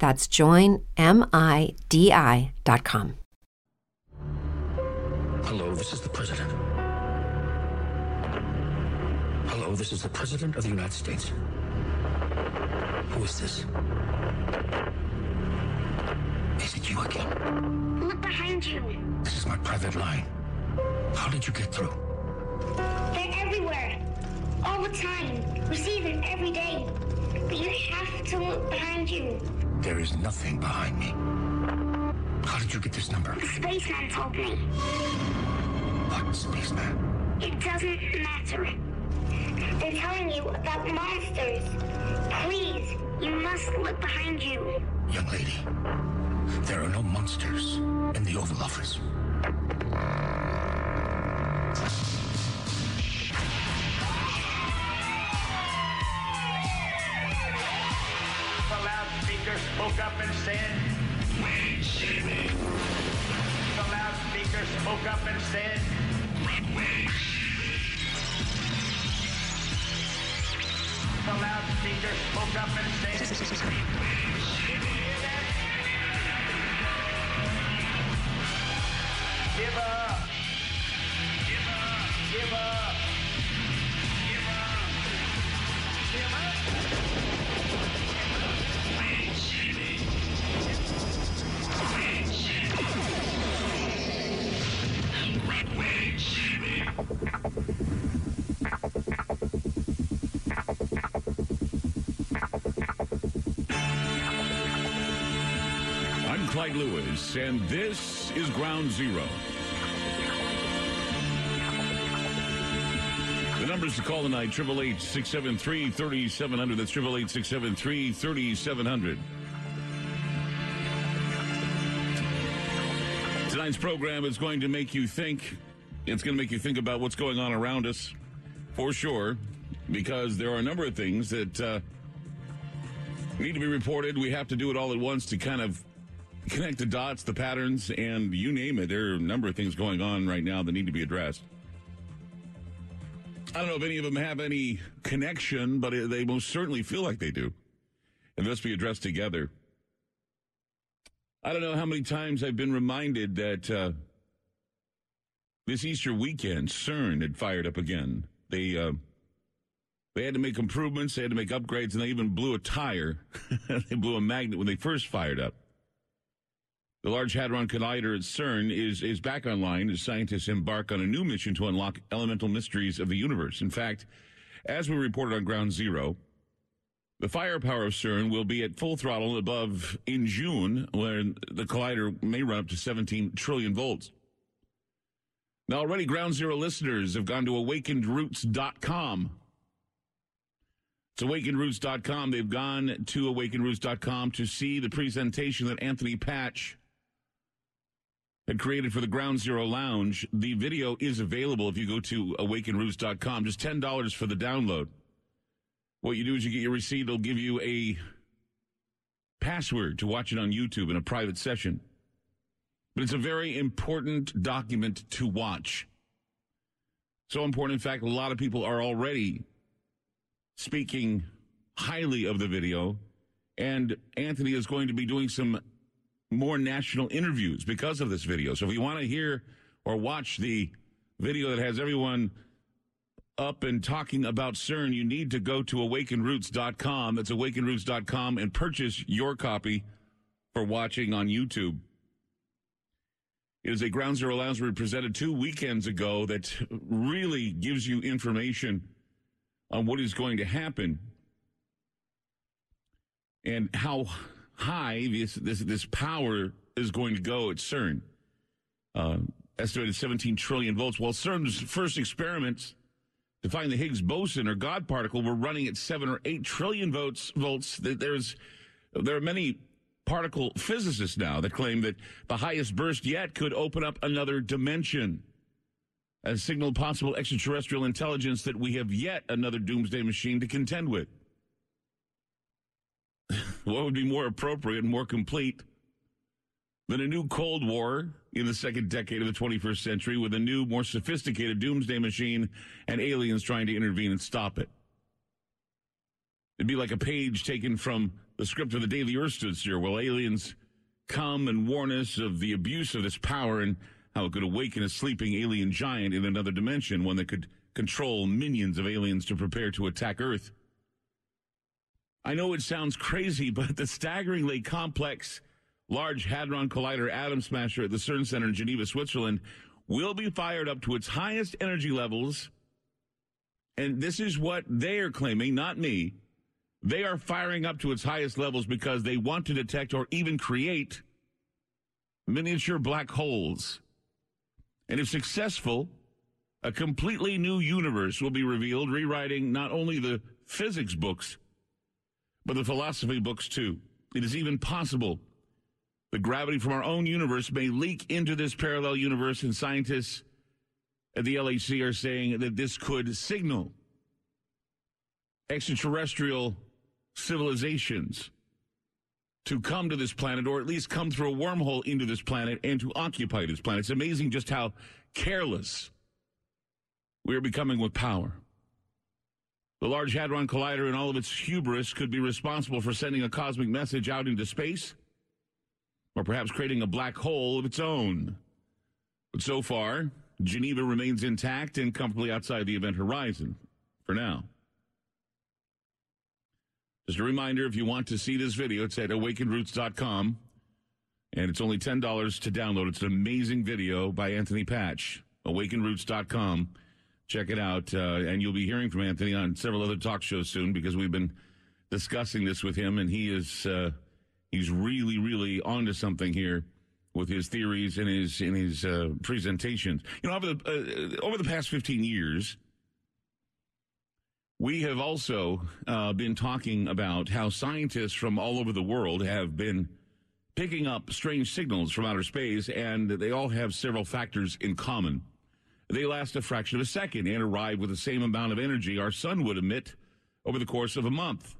That's joinmidi.com. Hello, this is the president. Hello, this is the president of the United States. Who is this? Is it you again? Look behind you. This is my private line. How did you get through? They're everywhere. All the time. We see them every day. But you have to look behind you. There is nothing behind me. How did you get this number? The spaceman told me. What spaceman? It doesn't matter. They're telling you about monsters. Please, you must look behind you. Young lady, there are no monsters in the Oval Office. Loudspeaker spoke up and said, see me. the loudspeaker spoke up and said, the loudspeaker spoke up and said, give up, give up, give up, give up, give up. I'm Clyde Lewis, and this is Ground Zero. The numbers to call tonight, 888-673-3700. That's 888-673-3700. Tonight's program is going to make you think. It's going to make you think about what's going on around us, for sure, because there are a number of things that uh, need to be reported. We have to do it all at once to kind of connect the dots, the patterns, and you name it. There are a number of things going on right now that need to be addressed. I don't know if any of them have any connection, but they most certainly feel like they do. And must be addressed together. I don't know how many times I've been reminded that uh, this Easter weekend, CERN had fired up again. They uh, they had to make improvements, they had to make upgrades, and they even blew a tire. they blew a magnet when they first fired up. The Large Hadron Collider at CERN is, is back online as scientists embark on a new mission to unlock elemental mysteries of the universe. In fact, as we reported on Ground Zero, the firepower of CERN will be at full throttle above in June, when the collider may run up to 17 trillion volts. Now, already Ground Zero listeners have gone to awakenedroots.com. It's awakenedroots.com. They've gone to awakenedroots.com to see the presentation that Anthony Patch had created for the Ground Zero Lounge. The video is available if you go to awakenedroots.com. Just $10 for the download. What you do is you get your receipt. It'll give you a password to watch it on YouTube in a private session. But it's a very important document to watch. So important, in fact, a lot of people are already speaking highly of the video. And Anthony is going to be doing some more national interviews because of this video. So if you want to hear or watch the video that has everyone up and talking about CERN, you need to go to awakenroots.com. That's awakenroots.com and purchase your copy for watching on YouTube. Is a Ground Zero Lounge we presented two weekends ago that really gives you information on what is going to happen and how high this this, this power is going to go at CERN. Uh, estimated 17 trillion volts. Well, CERN's first experiments to find the Higgs boson or God particle were running at seven or eight trillion volts. Volts. There's there are many particle physicists now that claim that the highest burst yet could open up another dimension. A signal possible extraterrestrial intelligence that we have yet another doomsday machine to contend with. what would be more appropriate and more complete than a new Cold War in the second decade of the 21st century with a new, more sophisticated doomsday machine and aliens trying to intervene and stop it. It'd be like a page taken from the script of the the Earth stood still, where aliens come and warn us of the abuse of this power and how it could awaken a sleeping alien giant in another dimension, one that could control minions of aliens to prepare to attack Earth. I know it sounds crazy, but the staggeringly complex Large Hadron Collider atom smasher at the CERN Center in Geneva, Switzerland, will be fired up to its highest energy levels. And this is what they are claiming, not me. They are firing up to its highest levels because they want to detect or even create miniature black holes. And if successful, a completely new universe will be revealed, rewriting not only the physics books, but the philosophy books too. It is even possible the gravity from our own universe may leak into this parallel universe, and scientists at the LHC are saying that this could signal extraterrestrial civilizations to come to this planet, or at least come through a wormhole into this planet and to occupy this planet. It's amazing just how careless we are becoming with power. The Large Hadron Collider and all of its hubris could be responsible for sending a cosmic message out into space or perhaps creating a black hole of its own. But so far, Geneva remains intact and comfortably outside the event horizon for now. Just a reminder if you want to see this video, it's at awakenedroots.com and it's only $10 to download. It's an amazing video by Anthony Patch, awakenedroots.com. Check it out. Uh, and you'll be hearing from Anthony on several other talk shows soon because we've been discussing this with him and he is. Uh, he's really, really onto something here with his theories and his in his uh, presentations. You know, over the uh, over the past fifteen years, we have also uh, been talking about how scientists from all over the world have been picking up strange signals from outer space, and they all have several factors in common. They last a fraction of a second and arrive with the same amount of energy our sun would emit over the course of a month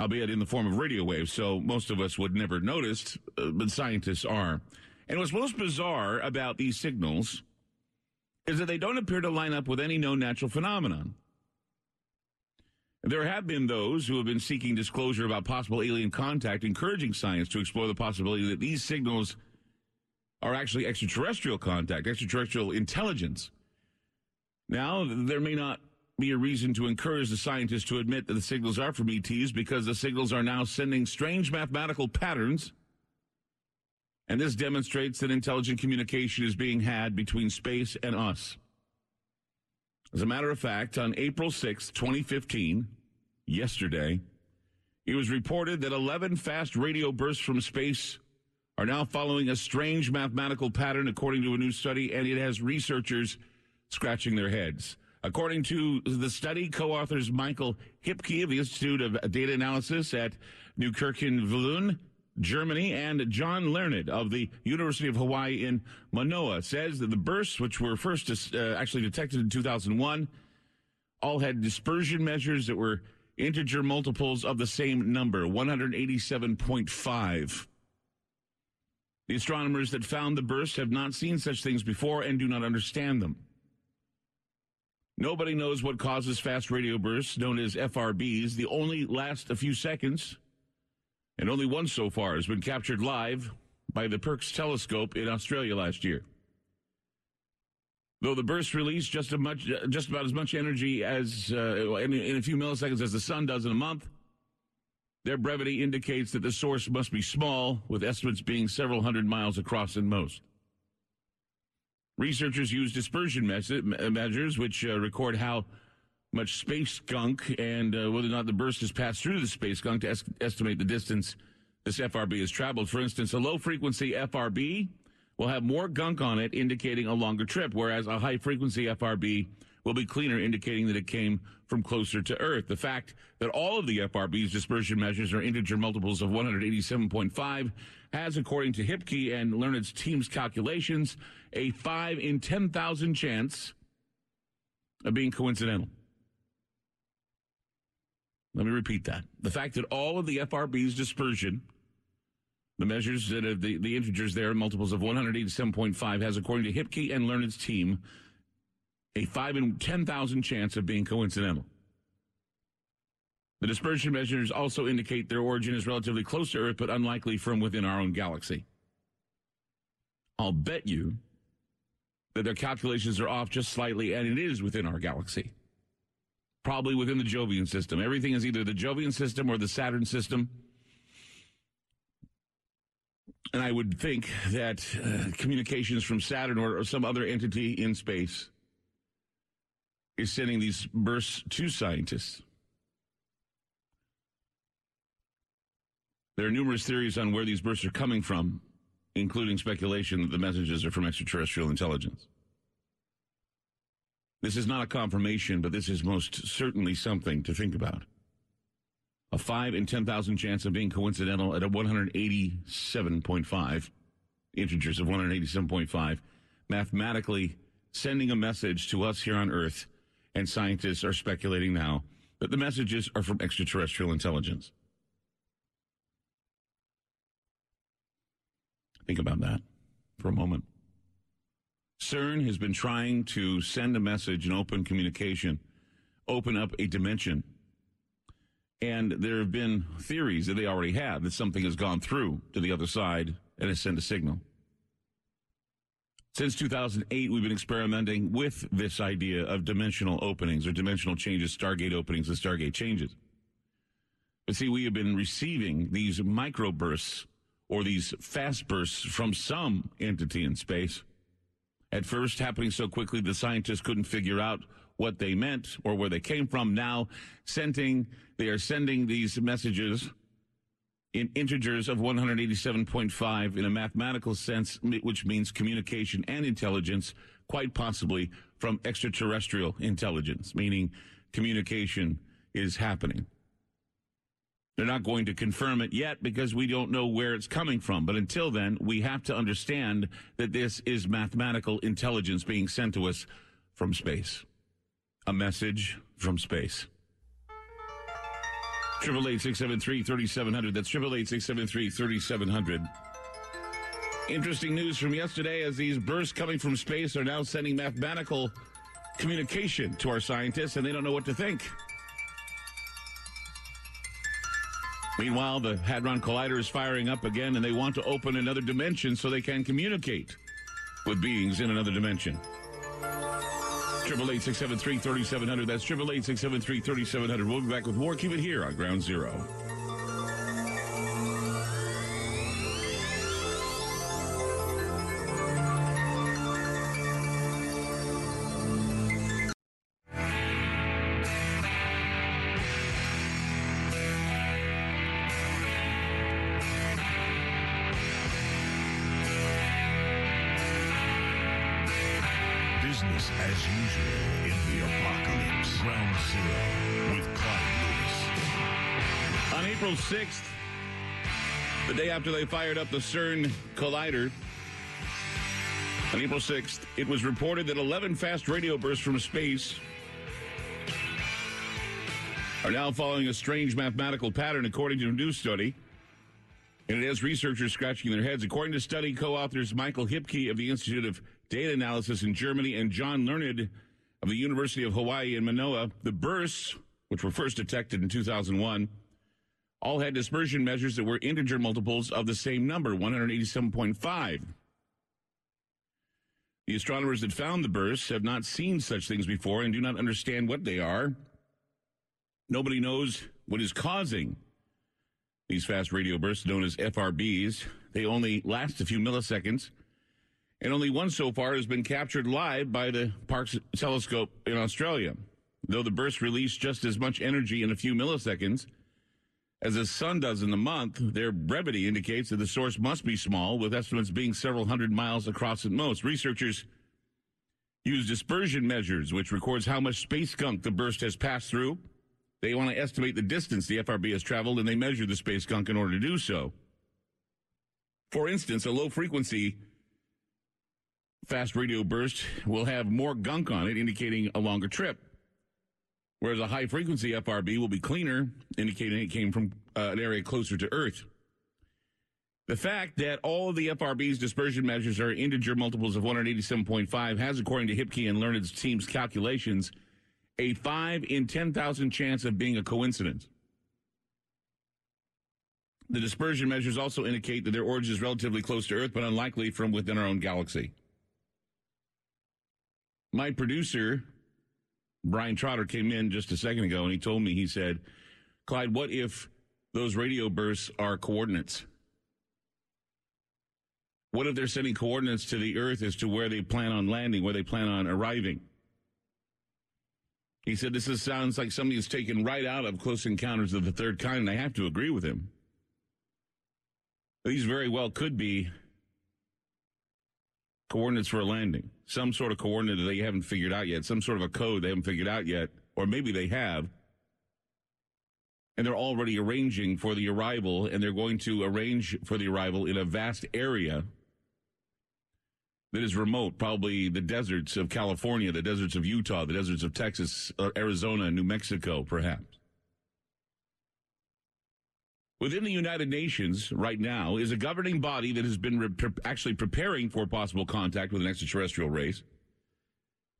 albeit in the form of radio waves, so most of us would never notice, uh, but scientists are. And what's most bizarre about these signals is that they don't appear to line up with any known natural phenomenon. There have been those who have been seeking disclosure about possible alien contact, encouraging science to explore the possibility that these signals are actually extraterrestrial contact, extraterrestrial intelligence. Now, there may not be a reason to encourage the scientists to admit that the signals are from ETs because the signals are now sending strange mathematical patterns. And this demonstrates that intelligent communication is being had between space and us. As a matter of fact, on April 6, 2015, yesterday, it was reported that 11 fast radio bursts from space are now following a strange mathematical pattern, according to a new study, and it has researchers scratching their heads. According to the study, co-authors Michael Hippke of the Institute of Data Analysis at Neunkirchen Germany, and John Learned of the University of Hawaii in Manoa says that the bursts, which were first uh, actually detected in 2001, all had dispersion measures that were integer multiples of the same number, 187.5. The astronomers that found the bursts have not seen such things before and do not understand them. Nobody knows what causes fast radio bursts, known as FRBs. The only last a few seconds, and only one so far has been captured live by the Parkes telescope in Australia last year. Though the bursts release just, much, just about as much energy as uh, in, in a few milliseconds as the sun does in a month, their brevity indicates that the source must be small, with estimates being several hundred miles across at most. Researchers use dispersion measures, which uh, record how much space gunk and uh, whether or not the burst has passed through the space gunk to es- estimate the distance this FRB has traveled. For instance, a low frequency FRB will have more gunk on it, indicating a longer trip, whereas a high frequency FRB will be cleaner, indicating that it came from closer to Earth. The fact that all of the FRB's dispersion measures are integer multiples of 187.5 has, according to Hippke and Learned's team's calculations, a 5 in 10,000 chance of being coincidental. Let me repeat that. The fact that all of the FRB's dispersion, the measures that are the, the integers there, multiples of 187.5, has, according to Hippke and Learned's team, a 5 in 10,000 chance of being coincidental. The dispersion measures also indicate their origin is relatively close to Earth, but unlikely from within our own galaxy. I'll bet you that their calculations are off just slightly, and it is within our galaxy. Probably within the Jovian system. Everything is either the Jovian system or the Saturn system. And I would think that uh, communications from Saturn or, or some other entity in space is sending these bursts to scientists. There are numerous theories on where these bursts are coming from, including speculation that the messages are from extraterrestrial intelligence. This is not a confirmation, but this is most certainly something to think about. A 5 in 10,000 chance of being coincidental at a 187.5, integers of 187.5, mathematically sending a message to us here on Earth, and scientists are speculating now that the messages are from extraterrestrial intelligence. Think about that for a moment. CERN has been trying to send a message in open communication, open up a dimension. And there have been theories that they already have that something has gone through to the other side and has sent a signal. Since 2008, we've been experimenting with this idea of dimensional openings or dimensional changes, Stargate openings and Stargate changes. But see, we have been receiving these microbursts or these fast bursts from some entity in space. At first, happening so quickly, the scientists couldn't figure out what they meant or where they came from. Now, sending, they are sending these messages in integers of 187.5 in a mathematical sense, which means communication and intelligence, quite possibly from extraterrestrial intelligence, meaning communication is happening. They're not going to confirm it yet because we don't know where it's coming from. But until then, we have to understand that this is mathematical intelligence being sent to us from space. A message from space. Triple eight six seven three thirty seven hundred. That's triple eight six seven three thirty seven hundred. Interesting news from yesterday as these bursts coming from space are now sending mathematical communication to our scientists and they don't know what to think. Meanwhile, the Hadron Collider is firing up again, and they want to open another dimension so they can communicate with beings in another dimension. Triple eight six seven three thirty seven hundred. That's triple eight six seven three thirty seven hundred. We'll be back with more. Keep it here on Ground Zero. 6th, the day after they fired up the CERN Collider, on April 6th, it was reported that 11 fast radio bursts from space are now following a strange mathematical pattern, according to a new study. And it has researchers scratching their heads. According to study co authors Michael Hippke of the Institute of Data Analysis in Germany and John Learned of the University of Hawaii in Manoa, the bursts, which were first detected in 2001, all had dispersion measures that were integer multiples of the same number, 187.5. The astronomers that found the bursts have not seen such things before and do not understand what they are. Nobody knows what is causing these fast radio bursts, known as FRBs. They only last a few milliseconds And only one so far has been captured live by the Parkes telescope in Australia. Though the burst released just as much energy in a few milliseconds as the sun does in the month, their brevity indicates that the source must be small, with estimates being several hundred miles across at most. Researchers use dispersion measures, which records how much space gunk the burst has passed through. They want to estimate the distance the FRB has traveled, and they measure the space gunk in order to do so. For instance, a low frequency fast radio burst will have more gunk on it, indicating a longer trip. Whereas a high frequency FRB will be cleaner, indicating it came from uh, an area closer to Earth. The fact that all of the FRB's dispersion measures are integer multiples of 187.5 has, according to Hippke and Learned's team's calculations, a 5 in 10,000 chance of being a coincidence. The dispersion measures also indicate that their origin is relatively close to Earth, but unlikely from within our own galaxy. My producer, Brian Trotter, came in just a second ago and he told me, he said, Clyde, what if those radio bursts are coordinates? What if they're sending coordinates to the Earth as to where they plan on landing, where they plan on arriving? He said, This is, sounds like something that's taken right out of Close Encounters of the Third Kind, and I have to agree with him. These very well could be coordinates for a landing, some sort of coordinate that they haven't figured out yet, some sort of a code they haven't figured out yet, or maybe they have. And they're already arranging for the arrival, and they're going to arrange for the arrival in a vast area that is remote, probably the deserts of California, the deserts of Utah, the deserts of Texas, uh, Arizona, New Mexico, perhaps. Within the United Nations right now is a governing body that has been re- pre- actually preparing for possible contact with an extraterrestrial race.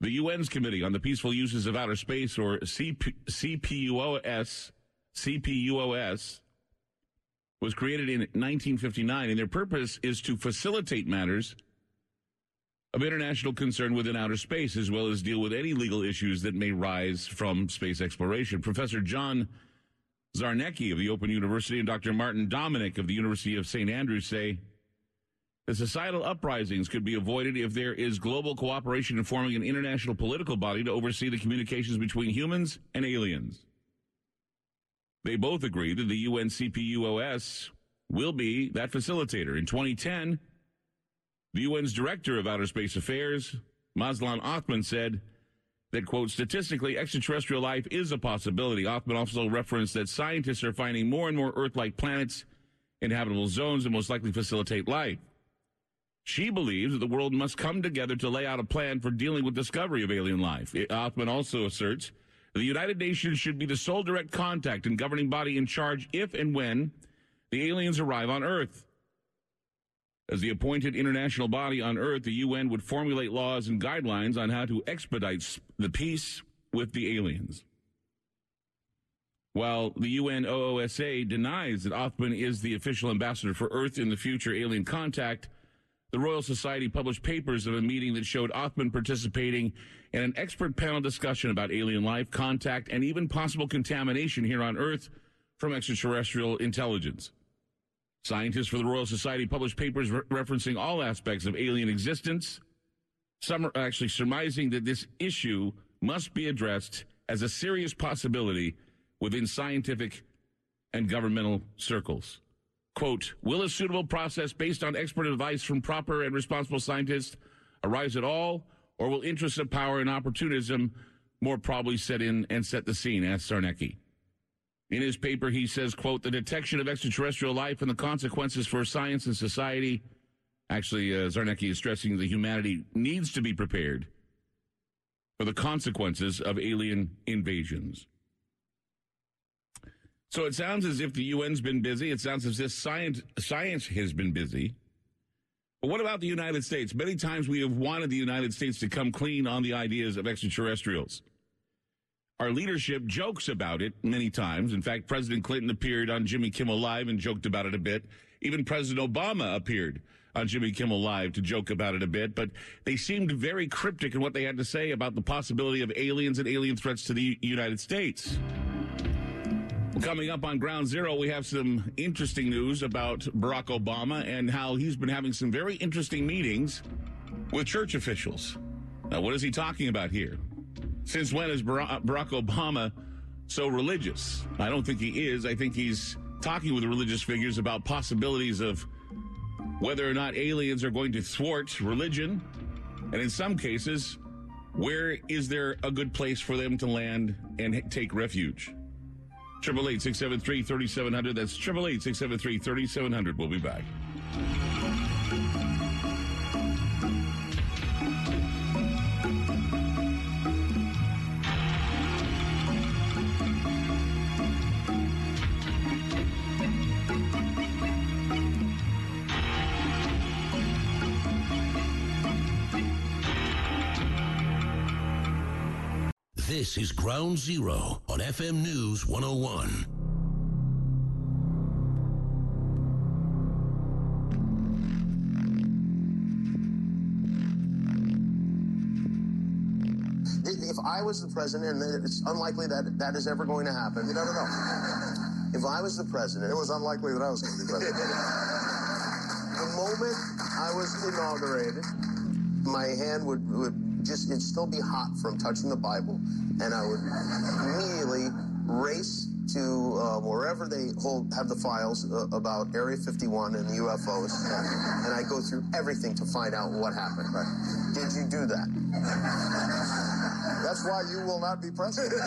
The UN's Committee on the Peaceful Uses of Outer Space, or CP- CPUOS, CPUOS, was created in 1959, and their purpose is to facilitate matters of international concern within outer space, as well as deal with any legal issues that may rise from space exploration. Professor John Zarnecki of the Open University and Dr. Martin Dominik of the University of St. Andrews say the societal uprisings could be avoided if there is global cooperation in forming an international political body to oversee the communications between humans and aliens. They both agree that the UNCPUOS will be that facilitator. In 2010, the UN's director of outer space affairs, Mazlan Othman, said that, quote, statistically, extraterrestrial life is a possibility. Othman also referenced that scientists are finding more and more Earth like planets in habitable zones and most likely facilitate life. She believes that the world must come together to lay out a plan for dealing with discovery of alien life. Othman also asserts the United Nations should be the sole direct contact and governing body in charge if and when the aliens arrive on Earth. As the appointed international body on Earth, the UN would formulate laws and guidelines on how to expedite the peace with the aliens. While the UN OOSA denies that Othman is the official ambassador for Earth in the future alien contact, the Royal Society published papers of a meeting that showed Othman participating in an expert panel discussion about alien life, contact, and even possible contamination here on Earth from extraterrestrial intelligence. Scientists for the Royal Society published papers re- referencing all aspects of alien existence. Some are actually surmising that this issue must be addressed as a serious possibility within scientific and governmental circles. Quote, will a suitable process based on expert advice from proper and responsible scientists arise at all, or will interests of power and opportunism more probably set in and set the scene, asked Zarnecki. In his paper, he says, quote, the detection of extraterrestrial life and the consequences for science and society. Actually, uh, Zarnecki is stressing that humanity needs to be prepared for the consequences of alien invasions. So it sounds as if the UN's been busy. It sounds as if science, science has been busy. But what about the United States? Many times we have wanted the United States to come clean on the ideas of extraterrestrials. Our leadership jokes about it many times. In fact, President Clinton appeared on Jimmy Kimmel Live and joked about it a bit. Even President Obama appeared on Jimmy Kimmel Live to joke about it a bit, but they seemed very cryptic in what they had to say about the possibility of aliens and alien threats to the United States. Coming up on Ground Zero, we have some interesting news about Barack Obama and how he's been having some very interesting meetings with church officials. Now, what is he talking about here? Since when is Barack Obama so religious? I don't think he is. I think he's talking with religious figures about possibilities of whether or not aliens are going to thwart religion, and in some cases, where is there a good place for them to land and take refuge? Triple eight six seven three thirty seven hundred. That's triple eight six seven three thirty seven hundred. We'll be back. This is Ground Zero on FM News 101. If I was the president, and it's unlikely that that is ever going to happen. You never know. If I was the president, It was unlikely that I was going to be president. the moment I was inaugurated, my hand would, would just, it'd still be hot from touching the Bible. And I would immediately race to uh, wherever they hold, have the files uh, about Area 51 and the UFOs. And I go through everything to find out what happened. Did you do that? That's why you will not be president.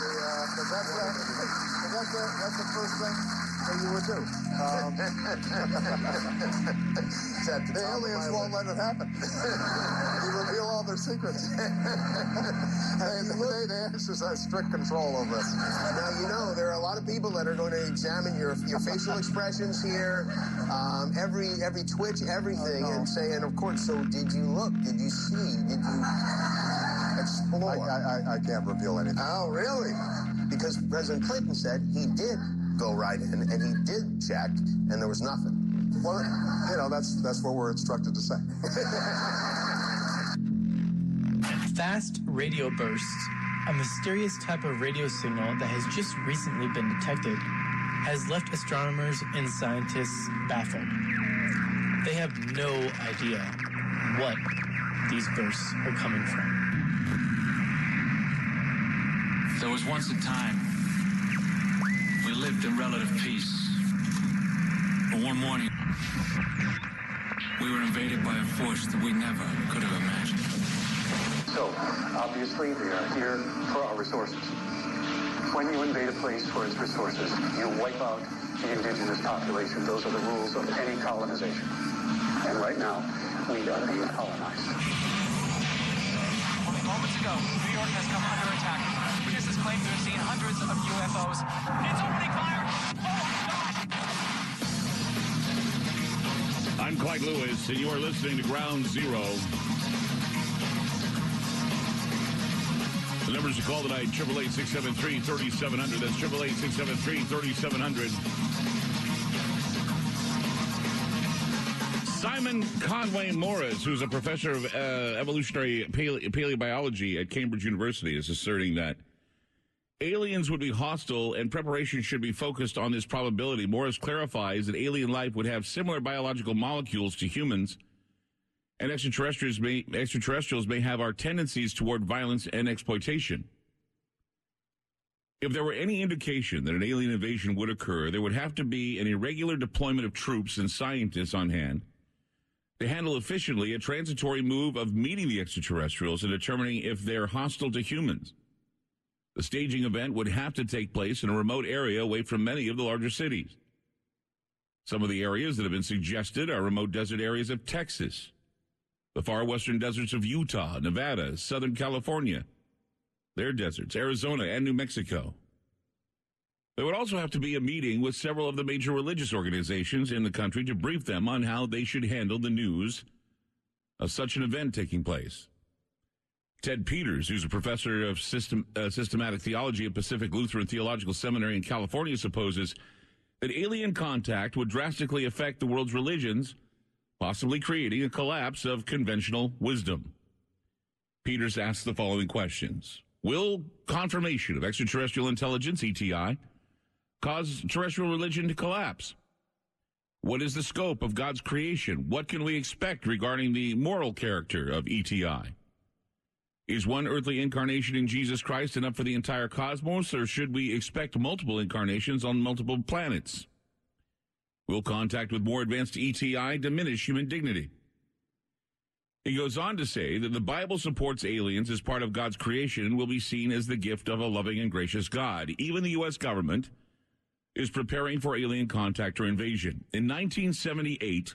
The, uh, that's, uh, 'cause that's, the, that's the first thing that you would do. Um, the the aliens won't let it happen. you reveal all their secrets. they, they, they exercise strict control over us. Now, you know, there are a lot of people that are going to examine your, your facial expressions here, um, every every twitch, everything, Oh, no. and say, and of course, so did you look? Did you see? Did you explore? I, I, I can't reveal anything. oh, really? Because President Clinton said he did go right in and he did check, and there was nothing. Well, you know, that's that's what we're instructed to say. Fast radio bursts, a mysterious type of radio signal that has just recently been detected, has left astronomers and scientists baffled. They have no idea what these bursts are coming from. There was once a time we lived in relative peace. But one morning, we were invaded by a force that we never could have imagined. So, obviously, they are here for our resources. When you invade a place for its resources, you wipe out the indigenous population. Those are the rules of any colonization. And right now, we are being colonized. Only moments ago, New York has come under attack. Witnesses claim to have seen hundreds of UFOs. It's opening fire! Oh, god! I'm Clyde Lewis, and you are listening to Ground Zero. The numbers to call tonight, 888-673-3700. That's 888-673-3700. Simon Conway Morris, who's a professor of uh, evolutionary paleo- paleobiology at Cambridge University, is asserting that aliens would be hostile and preparation should be focused on this probability. Morris clarifies that alien life would have similar biological molecules to humans, and extraterrestrials may, extraterrestrials may have our tendencies toward violence and exploitation. If there were any indication that an alien invasion would occur, there would have to be an irregular deployment of troops and scientists on hand to handle efficiently a transitory move of meeting the extraterrestrials and determining if they're hostile to humans. The staging event would have to take place in a remote area away from many of the larger cities. Some of the areas that have been suggested are remote desert areas of Texas, the far western deserts of Utah, Nevada, Southern California, their deserts, Arizona, and New Mexico. There would also have to be a meeting with several of the major religious organizations in the country to brief them on how they should handle the news of such an event taking place. Ted Peters, who's a professor of system, uh, systematic theology at Pacific Lutheran Theological Seminary in California, supposes that alien contact would drastically affect the world's religions, possibly creating a collapse of conventional wisdom. Peters asks the following questions Will confirmation of extraterrestrial intelligence, ETI, cause terrestrial religion to collapse? What is the scope of God's creation? What can we expect regarding the moral character of ETI? Is one earthly incarnation in Jesus Christ enough for the entire cosmos, or should we expect multiple incarnations on multiple planets? Will contact with more advanced ETI diminish human dignity? He goes on to say that the Bible supports aliens as part of God's creation and will be seen as the gift of a loving and gracious God. Even the U.S. government is preparing for alien contact or invasion. In 1978,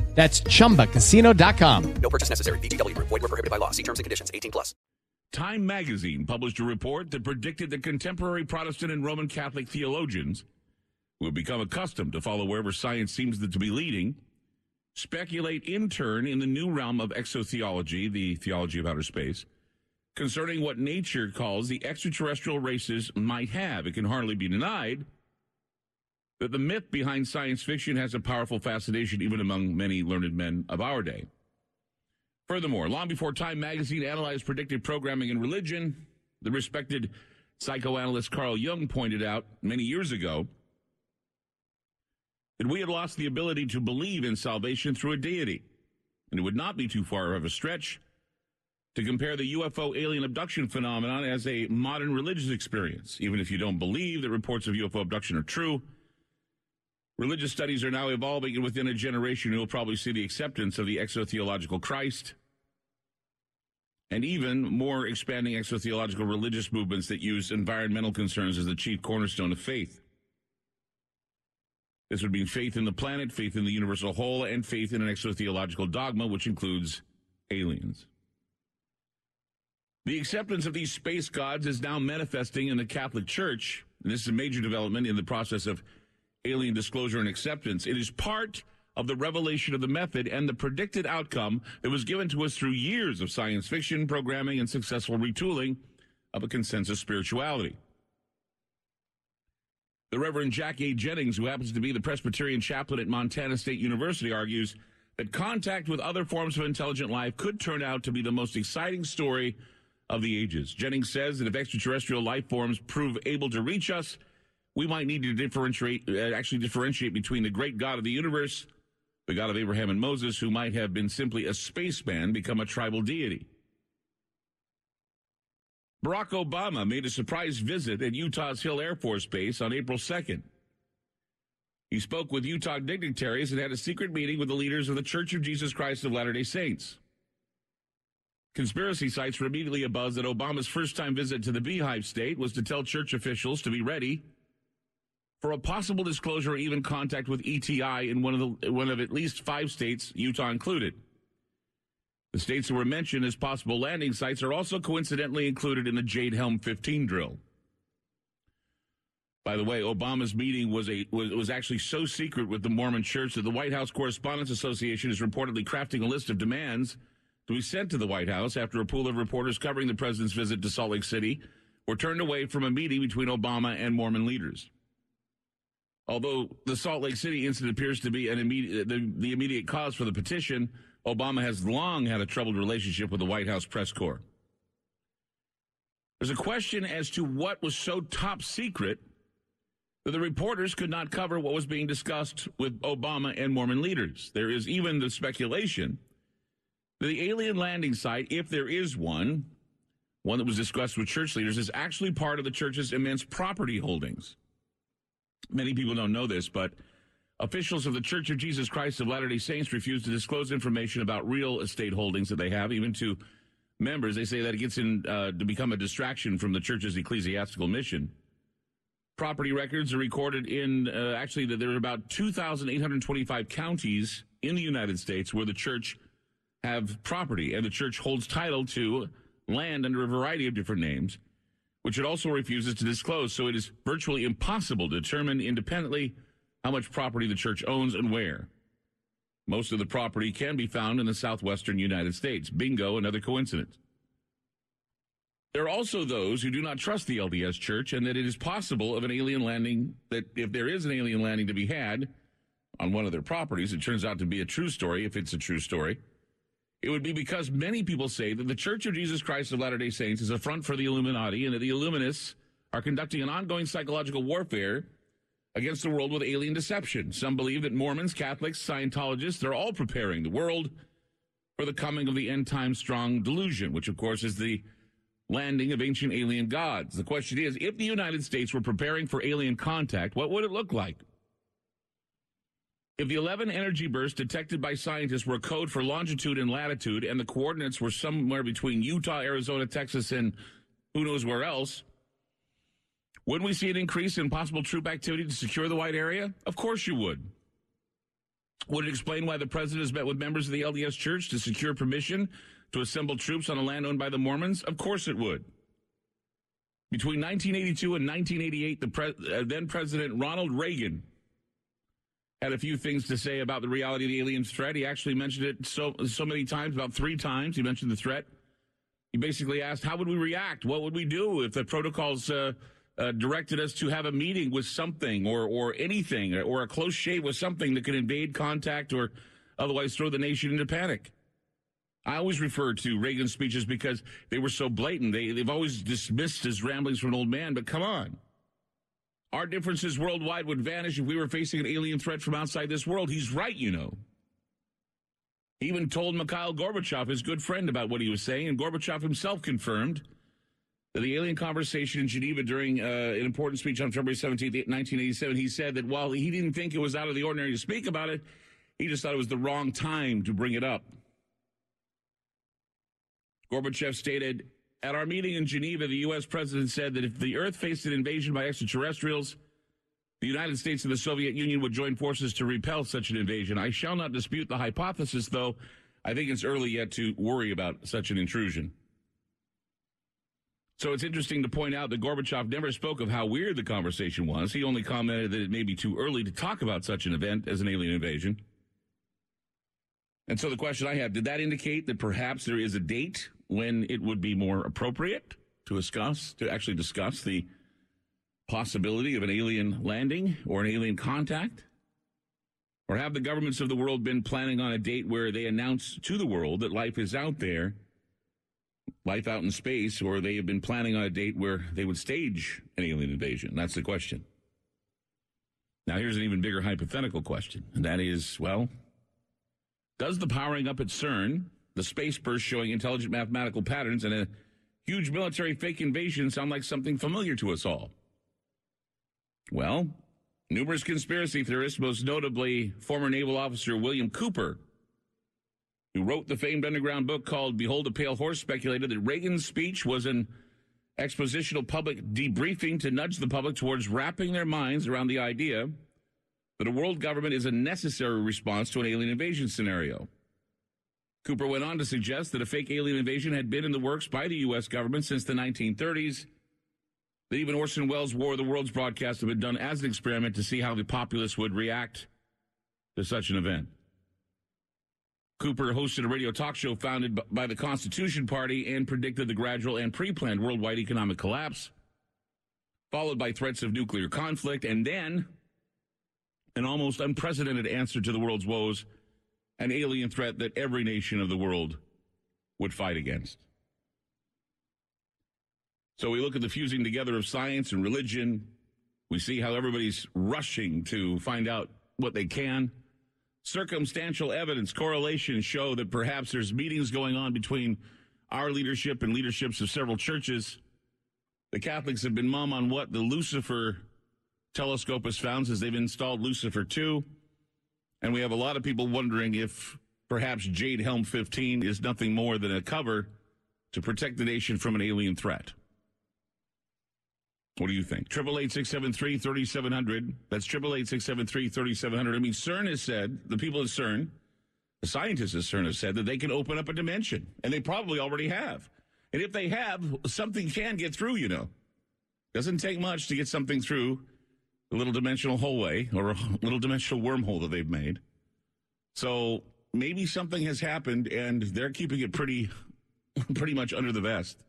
That's chumbacasino.com. No purchase necessary. VGW Group. Void were prohibited by law. See terms and conditions. 18 plus. Time magazine published a report that predicted that contemporary Protestant and Roman Catholic theologians will become accustomed to follow wherever science seems to be leading, speculate in turn in the new realm of exotheology, the theology of outer space, concerning what nature calls the extraterrestrial races might have. It can hardly be denied that the myth behind science fiction has a powerful fascination even among many learned men of our day. Furthermore, long before Time magazine analyzed predictive programming in religion, the respected psychoanalyst Carl Jung pointed out many years ago that we had lost the ability to believe in salvation through a deity. And it would not be too far of a stretch to compare the UFO alien abduction phenomenon as a modern religious experience. Even if you don't believe that reports of UFO abduction are true, religious studies are now evolving, and within a generation, you'll probably see the acceptance of the exotheological Christ and even more expanding exotheological religious movements that use environmental concerns as the chief cornerstone of faith. This would mean faith in the planet, faith in the universal whole, and faith in an exotheological dogma, which includes aliens. The acceptance of these space gods is now manifesting in the Catholic Church. And this is a major development in the process of alien disclosure and acceptance. It is part of the revelation of the method and the predicted outcome that was given to us through years of science fiction programming and successful retooling of a consensus spirituality. The Reverend Jack A. Jennings, who happens to be the Presbyterian chaplain at Montana State University, argues that contact with other forms of intelligent life could turn out to be the most exciting story of the ages. Jennings says that if extraterrestrial life forms prove able to reach us, we might need to differentiate, uh, actually differentiate between the great God of the universe, the God of Abraham and Moses, who might have been simply a spaceman, become a tribal deity. Barack Obama made a surprise visit at Utah's Hill Air Force Base on April 2nd. He spoke with Utah dignitaries and had a secret meeting with the leaders of the Church of Jesus Christ of Latter day Saints. Conspiracy sites were immediately abuzz that Obama's first time visit to the Beehive State was to tell church officials to be ready for a possible disclosure or even contact with ETI in one of the one of at least five states, Utah included. The states that were mentioned as possible landing sites are also coincidentally included in the Jade Helm 15 drill. By the way, Obama's meeting was a was, was actually so secret with the Mormon Church that the White House Correspondents Association is reportedly crafting a list of demands to be sent to the White House after a pool of reporters covering the president's visit to Salt Lake City were turned away from a meeting between Obama and Mormon leaders. Although the Salt Lake City incident appears to be an immediate, the, the immediate cause for the petition, Obama has long had a troubled relationship with the White House press corps. There's a question as to what was so top secret that the reporters could not cover what was being discussed with Obama and Mormon leaders. There is even the speculation that the alien landing site, if there is one, one that was discussed with church leaders, is actually part of the church's immense property holdings. Many people don't know this, but Officials of the Church of Jesus Christ of Latter day Saints refuse to disclose information about real estate holdings that they have, even to members. They say that it gets in uh, to become a distraction from the church's ecclesiastical mission. Property records are recorded in uh, actually that there are about 2,825 counties in the United States where the church have property, and the church holds title to land under a variety of different names, which it also refuses to disclose. So it is virtually impossible to determine independently how much property the church owns and where. Most of the property can be found in the southwestern United States. Bingo, another coincidence. There are also those who do not trust the LDS Church and that it is possible of an alien landing, that if there is an alien landing to be had on one of their properties, it turns out to be a true story, if it's a true story. It would be because many people say that the Church of Jesus Christ of Latter day Saints is a front for the Illuminati and that the Illuminists are conducting an ongoing psychological warfare against the world with alien deception. Some believe that Mormons, Catholics, Scientologists, they're all preparing the world for the coming of the end time strong delusion, which of course is the landing of ancient alien gods. The question is, if the United States were preparing for alien contact, what would it look like? If the 11 energy bursts detected by scientists were code for longitude and latitude, and the coordinates were somewhere between Utah, Arizona, Texas, and who knows where else, wouldn't we see an increase in possible troop activity to secure the white area? Of course you would. Would it explain why the president has met with members of the LDS Church to secure permission to assemble troops on a land owned by the Mormons? Of course it would. Between 1982 and 1988, the pre- uh, then President Ronald Reagan had a few things to say about the reality of the alien threat. He actually mentioned it so so many times, about three times. He mentioned the threat. He basically asked, "How would we react? What would we do if the protocols uh, uh, directed us to have a meeting with something, or or anything, or a close shave with something that could invade contact, or otherwise throw the nation into panic?" I always refer to Reagan's speeches because they were so blatant. They, they've always dismissed as ramblings from an old man, but come on. Our differences worldwide would vanish if we were facing an alien threat from outside this world. He's right, you know. He even told Mikhail Gorbachev, his good friend, about what he was saying, and Gorbachev himself confirmed that the alien conversation in Geneva during uh, an important speech on February 17, 1987, he said that while he didn't think it was out of the ordinary to speak about it, he just thought it was the wrong time to bring it up. Gorbachev stated, At our meeting in Geneva, the U.S. president said that if the Earth faced an invasion by extraterrestrials, the United States and the Soviet Union would join forces to repel such an invasion. I shall not dispute the hypothesis, though I think it's early yet to worry about such an intrusion. So it's interesting to point out that Gorbachev never spoke of how weird the conversation was. He only commented that it may be too early to talk about such an event as an alien invasion. And so the question I have, did that indicate that perhaps there is a date when it would be more appropriate to discuss, to actually discuss the possibility of an alien landing or an alien contact? Or have the governments of the world been planning on a date where they announce to the world that life is out there, life out in space, or they have been planning on a date where they would stage an alien invasion? That's the question. Now, here's an even bigger hypothetical question, and that is well, does the powering up at CERN, the space burst showing intelligent mathematical patterns, and a huge military fake invasion sound like something familiar to us all? Well, numerous conspiracy theorists, most notably former naval officer William Cooper, who wrote the famed underground book called Behold a Pale Horse, speculated that Reagan's speech was an expositional public debriefing to nudge the public towards wrapping their minds around the idea that a world government is a necessary response to an alien invasion scenario. Cooper went on to suggest that a fake alien invasion had been in the works by the U.S. government since the 1930s, that even Orson Welles' War of the Worlds broadcast had been done as an experiment to see how the populace would react to such an event. Cooper hosted a radio talk show founded by the Constitution Party and predicted the gradual and pre planned worldwide economic collapse, followed by threats of nuclear conflict, and then an almost unprecedented answer to the world's woes an alien threat that every nation of the world would fight against. So we look at the fusing together of science and religion. We see how everybody's rushing to find out what they can. Circumstantial evidence, correlations show that perhaps there's meetings going on between our leadership and leaderships of several churches. The Catholics have been mum on what the Lucifer telescope has found since they've installed Lucifer 2. And we have a lot of people wondering if perhaps Jade Helm 15 is nothing more than a cover to protect the nation from an alien threat. What do you think? Triple eight six seven three thirty seven hundred. That's triple eight six seven three thirty seven hundred. I mean, CERN has said the people at CERN, the scientists at CERN have said that they can open up a dimension, and they probably already have. And if they have, something can get through. You know, doesn't take much to get something through a little dimensional hallway or a little dimensional wormhole that they've made. So maybe something has happened, and they're keeping it pretty, pretty much under the vest.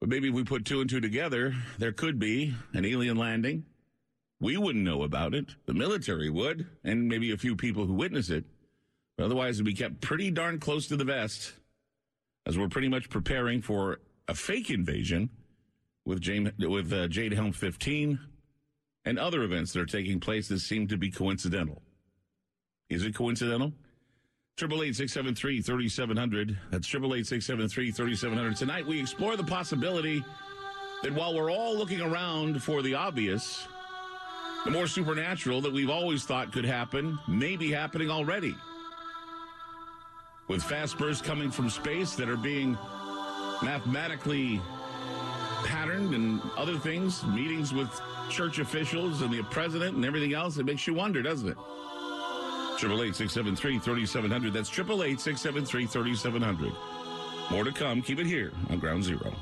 But maybe if we put two and two together, there could be an alien landing. We wouldn't know about it. The military would, and maybe a few people who witness it. But otherwise, it'd be kept pretty darn close to the vest as we're pretty much preparing for a fake invasion with, James, with uh, Jade Helm 15 and other events that are taking place that seem to be coincidental. Is it coincidental? Triple eight six seven three thirty seven hundred. That's triple eight six seven three thirty seven hundred. Tonight we explore the possibility that while we're all looking around for the obvious, the more supernatural that we've always thought could happen may be happening already. With fast bursts coming from space that are being mathematically patterned and other things, meetings with church officials and the president and everything else, it makes you wonder, doesn't it? Triple eight six seven three thirty seven hundred. That's triple eight six seven three thirty seven hundred. More to come. Keep it here on Ground Zero.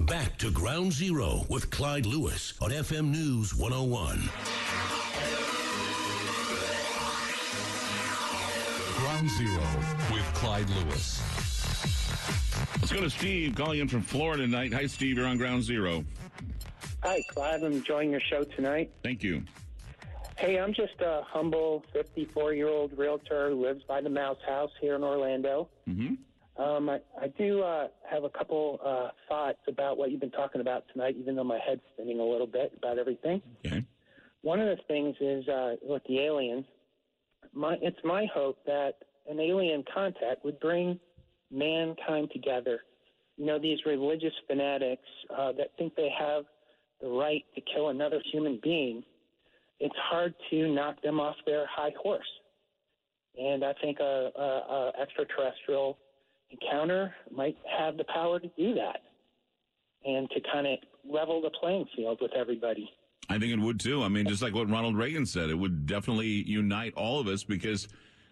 Back to Ground Zero with Clyde Lewis on FM News 101. Ground Zero with Clyde Lewis. Let's go to Steve calling in from Florida tonight. Hi, Steve. You're on Ground Zero. Hi, Clyde. I'm enjoying your show tonight. Thank you. Hey, I'm just a humble 54 year old realtor who lives by the Mouse House here in Orlando. Mm-hmm. Um, I, I do uh, have a couple uh, thoughts about what you've been talking about tonight, even though my head's spinning a little bit about everything. Okay. One of the things is uh, with the aliens, my, it's my hope that an alien contact would bring mankind together. You know, these religious fanatics uh, that think they have the right to kill another human being, it's hard to knock them off their high horse. And I think a, a, a extraterrestrial encounter might have the power to do that and to kind of level the playing field with everybody. I think it would too. I mean, just like what Ronald Reagan said, it would definitely unite all of us because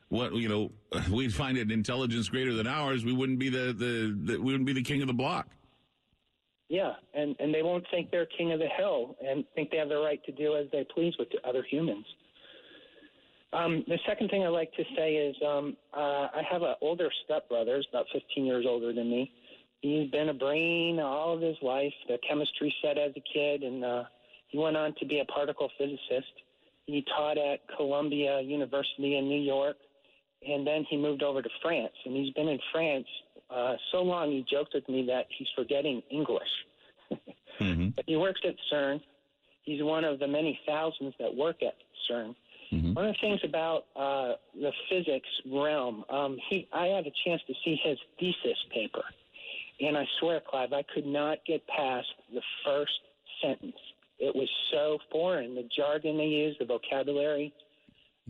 what you know we'd find an intelligence greater than ours, we wouldn't be the, the, the we wouldn't be the king of the block. Yeah, and and they won't think they're king of the hill and think they have the right to do as they please with the other humans. Um, the second thing I like to say is um, uh, I have an older stepbrother, he's about 15 years older than me. He's been a brain all of his life, the chemistry set as a kid, and uh, he went on to be a particle physicist. He taught at Columbia University in New York, and then he moved over to France. And he's been in France uh, so long, he joked with me that he's forgetting English. Mm-hmm. But he works at CERN. He's one of the many thousands that work at CERN. One of the things about uh, the physics realm, um, he, I had a chance to see his thesis paper, and I swear, Clive, I could not get past the first sentence. It was so foreign. The jargon they use, the vocabulary,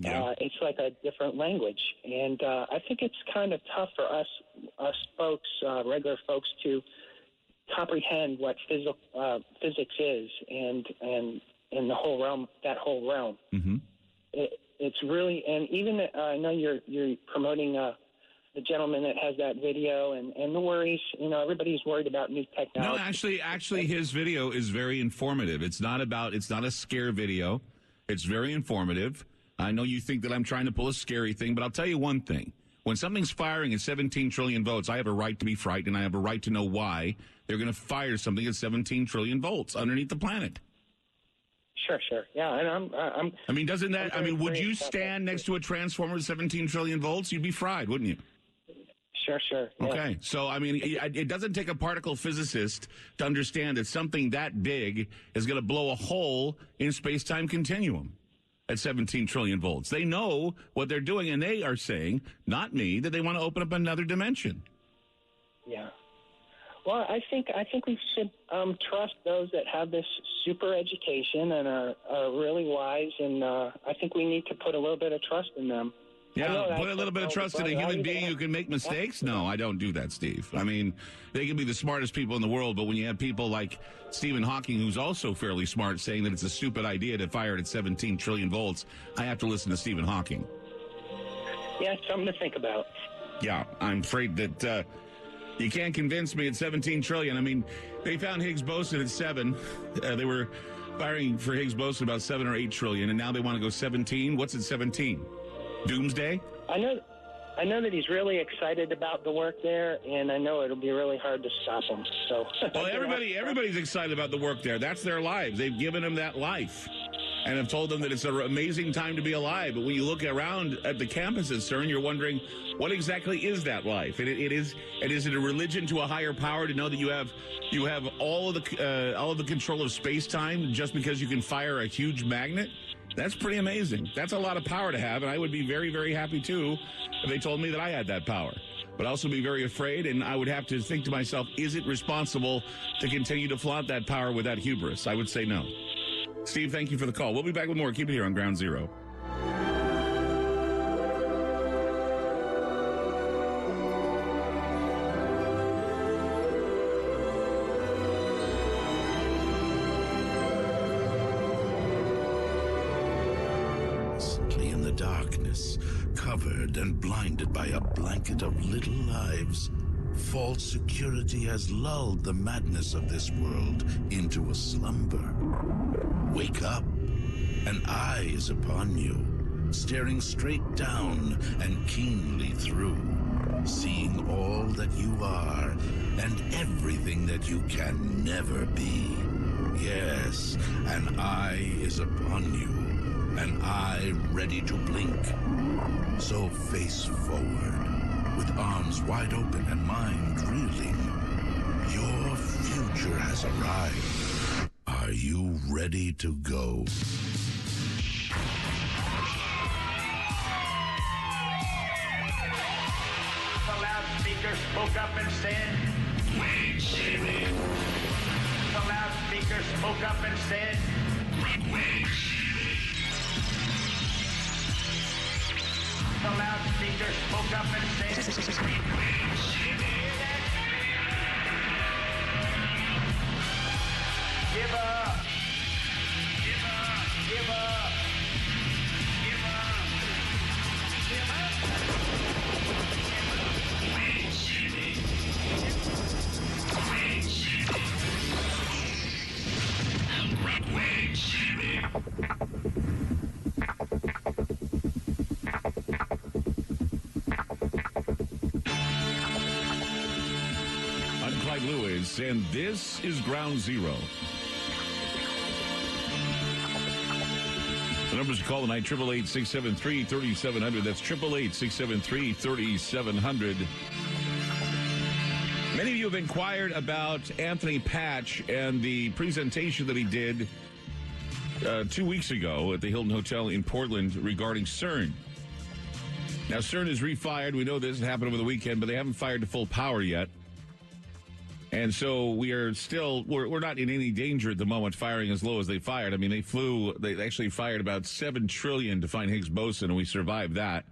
uh, it's like a different language, and uh, I think it's kind of tough for us, us folks, uh, regular folks, to comprehend what phys- uh, physics is, and and and the whole realm, that whole realm. Mm-hmm. It, it's really, and even uh, I know you're you're promoting uh, the gentleman that has that video, and and the worries. You know, everybody's worried about new technology. No, actually, actually, his video is very informative. It's not about. It's not a scare video. It's very informative. I know you think that I'm trying to pull a scary thing, but I'll tell you one thing. When something's firing at 17 trillion volts, I have a right to be frightened. I have a right to know why they're going to fire something at 17 trillion volts underneath the planet. Sure, sure, yeah, and I'm I'm. I mean, doesn't that? I mean, would you curious about that, stand next to a transformer at 17 trillion volts? You'd be fried, wouldn't you? Sure, sure. yeah. Okay, so I mean, it, it doesn't take a particle physicist to understand that something that big is going to blow a hole in space-time continuum at 17 trillion volts. They know what they're doing, and they are saying, not me, that they want to open up another dimension. Yeah. Well, I think I think we should um, trust those that have this super education and are, are really wise, and uh, I think we need to put a little bit of trust in them. I know Yeah, put a little bit of trust in a human being who can make mistakes. No, I don't do that, Steve. I mean, they can be the smartest people in the world, but when you have people like Stephen Hawking, who's also fairly smart, saying that it's a stupid idea to fire it at 17 trillion volts, I have to listen to Stephen Hawking. Yeah, something to think about. Yeah, I'm afraid that uh, you can't convince me at 17 trillion. I mean, they found Higgs boson at seven. Uh, they were firing for Higgs boson about seven or eight trillion, and now they want to go 17. What's at 17? Doomsday? I know, I know that he's really excited about the work there, and I know it'll be really hard to stop him. So, Well, everybody, everybody's excited about the work there. That's their lives. They've given them that life, and have told them that it's an amazing time to be alive. But when you look around at the campus at CERN, you're wondering what exactly is that life? And it, it is, and is it a religion to a higher power to know that you have, you have all of the, uh, all of the control of space time just because you can fire a huge magnet? That's pretty amazing. That's a lot of power to have, and I would be very, very happy too if they told me that I had that power. But also be very afraid, and I would have to think to myself, is it responsible to continue to flaunt that power with that hubris? I would say no. Steve, thank you for the call. We'll be back with more. Keep it here on Ground Zero. Covered and blinded by a blanket of little lives, false security has lulled the madness of this world into a slumber. Wake up, an eye is upon you, staring straight down and keenly through, seeing all that you are and everything that you can never be. Yes, an eye is upon you an eye ready to blink. So face forward, with arms wide open and mind reeling. Your future has arrived. Are you ready to go? The loudspeaker spoke up and said, Wayne City. The loudspeaker spoke up and said, Wayne City. The loudspeaker spoke up and said, Give up. Give up. Give up. Wayne City. And this is Ground Zero. The numbers to call tonight, 888-673-3700. That's 888-673-3700. Many of you have inquired about Anthony Patch and the presentation that he did uh, two weeks ago at the Hilton Hotel in Portland regarding CERN. Now, CERN is refired. We know this happened over the weekend, but they haven't fired to full power yet. And so we are still, we're, we're not in any danger at the moment firing as low as they fired. I mean, they flew, they actually fired about 7 trillion to find Higgs boson, and we survived that.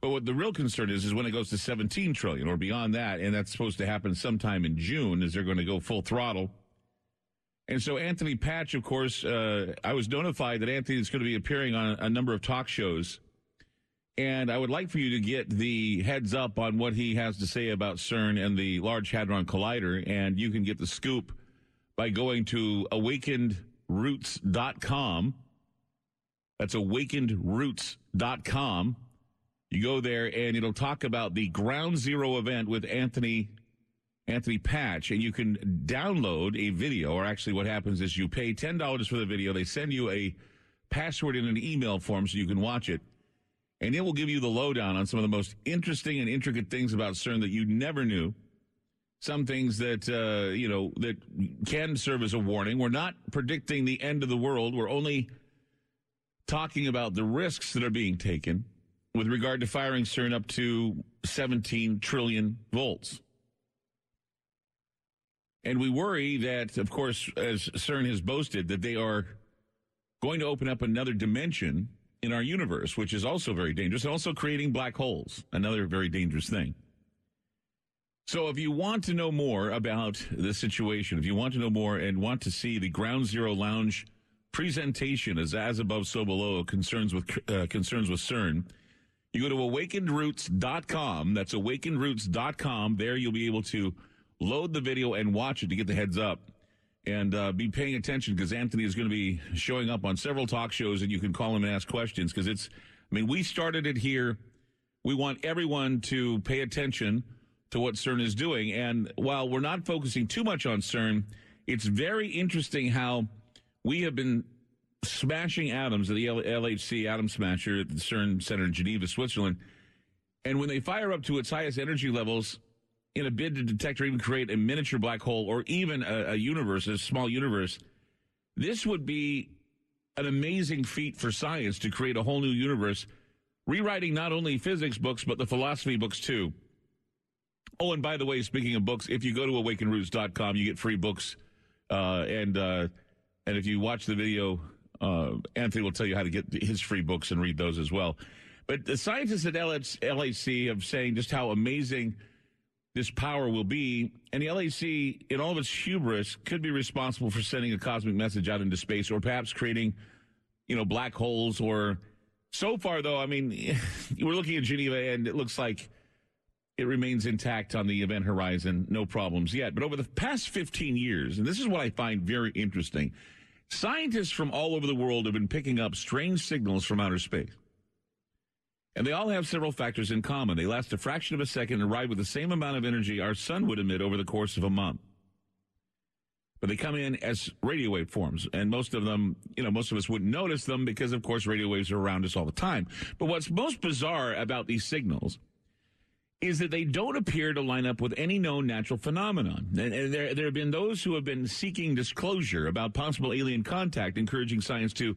But what the real concern is, is when it goes to 17 trillion or beyond that, and that's supposed to happen sometime in June, is they're going to go full throttle. And so Anthony Patch, of course, uh, I was notified that Anthony is going to be appearing on a number of talk shows. And I would like for you to get the heads up on what he has to say about CERN and the Large Hadron Collider. And you can get the scoop by going to awakenedroots.com. That's awakenedroots.com. You go there and it'll talk about the Ground Zero event with Anthony Anthony Patch, and you can download a video. Or actually, what happens is you pay ten dollars for the video. They send you a password in an email form so you can watch it, and it will give you the lowdown on some of the most interesting and intricate things about CERN that you never knew. Some things that uh, you know that can serve as a warning. We're not predicting the end of the world. We're only talking about the risks that are being taken with regard to firing CERN up to 17 trillion volts. And we worry that, of course, as CERN has boasted, that they are going to open up another dimension in our universe, which is also very dangerous, and also creating black holes, another very dangerous thing. So, if you want to know more about the situation, if you want to know more and want to see the Ground Zero Lounge presentation as as above, so below concerns with uh, concerns with CERN, you go to awakenedroots.com. That's awakenedroots.com. There you'll be able to load the video and watch it to get the heads up and uh, be paying attention because Anthony is going to be showing up on several talk shows and you can call him and ask questions because it's, I mean, we started it here. We want everyone to pay attention to what CERN is doing. And while we're not focusing too much on CERN, it's very interesting how we have been smashing atoms at the LHC atom smasher at the CERN Center in Geneva, Switzerland. And when they fire up to its highest energy levels in a bid to detect or even create a miniature black hole or even a, a universe, a small universe, this would be an amazing feat for science to create a whole new universe, rewriting not only physics books, but the philosophy books too. Oh, and by the way, speaking of books, if you go to awakenroots.com, you get free books. Uh, and, uh, and if you watch the video, uh, Anthony will tell you how to get his free books and read those as well. But the scientists at LHC have saying just how amazing this power will be. And the LHC, in all of its hubris, could be responsible for sending a cosmic message out into space or perhaps creating, you know, black holes or so far, though, I mean, we're looking at Geneva and it looks like it remains intact on the event horizon, no problems yet. But over the past 15 years, and this is what I find very interesting, scientists from all over the world have been picking up strange signals from outer space. And they all have several factors in common. They last a fraction of a second and ride with the same amount of energy our sun would emit over the course of a month. But they come in as radio wave forms, and most of them, you know, most of us wouldn't notice them because, of course, radio waves are around us all the time. But what's most bizarre about these signals is that they don't appear to line up with any known natural phenomenon. And, there, there have been those who have been seeking disclosure about possible alien contact, encouraging science to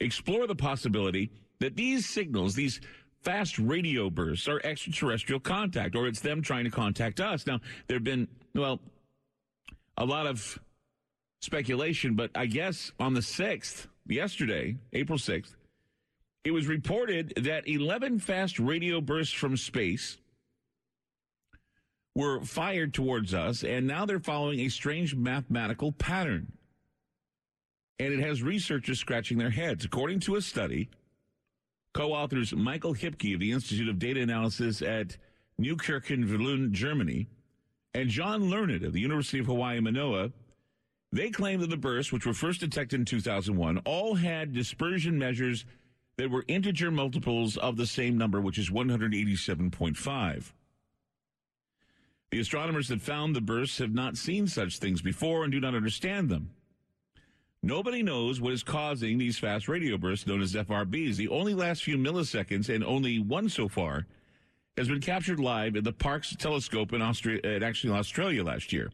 explore the possibility that these signals, these fast radio bursts are extraterrestrial contact, or it's them trying to contact us. Now, there have been, well, a lot of speculation, but I guess on the 6th, yesterday, April 6th, it was reported that 11 fast radio bursts from space were fired towards us, and now they're following a strange mathematical pattern. And it has researchers scratching their heads. According to a study, co-authors Michael Hippke of the Institute of Data Analysis at Neukirchen, Germany, and John Learned of the University of Hawaii, Manoa, they claim that the bursts, which were first detected in 2001, all had dispersion measures that were integer multiples of the same number, which is 187.5. The astronomers that found the bursts have not seen such things before and do not understand them. Nobody knows what is causing these fast radio bursts known as FRBs. The only last few milliseconds, and only one so far, has been captured live at the Parkes telescope in Australia, uh, actually in Australia last year.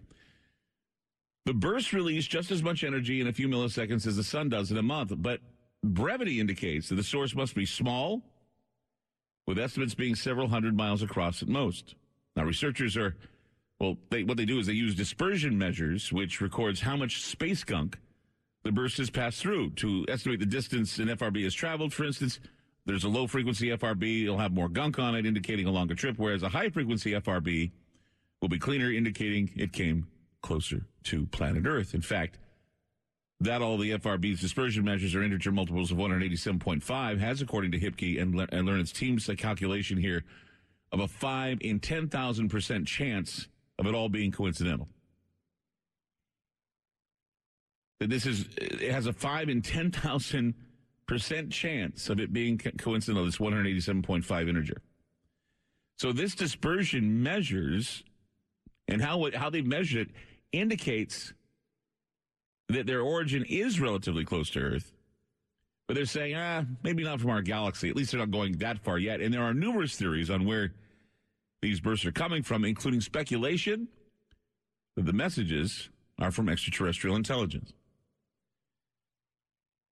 The bursts release just as much energy in a few milliseconds as the sun does in a month, but brevity indicates that the source must be small, with estimates being several hundred miles across at most. Now, researchers are, well, they, what they do is they use dispersion measures, which records how much space gunk the burst has passed through to estimate the distance an FRB has traveled. For instance, there's a low frequency FRB, it'll have more gunk on it, indicating a longer trip, whereas a high frequency FRB will be cleaner, indicating it came closer to planet Earth. In fact, that all the FRB's dispersion measures are integer multiples of 187.5 has, according to Hippke and, Le- and Learned's team's uh, calculation here, of a 5 in 10,000% chance of it all being coincidental. That this is, it has a 5 in 10,000% chance of it being co- coincidental, this 187.5 integer. So this dispersion measures, and how, it, how they measured it indicates that their origin is relatively close to Earth. But they're saying, ah, maybe not from our galaxy. At least they're not going that far yet. And there are numerous theories on where these bursts are coming from, including speculation that the messages are from extraterrestrial intelligence.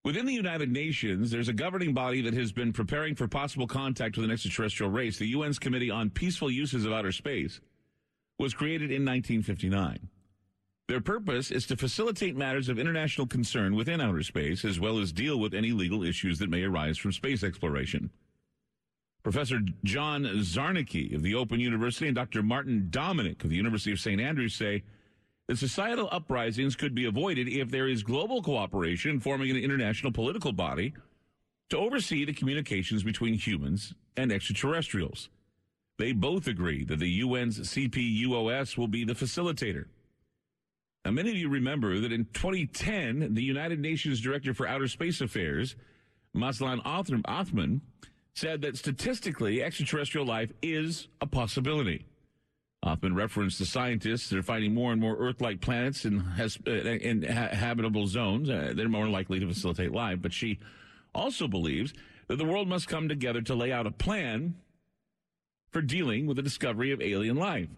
Within the United Nations, there's a governing body that has been preparing for possible contact with an extraterrestrial race. The UN's Committee on Peaceful Uses of Outer Space was created in 1959. Their purpose is to facilitate matters of international concern within outer space, as well as deal with any legal issues that may arise from space exploration. Professor John Zarnecki of the Open University and Dr. Martin Dominik of the University of St. Andrews say that societal uprisings could be avoided if there is global cooperation forming an international political body to oversee the communications between humans and extraterrestrials. They both agree that the UN's CPUOS will be the facilitator. Now, many of you remember that in 2010, the United Nations Director for Outer Space Affairs, Mazlan Othman, said that statistically, extraterrestrial life is a possibility. Othman referenced the scientists that are finding more and more Earth-like planets in, has, uh, in ha- habitable zones. Uh, they're more likely to facilitate life. But she also believes that the world must come together to lay out a plan for dealing with the discovery of alien life.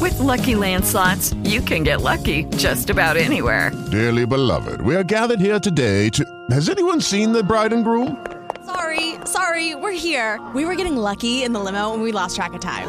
With Lucky Land slots, you can get lucky just about anywhere. Dearly beloved, we are gathered here today to. Has anyone seen the bride and groom? Sorry, sorry, we're here. We were getting lucky in the limo and we lost track of time.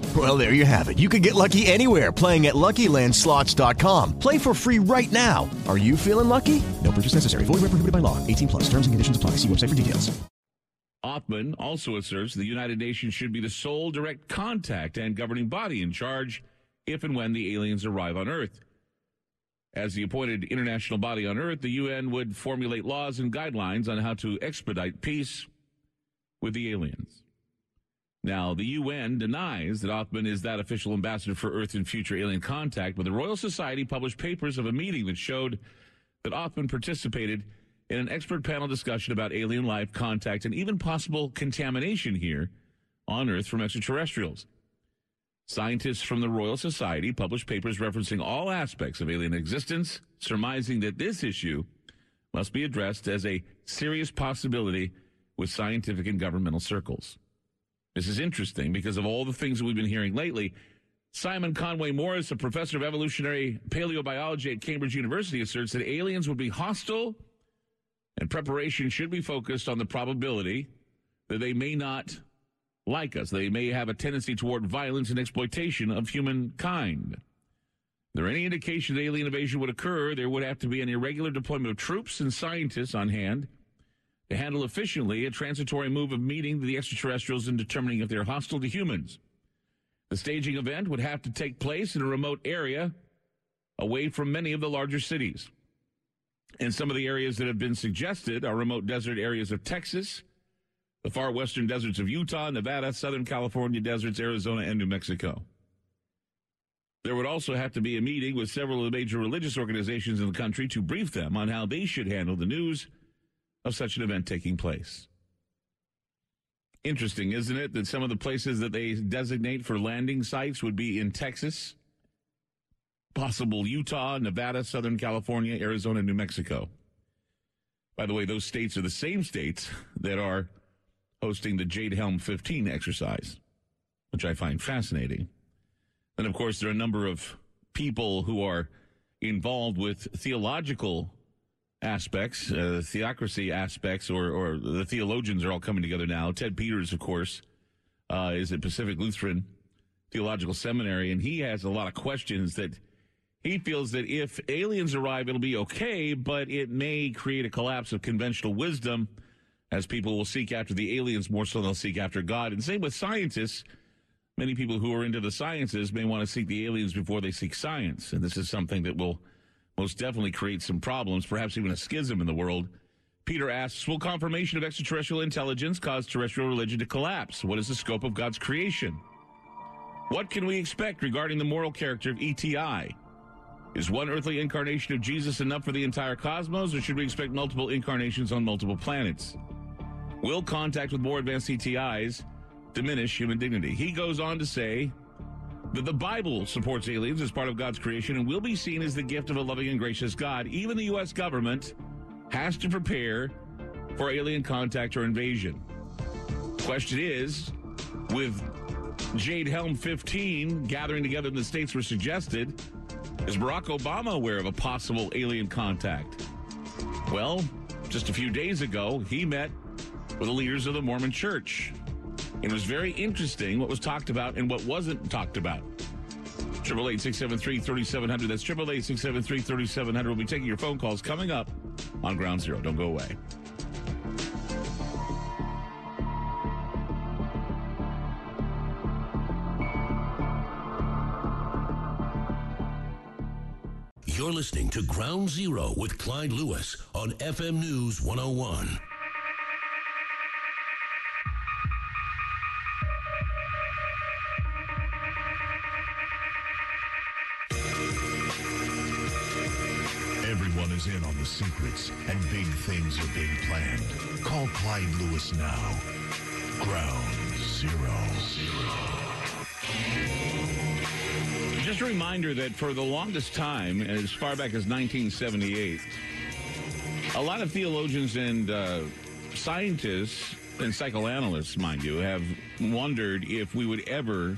Well, there you have it. You can get lucky anywhere playing at LuckyLandSlots.com. Play for free right now. Are you feeling lucky? No purchase necessary. Void where prohibited by law. 18 plus. Terms and conditions apply. See website for details. Othman also asserts the United Nations should be the sole direct contact and governing body in charge if and when the aliens arrive on Earth. As the appointed international body on Earth, the UN would formulate laws and guidelines on how to expedite peace with the aliens. Now, the UN denies that Othman is that official ambassador for Earth and future alien contact, but the Royal Society published papers of a meeting that showed that Othman participated in an expert panel discussion about alien life, contact, and even possible contamination here on Earth from extraterrestrials. Scientists from the Royal Society published papers referencing all aspects of alien existence, surmising that this issue must be addressed as a serious possibility with scientific and governmental circles. This is interesting because of all the things that we've been hearing lately. Simon Conway Morris, a professor of evolutionary paleobiology at Cambridge University, asserts that aliens would be hostile and preparation should be focused on the probability that they may not like us. They may have a tendency toward violence and exploitation of humankind. If there any indication that alien invasion would occur, there would have to be an irregular deployment of troops and scientists on hand to handle efficiently a transitory move of meeting the extraterrestrials and determining if they're hostile to humans. The staging event would have to take place in a remote area away from many of the larger cities. And some of the areas that have been suggested are remote desert areas of Texas, the far western deserts of Utah, Nevada, Southern California deserts, Arizona, and New Mexico. There would also have to be a meeting with several of the major religious organizations in the country to brief them on how they should handle the news of such an event taking place. Interesting, isn't it, that some of the places that they designate for landing sites would be in Texas, possible Utah, Nevada, Southern California, Arizona, New Mexico. By the way, those states are the same states that are hosting the Jade Helm 15 exercise, which I find fascinating. And of course, there are a number of people who are involved with theological aspects, uh, theocracy aspects, or, or the theologians are all coming together now. Ted Peters, of course, uh, is at Pacific Lutheran Theological Seminary, and he has a lot of questions that he feels that if aliens arrive, it'll be okay, but it may create a collapse of conventional wisdom as people will seek after the aliens more so than they'll seek after God. And same with scientists. Many people who are into the sciences may want to seek the aliens before they seek science. And this is something that will most definitely create some problems, perhaps even a schism in the world. Peter asks, will confirmation of extraterrestrial intelligence cause terrestrial religion to collapse? What is the scope of God's creation? What can we expect regarding the moral character of ETI? Is one earthly incarnation of Jesus enough for the entire cosmos, or should we expect multiple incarnations on multiple planets? Will contact with more advanced ETIs diminish human dignity? He goes on to say that the Bible supports aliens as part of God's creation and will be seen as the gift of a loving and gracious God. Even the U.S. government has to prepare for alien contact or invasion. Question is, with Jade Helm 15 gathering together in the states were suggested, is Barack Obama aware of a possible alien contact? Well, just a few days ago, he met with the leaders of the Mormon Church. It was very interesting what was talked about and what wasn't talked about. Triple eight six seven three thirty seven hundred. That's triple eight six seven three thirty seven hundred. We'll be taking your phone calls coming up on Ground Zero. Don't go away. You're listening to Ground Zero with Clyde Lewis on FM News 101. Secrets, and big things are being planned. Call Clyde Lewis now. Ground Zero. Just a reminder that for the longest time, as far back as 1978, a lot of theologians and uh, scientists and psychoanalysts, mind you, have wondered if we would ever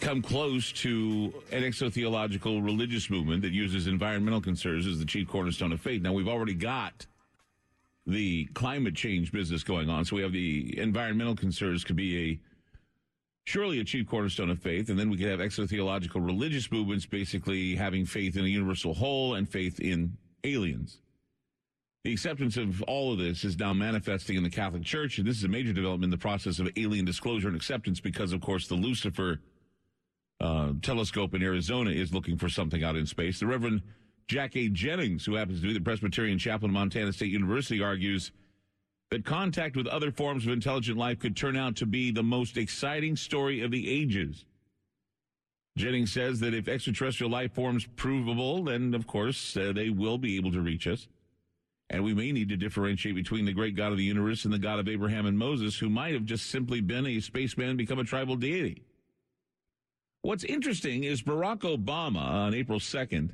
come close to an exotheological religious movement that uses environmental concerns as the chief cornerstone of faith. Now, we've already got the climate change business going on, so we have the environmental concerns could be a surely a chief cornerstone of faith, and then we could have exotheological religious movements basically having faith in a universal whole and faith in aliens. The acceptance of all of this is now manifesting in the Catholic Church, and this is a major development in the process of alien disclosure and acceptance because, of course, the Lucifer uh, telescope in Arizona is looking for something out in space. The Reverend Jack A. Jennings, who happens to be the Presbyterian chaplain of Montana State University, argues that contact with other forms of intelligent life could turn out to be the most exciting story of the ages. Jennings says that if extraterrestrial life forms provable, then of course uh, they will be able to reach us. And we may need to differentiate between the great God of the universe and the God of Abraham and Moses, who might have just simply been a spaceman become a tribal deity. What's interesting is Barack Obama on April 2nd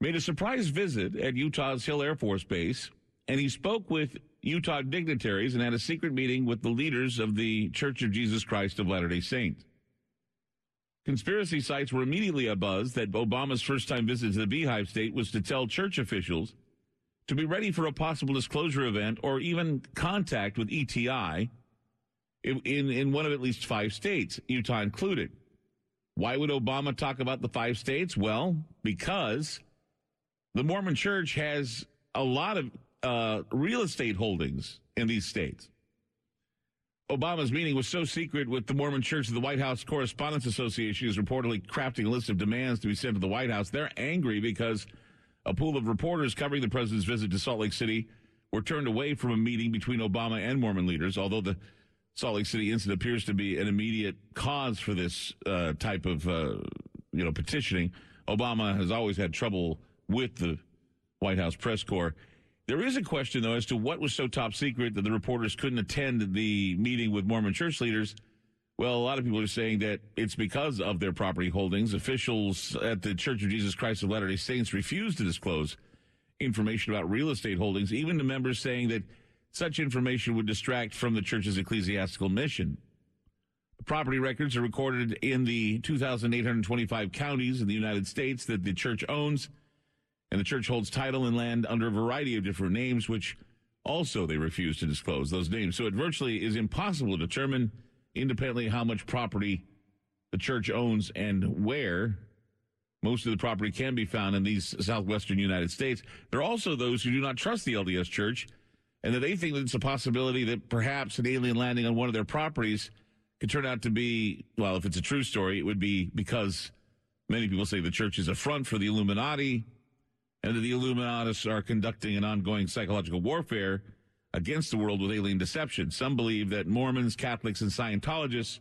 made a surprise visit at Utah's Hill Air Force Base, and he spoke with Utah dignitaries and had a secret meeting with the leaders of the Church of Jesus Christ of Latter day Saints. Conspiracy sites were immediately abuzz that Obama's first time visit to the Beehive State was to tell church officials to be ready for a possible disclosure event or even contact with ETI in, in, in one of at least five states, Utah included. Why would Obama talk about the five states? Well, because the Mormon church has a lot of uh, real estate holdings in these states. Obama's meeting was so secret with the Mormon Church that the White House Correspondents Association is reportedly crafting a list of demands to be sent to the White House. They're angry because a pool of reporters covering the president's visit to Salt Lake City were turned away from a meeting between Obama and Mormon leaders, although the Salt Lake City incident appears to be an immediate cause for this uh, type of uh, you know petitioning. Obama has always had trouble with the White House press corps. There is a question, though, as to what was so top secret that the reporters couldn't attend the meeting with Mormon church leaders. Well, a lot of people are saying that it's because of their property holdings. Officials at the Church of Jesus Christ of Latter day Saints refused to disclose information about real estate holdings, even to members saying that such information would distract from the church's ecclesiastical mission. Property records are recorded in the 2,825 counties in the United States that the church owns and the church holds title and land under a variety of different names, which also they refuse to disclose those names. So it virtually is impossible to determine independently how much property the church owns and where. Most of the property can be found in these southwestern United States. There are also those who do not trust the LDS church and that they think that it's a possibility that perhaps an alien landing on one of their properties could turn out to be, well, if it's a true story, it would be because many people say the church is a front for the Illuminati and that the Illuminatis are conducting an ongoing psychological warfare against the world with alien deception. Some believe that Mormons, Catholics, and Scientologists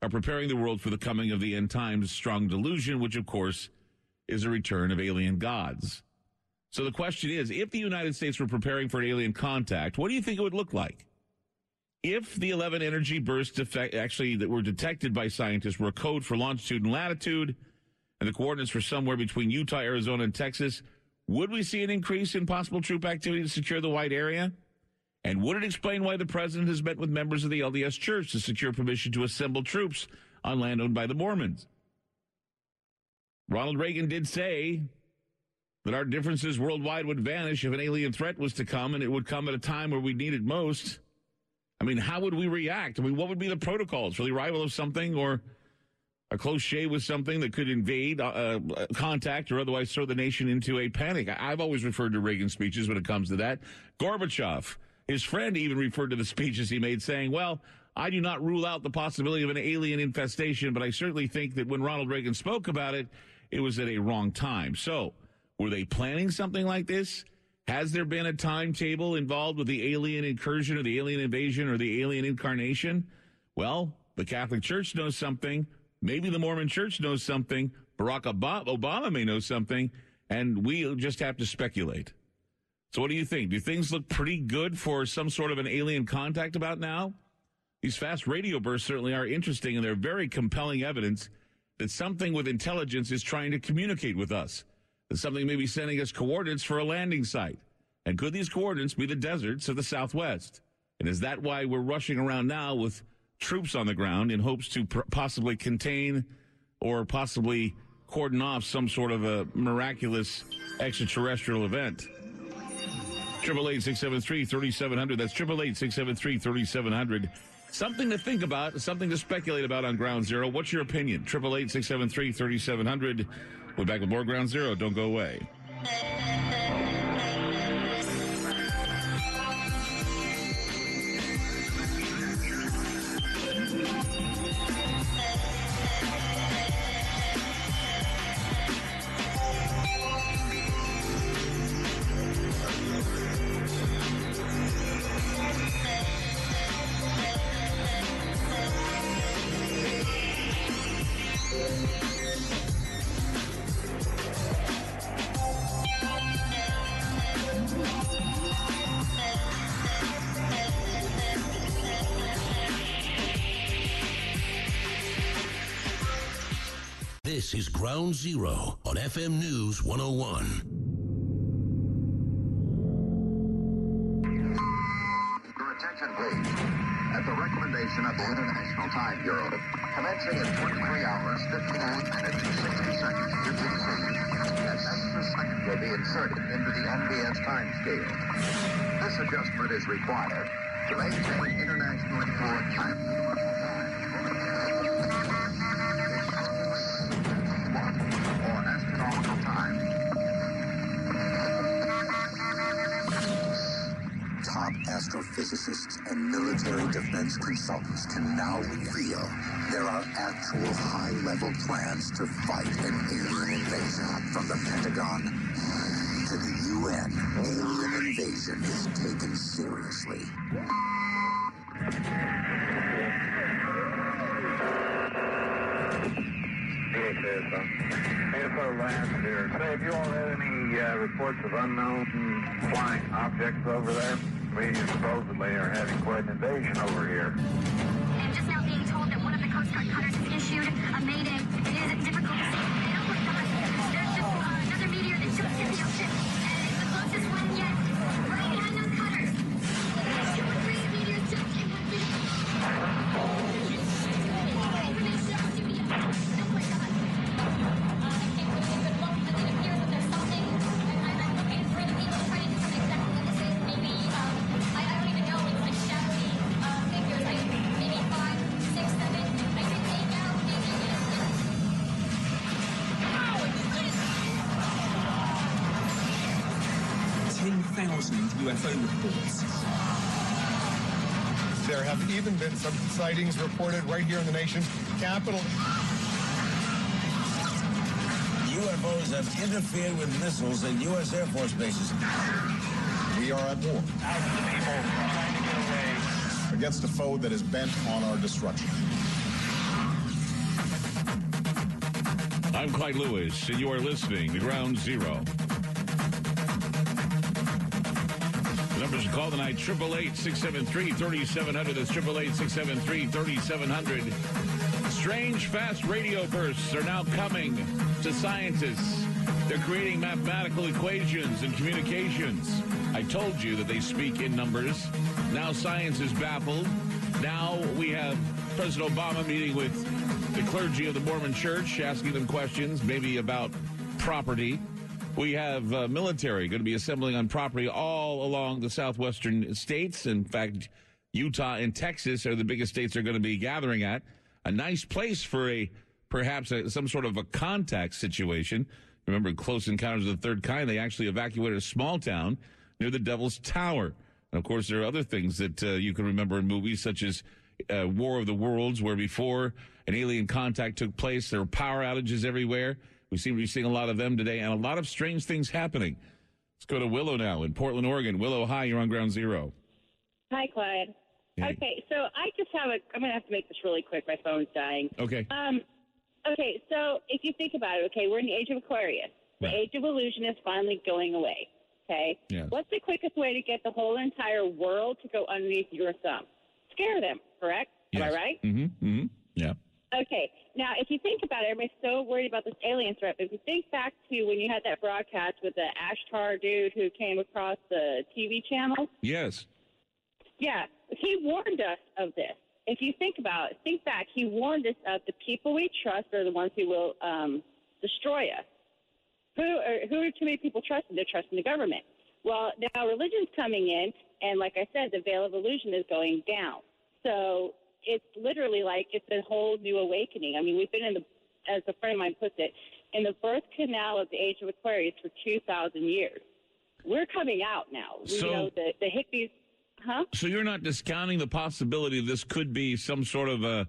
are preparing the world for the coming of the end times strong delusion, which of course is a return of alien gods. So the question is if the United States were preparing for an alien contact, what do you think it would look like? If the 11 energy bursts effect, actually that were detected by scientists were a code for longitude and latitude, and the coordinates were somewhere between Utah, Arizona, and Texas, would we see an increase in possible troop activity to secure the wide area? And would it explain why the president has met with members of the LDS Church to secure permission to assemble troops on land owned by the Mormons? Ronald Reagan did say that our differences worldwide would vanish if an alien threat was to come, and it would come at a time where we need it most. I mean, how would we react? I mean, what would be the protocols for the arrival of something or a close shave with something that could invade uh, uh, contact or otherwise throw the nation into a panic? I've always referred to Reagan speeches when it comes to that. Gorbachev, his friend, even referred to the speeches he made, saying, Well, I do not rule out the possibility of an alien infestation, but I certainly think that when Ronald Reagan spoke about it, it was at a wrong time. So, were they planning something like this? Has there been a timetable involved with the alien incursion or the alien invasion or the alien incarnation? Well, the Catholic Church knows something. Maybe the Mormon Church knows something. Barack Obama may know something. And we just have to speculate. So, what do you think? Do things look pretty good for some sort of an alien contact about now? These fast radio bursts certainly are interesting, and they're very compelling evidence that something with intelligence is trying to communicate with us that something may be sending us coordinates for a landing site. And could these coordinates be the deserts of the Southwest? And is that why we're rushing around now with troops on the ground in hopes to pr- possibly contain or possibly cordon off some sort of a miraculous extraterrestrial event? Triple eight six seven three thirty seven hundred. That's triple eight six seven three thirty seven hundred. Something to think about, something to speculate about on Ground Zero. What's your opinion? Triple eight six seven three thirty seven hundred. We're back with more Ground Zero. Don't go away. Zero on FM News 101. Your attention, please. At the recommendation of the International Time Bureau, commencing at 23 hours, 59 minutes, and 60 seconds UTC, an extra second will be inserted into the NBS time scale. This adjustment is required to maintain international broadcast astrophysicists and military defense consultants can now reveal there are actual high-level plans to fight an alien invasion from the Pentagon to the UN. Alien invasion is taken seriously. Say, have you all had any uh, reports of unknown flying objects over there? We supposedly are having quite an invasion over here. I'm just now being told that one of the Coast Guard cutters has issued a mayday. It is difficult sightings reported right here in the nation's capital. UFOs have interfered with missiles at U.S. Air Force bases. We are at war against a foe that is bent on our destruction. I'm Clyde Lewis, and you are listening to Ground Zero. Numbers to call tonight 888 673 3700. That's 888 673 3700. Strange fast radio bursts are now coming to scientists. They're creating mathematical equations and communications. I told you that they speak in numbers. Now science is baffled. Now we have President Obama meeting with the clergy of the Mormon Church, asking them questions, maybe about property. We have uh, military going to be assembling on property all along the southwestern states. In fact, Utah and Texas are the biggest states they're going to be gathering at. A nice place for a perhaps a, some sort of a contact situation. Remember, Close Encounters of the Third Kind, they actually evacuated a small town near the Devil's Tower. And of course, there are other things that uh, you can remember in movies, such as uh, War of the Worlds, where before an alien contact took place, there were power outages everywhere. We seem to be seeing a lot of them today, and a lot of strange things happening. Let's go to Willow now in Portland, Oregon. Willow, hi, you're on Ground Zero. Hi, Clyde. Hey. Okay, so I just have a. I'm gonna have to make this really quick. My phone's dying. Okay. Um. Okay, so if you think about it, okay, we're in the age of Aquarius. The Right. age of illusion is finally going away. Okay. Yes. What's the quickest way to get the whole entire world to go underneath your thumb? Scare them. Correct? Am I right? Mm-hmm. Mm-hmm. Yeah. Okay. Now, if you think about it, everybody's so worried about this alien threat. But if you think back to when you had that broadcast with the Ashtar dude who came across the TV channel, Yes. yeah, he warned us of this. If you think about it, think back, he warned us of the people we trust are the ones who will um, destroy us. Who are, who are too many people trusting? They're trusting the government. Well, now religion's coming in, and like I said, the veil of illusion is going down. So it's literally like it's a whole new awakening. I mean, we've been in the, as a friend of mine puts it, in the birth canal of the age of Aquarius for 2,000 years. We're coming out now. We So- know the, the hippies, huh? So you're not discounting the possibility this could be some sort of a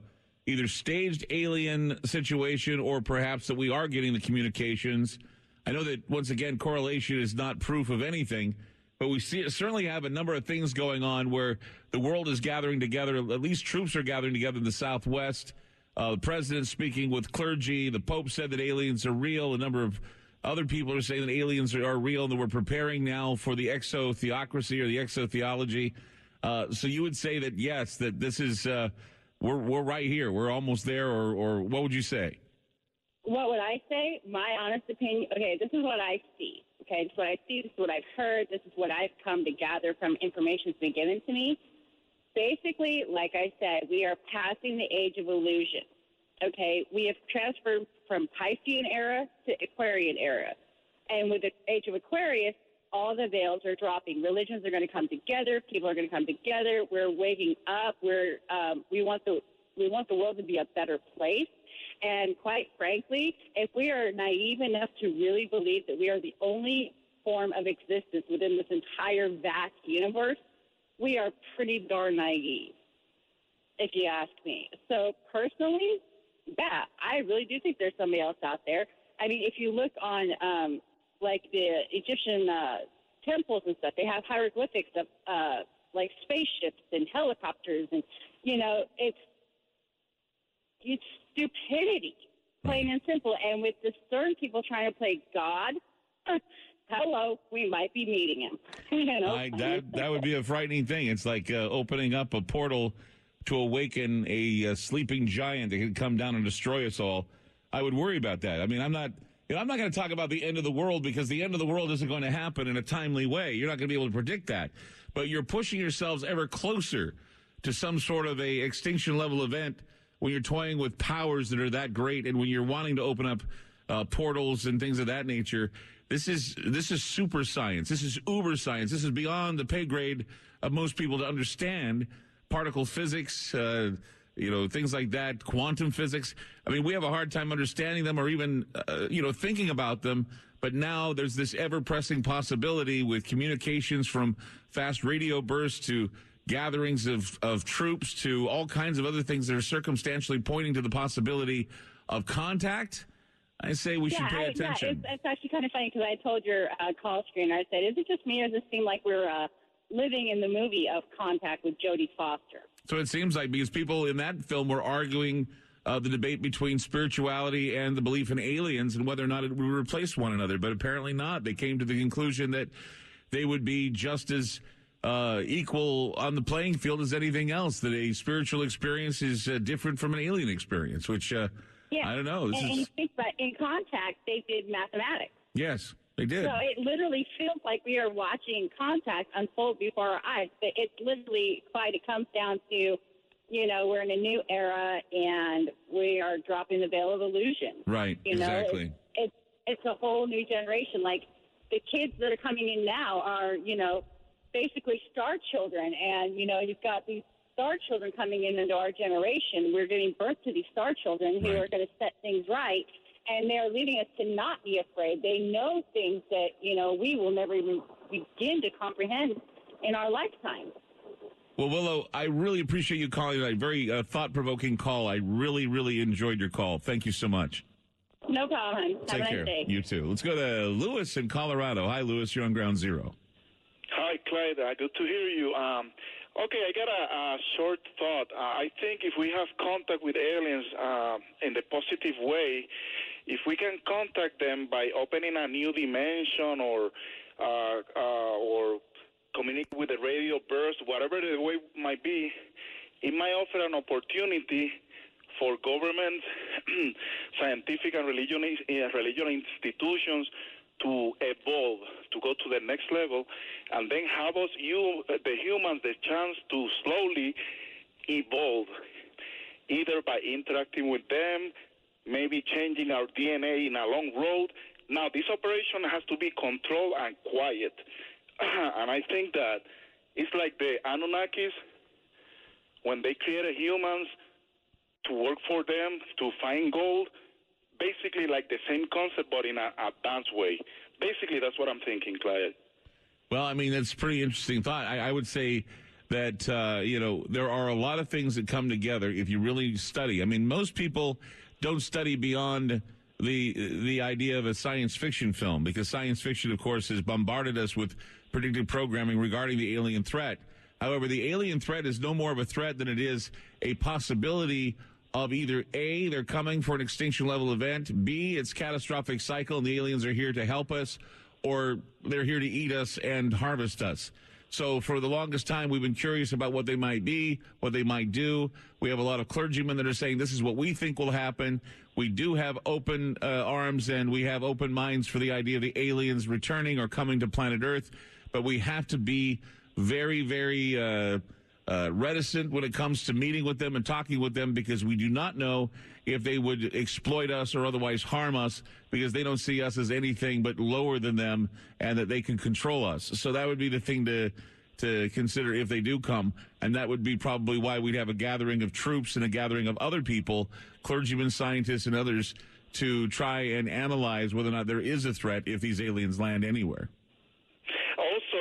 either staged alien situation or perhaps that we are getting the communications. I know that once again correlation is not proof of anything, but we see, certainly have a number of things going on where the world is gathering together. At least troops are gathering together in the Southwest. Uh, the president speaking with clergy. The Pope said that aliens are real. A number of other people are saying that aliens are, are real and that we're preparing now for the exotheocracy or the exotheology. Uh, so you would say that yes, that this is uh, we're we're right here. We're almost there, or or what would you say? What would I say? My honest opinion. Okay, this is what I see. Okay, is what I see. This is what I've heard. This is what I've come to gather from information that's been given to me. Basically, like I said, we are passing the age of illusion. Okay, we have transferred from Piscean era to Aquarian era, and with the age of Aquarius, all the veils are dropping. Religions are going to come together. People are going to come together. We're waking up. We're um, we want the we want the world to be a better place. And quite frankly, if we are naive enough to really believe that we are the only form of existence within this entire vast universe, we are pretty darn naive, if you ask me. So personally, yeah, I really do think there's somebody else out there. I mean, if you look on um, like the Egyptian uh, temples and stuff, they have hieroglyphics of uh, like spaceships and helicopters, and you know, it's it's stupidity, plain and simple. And with the certain people trying to play God, hello, we might be meeting him. you know, I, that that would be a frightening thing. It's like uh, opening up a portal to awaken a uh, sleeping giant that could come down and destroy us all. I would worry about that. I mean, I'm not. You know, I'm not going to talk about the end of the world because the end of the world isn't going to happen in a timely way. You're not going to be able to predict that. But you're pushing yourselves ever closer to some sort of a extinction level event when you're toying with powers that are that great and when you're wanting to open up uh, portals and things of that nature. This is this is super science. This is uber science. This is beyond the pay grade of most people to understand particle physics. Uh, you know things like that, quantum physics. I mean, we have a hard time understanding them or even uh, you know thinking about them. But now there's this ever pressing possibility with communications from fast radio bursts to gatherings of, of troops to all kinds of other things that are circumstantially pointing to the possibility of contact. I say we should pay I, yeah, attention. it's, it's actually kind of funny because I told your uh, call screener, I said, is it just me or does it seem like we're uh, living in the movie of Contact with Jodie Foster? So it seems like because people in that film were arguing uh, the debate between spirituality and the belief in aliens and whether or not it would replace one another, but apparently not. They came to the conclusion that they would be just as uh, equal on the playing field as anything else. That a spiritual experience is uh, different from an alien experience, which uh, Yeah. I don't know. This and, and is think about in contact, they did mathematics. yes, they did. So it literally feels like we are watching contact unfold before our eyes. But it's literally quite. It comes down to, you know, we're in a new era and we are dropping the veil of illusion. Right, You know, exactly. It's, it's it's a whole new generation. Like the kids that are coming in now are, you know, basically star children, and you know, you've got these star children coming in into our generation. We're giving birth to these star children who are going to set things right. And they're leading us to not be afraid. They know things that, you know, we will never even begin to comprehend in our lifetime. Well, Willow, I really appreciate you calling tonight. Very uh, thought provoking call. I really, really enjoyed your call. Thank you so much. No problem. Have Take nice care. day. You too. Let's go to Lewis in Colorado. Hi, Lewis. You're on ground zero. Hi, Clyde. Uh, good to hear you. Um, okay, I got a, a short thought. Uh, I think if we have contact with aliens uh, in the positive way, if we can contact them by opening a new dimension or uh, uh, or communicate with the radio burst, whatever the way might be, it might offer an opportunity for government, scientific and religion, uh, religion institutions to evolve, to go to the next level, and then have us, you, the humans, the chance to slowly evolve, either by interacting with them, maybe changing our DNA in a long road. Now, this operation has to be controlled and quiet. and I think that it's like the Anunnakis when they created humans to work for them, to find gold. Basically, like the same concept, but in an advanced way. Basically, that's what I'm thinking, Clyde. Well, I mean, that's a pretty interesting thought. I, I would say that, uh, you know, there are a lot of things that come together if you really study. I mean, most people don't study beyond the the idea of a science fiction film because science fiction, of course, has bombarded us with predictive programming regarding the alien threat. However, the alien threat is no more of a threat than it is a possibility of either A, they're coming for an extinction level event, B, it's catastrophic cycle and the aliens are here to help us, or they're here to eat us and harvest us. So for the longest time, we've been curious about what they might be, what they might do. We have a lot of clergymen that are saying this is what we think will happen. We do have open uh, arms and we have open minds for the idea of the aliens returning or coming to planet Earth, but we have to be very, very uh, uh, reticent when it comes to meeting with them and talking with them because we do not know if they would exploit us or otherwise harm us because they don't see us as anything but lower than them and that they can control us. So that would be the thing to to consider if they do come, and that would be probably why we'd have a gathering of troops and a gathering of other people, clergymen, scientists, and others, to try and analyze whether or not there is a threat if these aliens land anywhere.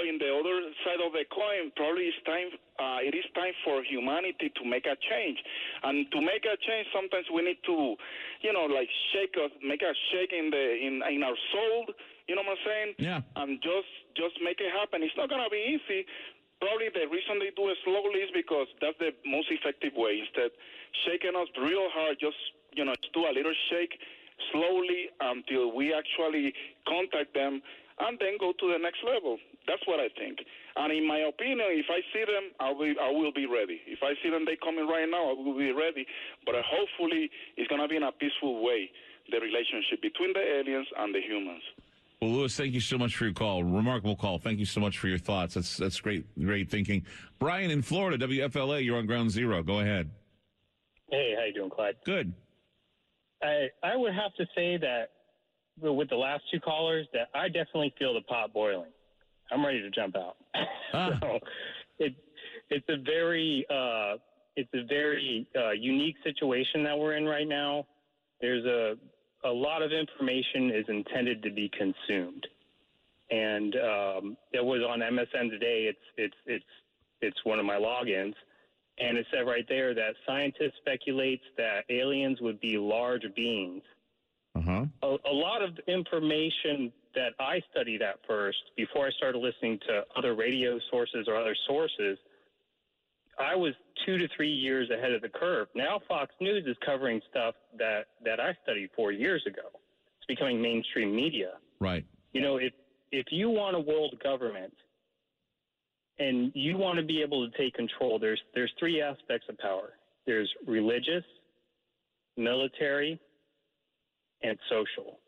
In the other side of the coin, probably it's time. Uh, it is time for humanity to make a change, and to make a change, sometimes we need to, you know, like shake us, make a shake in the in in our soul. You know what I'm saying? Yeah. And just just make it happen. It's not gonna be easy. Probably the reason they do it slowly is because that's the most effective way. Instead, shaking us real hard, just you know, just do a little shake slowly until we actually contact them and then go to the next level. That's what I think. And in my opinion, if I see them, I'll be, I will be ready. If I see them, they coming right now, I will be ready. But uh, hopefully, it's gonna be in a peaceful way. The relationship between the aliens and the humans. Well, Lewis, thank you so much for your call. Remarkable call. Thank you so much for your thoughts. That's that's great, great thinking. Brian in Florida, WFLA, you're on Ground Zero. Go ahead. Hey, how you doing, Clyde? Good. I I would have to say that with the last two callers, that I definitely feel the pot boiling. I'm ready to jump out. so it it's a very uh, it's a very uh, unique situation that we're in right now. There's a a lot of information is intended to be consumed, and um, it was on MSN today. It's it's it's it's one of my logins, and it said right there that scientists speculates that aliens would be large beings. Uh-huh. A, a lot of information that I studied at first before I started listening to other radio sources or other sources, I was two to three years ahead of the curve. Now Fox News is covering stuff that, that I studied four years ago. It's becoming mainstream media. Right. You know, if if you want a world government, and you want to be able to take control. There's there's three aspects of power. There's religious, military, and social.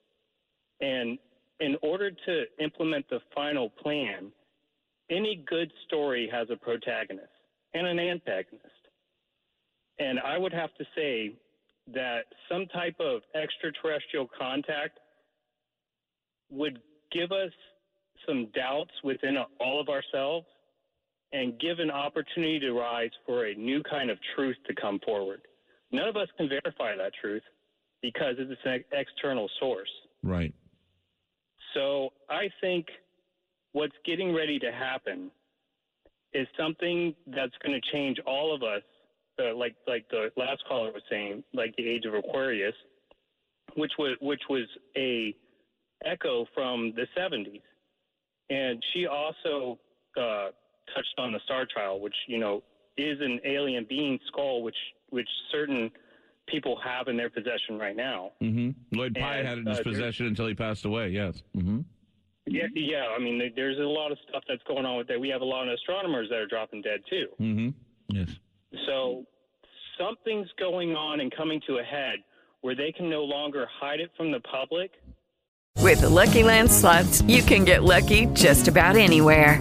And in order to implement the final plan, any good story has a protagonist and an antagonist. And I would have to say that some type of extraterrestrial contact would give us some doubts within all of ourselves and give an opportunity to rise for a new kind of truth to come forward. None of us can verify that truth because it's an external source. Right. So I think what's getting ready to happen is something that's going to change all of us. Uh, like like the last caller was saying, like the age of Aquarius, which was which was a echo from the 70s, and she also uh, touched on the Starchild, which you know is an alien being skull, which which certain people have in their possession right now. hmm Lloyd Pye And, had it in his uh, possession until he passed away. Yes. hmm Yeah, yeah. I mean, there's a lot of stuff that's going on with that. We have a lot of astronomers that are dropping dead too. hmm Yes. So something's going on and coming to a head where they can no longer hide it from the public. With the Lucky Land slots, you can get lucky just about anywhere.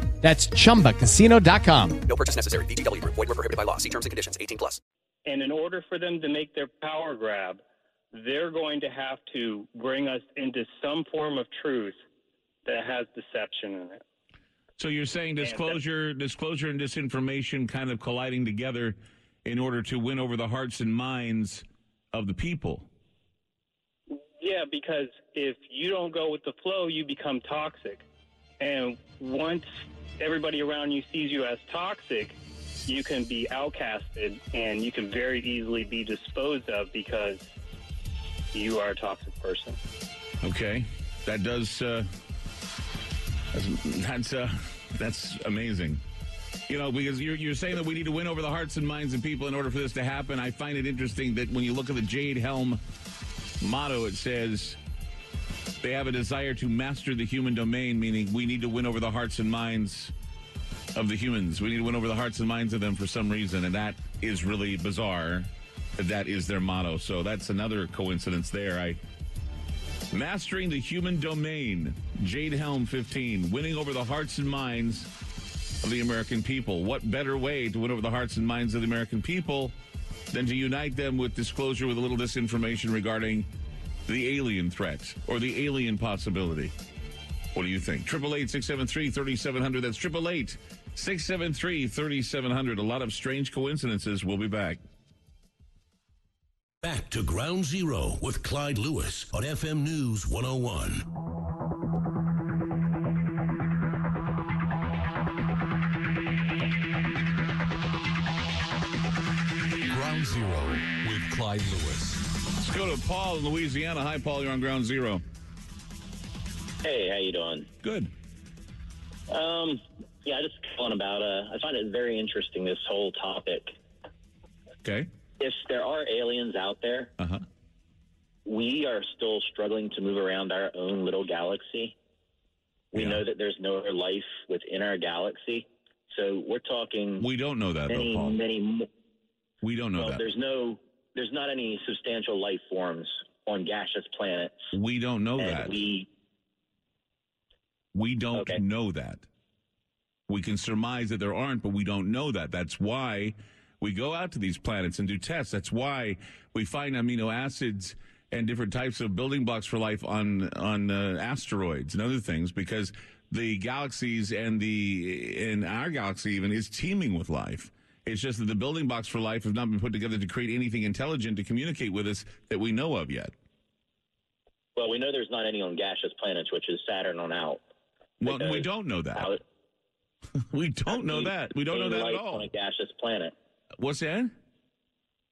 That's chumbacasino.com. No purchase necessary. VGW Group. Void were prohibited by law. See terms and conditions. 18 plus. And in order for them to make their power grab, they're going to have to bring us into some form of truth that has deception in it. So you're saying disclosure, disclosure, and disinformation kind of colliding together in order to win over the hearts and minds of the people. Yeah, because if you don't go with the flow, you become toxic. And once everybody around you sees you as toxic, you can be outcasted and you can very easily be disposed of because you are a toxic person. Okay, that does. Uh, that's uh, that's amazing. You know, because you're, you're saying that we need to win over the hearts and minds of people in order for this to happen. I find it interesting that when you look at the Jade Helm motto, it says they have a desire to master the human domain, meaning we need to win over the hearts and minds of the humans. We need to win over the hearts and minds of them for some reason, and that is really bizarre. That is their motto. So that's another coincidence there. I mastering the human domain. Jade Helm 15, winning over the hearts and minds of the American people. What better way to win over the hearts and minds of the American people than to unite them with disclosure with a little disinformation regarding the alien threat or the alien possibility? What do you think? 888 673 3700. That's 888 673 3700. A lot of strange coincidences. We'll be back. Back to Ground Zero with Clyde Lewis on FM News 101. Ground Zero with Clyde Lewis. Let's go to Paul in Louisiana. Hi, Paul. You're on Ground Zero. Hey, how you doing? Good. Um, yeah, I just calling about. Uh, I find it very interesting this whole topic. Okay. If there are aliens out there, uh-huh. we are still struggling to move around our own little galaxy. We know that there's no other life within our galaxy, so we're talking. We don't know that, though, Paul. many. mo- We don't know well, that. there's no. There's not any substantial life forms on gaseous planets. We don't know and that. We We don't know that. We can surmise that there aren't, but we don't know that. That's why we go out to these planets and do tests. That's why we find amino acids and different types of building blocks for life on on uh, asteroids and other things because the galaxies and the in our galaxy even is teeming with life. It's just that the building blocks for life have not been put together to create anything intelligent to communicate with us that we know of yet. Well, we know there's not any on gaseous planets, which is Saturn on out. Well, we don't know that. we don't know how can you that. We don't know that at all. On a gaseous planet. What's that?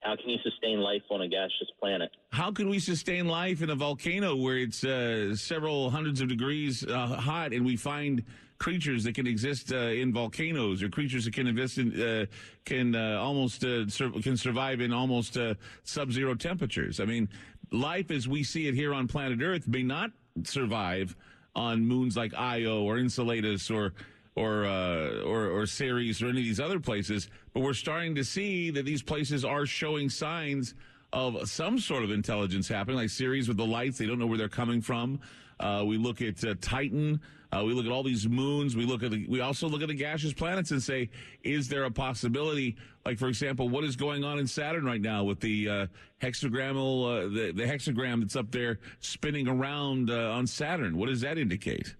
How can you sustain life on a gaseous planet? How can we sustain life in a volcano where it's uh, several hundreds of degrees uh, hot, and we find creatures that can exist uh, in volcanoes, or creatures that can exist in uh, can uh, almost uh, sur- can survive in almost uh, sub-zero temperatures? I mean, life as we see it here on planet Earth may not survive on moons like Io or Enceladus or or uh, or or Ceres or any of these other places, but we're starting to see that these places are showing signs of some sort of intelligence happening, like Ceres with the lights. They don't know where they're coming from. Uh, we look at uh, Titan. Uh, we look at all these moons. We look at the, we also look at the gaseous planets and say, is there a possibility? Like for example, what is going on in Saturn right now with the uh, hexagrammal uh, the, the hexagram that's up there spinning around uh, on Saturn? What does that indicate?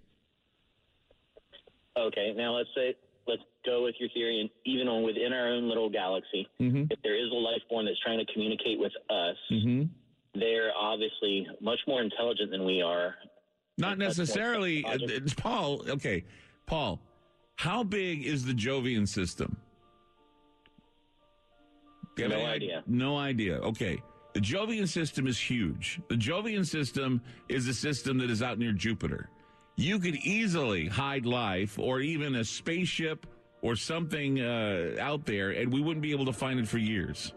Okay, now let's say let's go with your theory, and even on within our own little galaxy, Mm-hmm. if there is a life form that's trying to communicate with us, Mm-hmm. they're obviously much more intelligent than we are. Not necessarily, uh, it's Paul. Okay, Paul, how big is the Jovian system? Do you have No any idea. No idea. Okay. The Jovian system is huge. The Jovian system is a system that is out near Jupiter. You could easily hide life or even a spaceship or something uh, out there, and we wouldn't be able to find it for years.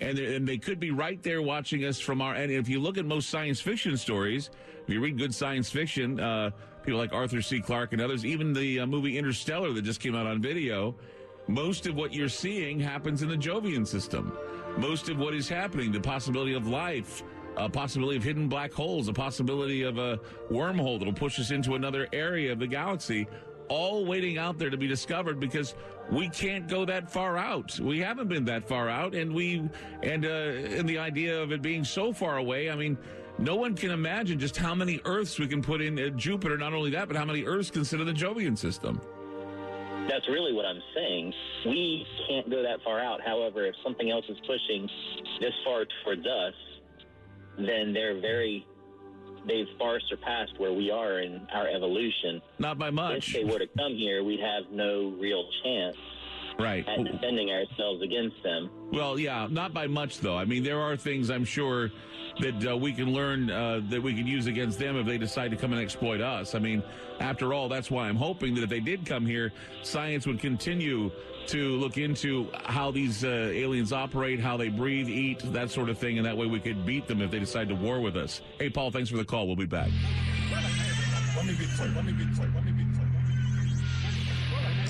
And, they- and they could be right there watching us from our. And if you look at most science fiction stories, if you read good science fiction, uh, people like Arthur C. Clarke and others, even the uh, movie Interstellar that just came out on video, most of what you're seeing happens in the Jovian system. Most of what is happening, the possibility of life, a possibility of hidden black holes, a possibility of a wormhole that'll push us into another area of the galaxy, all waiting out there to be discovered because we can't go that far out. We haven't been that far out, and we and uh, and the idea of it being so far away. I mean, no one can imagine just how many Earths we can put in uh, Jupiter. Not only that, but how many Earths consider the Jovian system. That's really what I'm saying. We can't go that far out. However, if something else is pushing this far towards us, then they're very, they've far surpassed where we are in our evolution. Not by much. If they were to come here, we'd have no real chance Right. at defending ourselves against them. Well, yeah, not by much though. I mean, there are things I'm sure that uh, we can learn uh, that we can use against them if they decide to come and exploit us. I mean, after all, that's why I'm hoping that if they did come here, science would continue to look into how these uh, aliens operate, how they breathe, eat, that sort of thing, and that way we could beat them if they decide to war with us. Hey, Paul, thanks for the call. We'll be back. Let me be clear. Let me be clear. Let me be clear.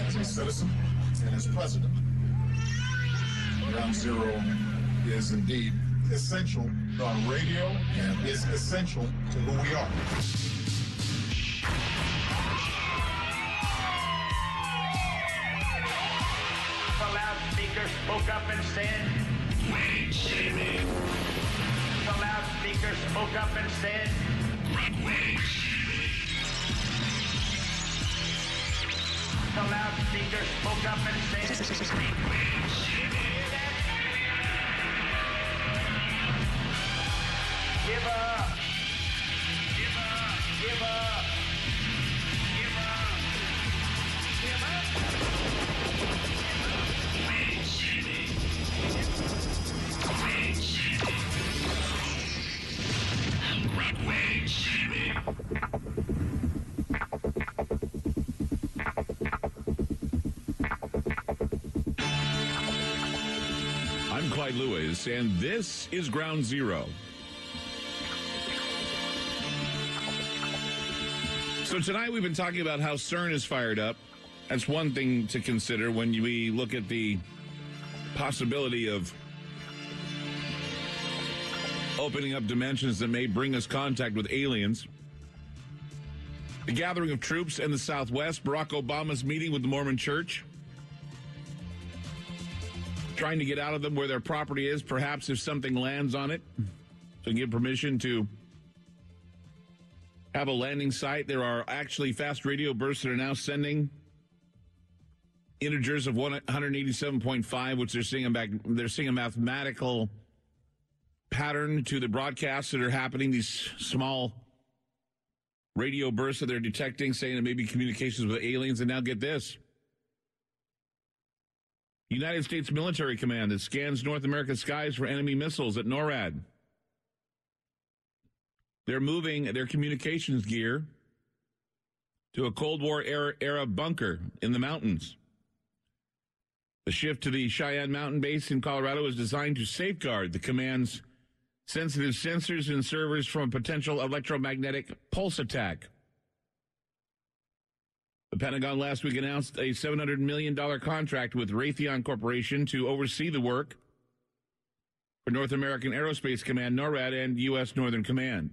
As a citizen and as president, Ground Zero is indeed essential on radio and is essential to who we are. The loudspeaker spoke up and said, Wait, shaming. The loudspeaker spoke up and said, Wait, The loudspeaker spoke up and said, Give up. Give up. Give up. And this is Ground Zero. So tonight we've been talking about how CERN is fired up. That's one thing to consider when we look at the possibility of opening up dimensions that may bring us contact with aliens. The gathering of troops in the Southwest, Barack Obama's meeting with the Mormon Church, trying to get out of them where their property is, perhaps if something lands on it. to give permission to have a landing site. There are actually fast radio bursts that are now sending integers of 187.5, which they're seeing a back, they're seeing a mathematical pattern to the broadcasts that are happening. These small radio bursts that they're detecting, saying it may be communications with aliens. And now get this. United States Military Command that scans North American skies for enemy missiles at NORAD. They're moving their communications gear to a Cold War era, era bunker in the mountains. The shift to the Cheyenne Mountain Base in Colorado is designed to safeguard the command's sensitive sensors and servers from a potential electromagnetic pulse attack. The Pentagon last week announced a $700 million contract with Raytheon Corporation to oversee the work for North American Aerospace Command, NORAD, and U.S. Northern Command.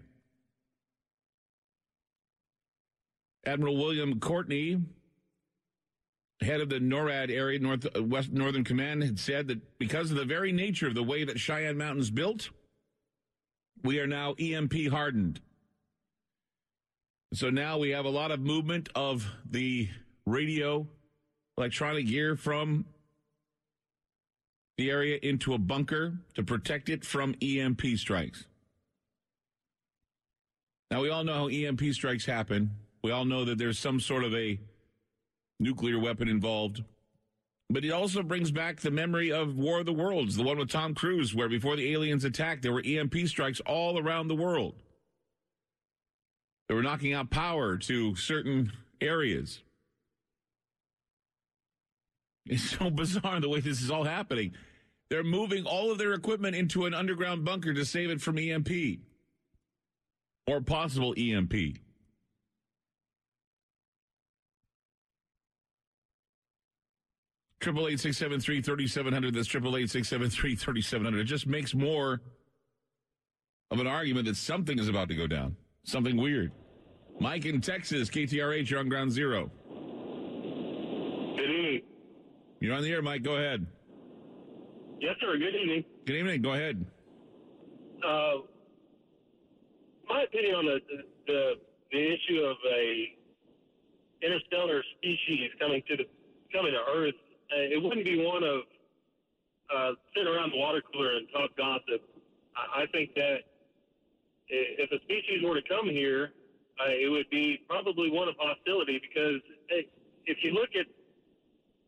Admiral William Gortney, head of the NORAD area, North uh, West Northern Command, had said that because of the very nature of the way that Cheyenne Mountain's built, we are now EMP hardened. So now we have a lot of movement of the radio electronic gear from the area into a bunker to protect it from EMP strikes. Now we all know how EMP strikes happen. We all know that there's some sort of a nuclear weapon involved. But it also brings back the memory of War of the Worlds, the one with Tom Cruise, where before the aliens attacked, there were EMP strikes all around the world. They were knocking out power to certain areas. It's so bizarre the way this is all happening. They're moving all of their equipment into an underground bunker to save it from EMP or possible EMP. Triple eight six seven three thirty seven hundred. That's triple eight six seven three thirty seven hundred. It just makes more of an argument that something is about to go down. Something weird. Mike in Texas, KTRH, you're on ground zero. Good evening. You're on the air, Mike. Go ahead. Yes, sir. Good evening. Good evening. Go ahead. Uh, my opinion on the, the the issue of a interstellar species coming to the coming to Earth, uh, it wouldn't be one of uh, sitting around the water cooler and talk gossip. I, I think that if a species were to come here, uh, it would be probably one of hostility because hey, if you look at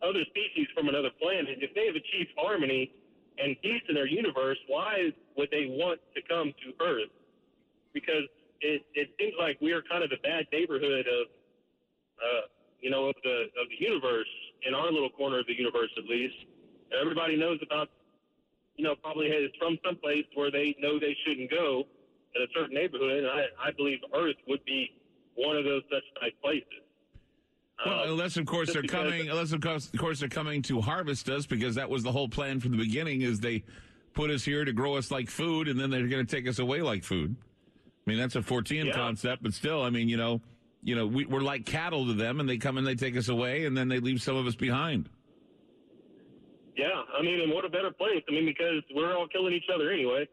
other species from another planet, if they have achieved harmony and peace in their universe, why would they want to come to Earth? Because it, it seems like we are kind of the bad neighborhood of, uh, you know, of the of the universe in our little corner of the universe, at least. Everybody knows about, you know, probably is from some place where they know they shouldn't go in a certain neighborhood. And I, I believe Earth would be one of those such type places. Well, uh, unless of course they're coming, unless of course, of course they're coming to harvest us because that was the whole plan from the beginning. Is they put us here to grow us like food, and then they're going to take us away like food. I mean, that's a Fortean Yeah. concept, but still, I mean, you know, you know, we, we're like cattle to them, and they come and they take us away, and then they leave some of us behind. Yeah, I mean, and what a better place? I mean, because we're all killing each other anyway.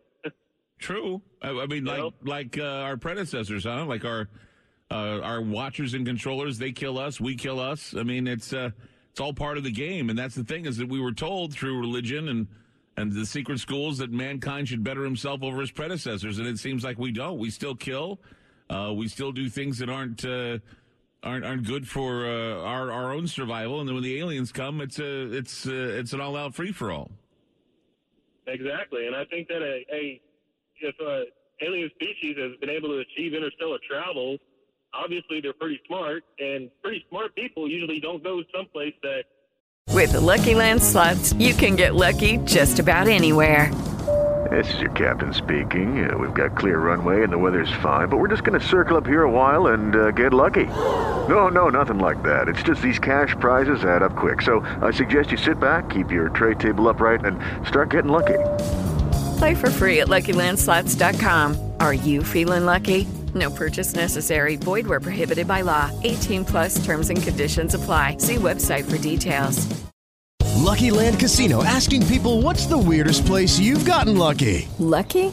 True. I, I mean, like like uh, our predecessors, huh? Like our uh, our watchers and controllers, they kill us, we kill us. I mean, it's uh, it's all part of the game, and that's the thing is that we were told through religion and and the secret schools that mankind should better himself over his predecessors, and it seems like we don't. We still kill. Uh, we still do things that aren't. Uh, Aren't, aren't good for uh, our our own survival, and then when the aliens come, it's a it's uh it's an all out free for all. Exactly, and I think that a, a if a alien species has been able to achieve interstellar travel, obviously they're pretty smart, and pretty smart people usually don't go someplace that With the Lucky Land slots, you can get lucky just about anywhere. This is your captain speaking. Uh, we've got clear runway and the weather's fine, but we're just going to circle up here a while and uh, get lucky. No, no, nothing like that. It's just these cash prizes add up quick. So I suggest you sit back, keep your tray table upright, and start getting lucky. Play for free at LuckyLandSlots.com. Are you feeling lucky? No purchase necessary. Void where prohibited by law. 18 plus terms and conditions apply. See website for details. Lucky Land Casino asking people what's the weirdest place you've gotten lucky? Lucky?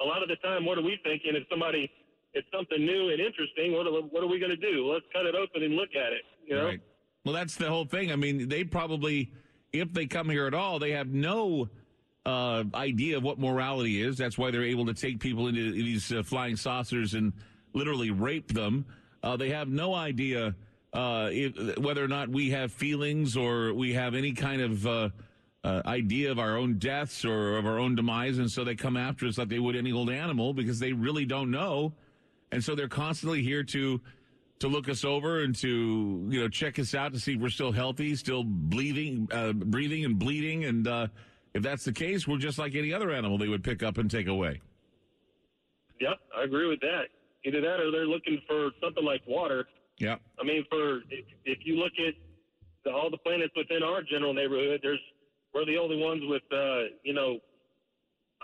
a lot of the time, what are we thinking? If somebody, it's something new and interesting, what are, what are we going to do? Let's cut it open and look at it. You know. Right. Well, that's the whole thing. I mean, they probably, if they come here at all, they have no uh, idea of what morality is. That's why they're able to take people into these uh, flying saucers and literally rape them. Uh, they have no idea uh, if, whether or not we have feelings or we have any kind of uh, idea of our own deaths or of our own demise, and so they come after us like they would any old animal because they really don't know, and so they're constantly here to to look us over and to you know check us out to see if we're still healthy, still bleeding, uh, breathing and bleeding, and uh, if that's the case, we're just like any other animal they would pick up and take away. Yep, I agree with that. Either that, or they're looking for something like water. Yeah. I mean, for if, if you look at the, all the planets within our general neighborhood, there's we're the only ones with, uh, you know,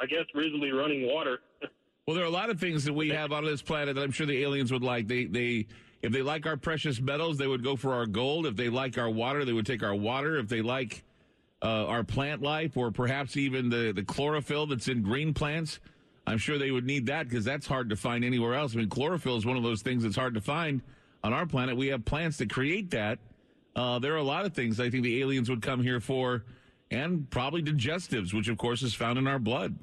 I guess reasonably running water. Well, there are a lot of things that we have on this planet that I'm sure the aliens would like. They they if they like our precious metals, they would go for our gold. If they like our water, they would take our water. If they like uh, our plant life, or perhaps even the the chlorophyll that's in green plants, I'm sure they would need that because that's hard to find anywhere else. I mean, chlorophyll is one of those things that's hard to find on our planet. We have plants that create that. Uh, there are a lot of things I think the aliens would come here for, and probably digestives, which of course is found in our blood.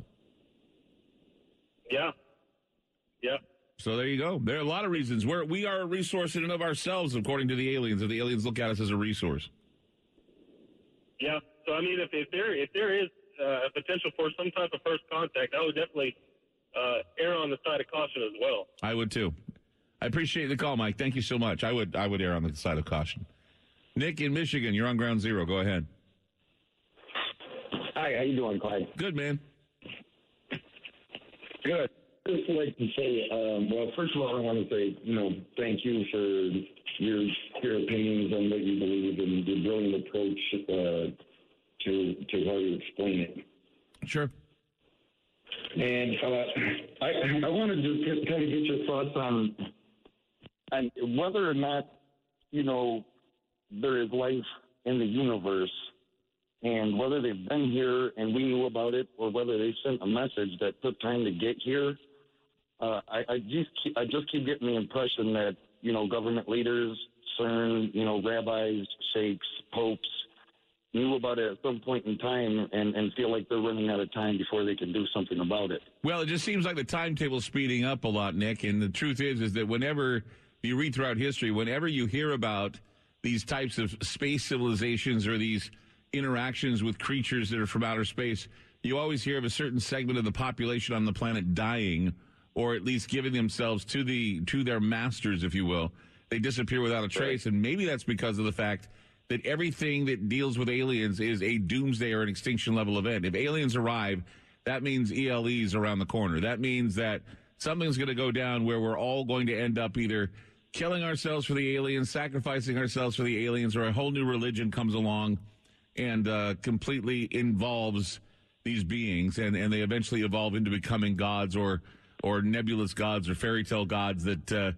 Yeah. Yeah. So there you go. There are a lot of reasons. We're, we are a resource in and of ourselves, according to the aliens. If the aliens look at us as a resource. Yeah. So I mean, if, if there if there is uh, a potential for some type of first contact, I would definitely uh, err on the side of caution as well. I would too. I appreciate the call, Mike. Thank you so much. I would I would err on the side of caution. Nick in Michigan, you're on ground zero. Go ahead. Hi, how you doing, Clyde? Good, man. Good. Just like to say, um, well, first of all, I want to say, you know, thank you for your your opinions on what you believe and your brilliant approach uh, to to how you explain it. Sure. And uh, I I wanted to kind of get your thoughts on on whether or not you know there is life in the universe and whether they've been here and we knew about it, or whether they sent a message that took time to get here. Uh, I, I just keep, I just keep getting the impression that you know government leaders, CERN, you know rabbis, sheikhs, popes knew about it at some point in time and, and feel like they're running out of time before they can do something about it. Well, it just seems like the timetable's speeding up a lot, Nick. And the truth is, is that whenever you read throughout history, whenever you hear about these types of space civilizations or these interactions with creatures that are from outer space, you always hear of a certain segment of the population on the planet dying, or at least giving themselves to the to their masters, if you will. They disappear without a trace, and maybe that's because of the fact that everything that deals with aliens is a doomsday or an extinction level event. If aliens arrive, that means ELE's around the corner. That means that something's going to go down where we're all going to end up either killing ourselves for the aliens, sacrificing ourselves for the aliens, or a whole new religion comes along and uh, completely involves these beings, and, and they eventually evolve into becoming gods or or nebulous gods or fairy tale gods that uh,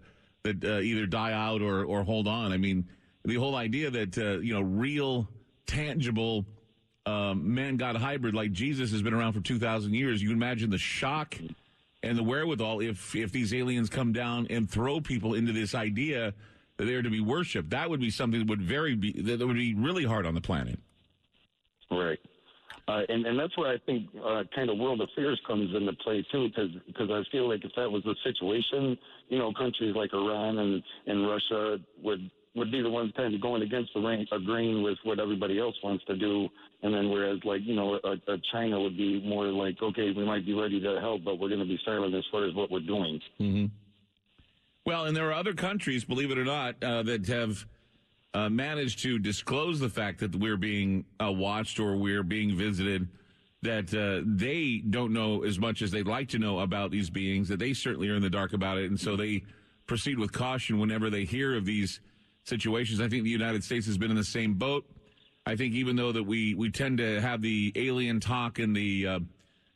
that uh, either die out or or hold on. I mean, the whole idea that uh, you know real, tangible um, man god hybrid like Jesus has been around for two thousand years. You imagine the shock and the wherewithal if if these aliens come down and throw people into this idea that they're to be worshipped. That would be something that would very be that would be really hard on the planet. Right. Uh, and, and that's where I think uh, kind of world affairs comes into play too, because I feel like if that was the situation, you know, countries like Iran and, and Russia would would be the ones kind of going against the rain, agreeing with what everybody else wants to do, and then whereas like you know a, a China would be more like okay, we might be ready to help, but we're going to be silent as far as what we're doing. Mm-hmm. Well, and there are other countries, believe it or not, uh, that have uh, managed to disclose the fact that we're being uh, watched or we're being visited that uh, they don't know as much as they'd like to know about these beings, that they certainly are in the dark about it. And so they proceed with caution whenever they hear of these situations. I think the United States has been in the same boat. I think even though that we, we tend to have the alien talk and the, uh,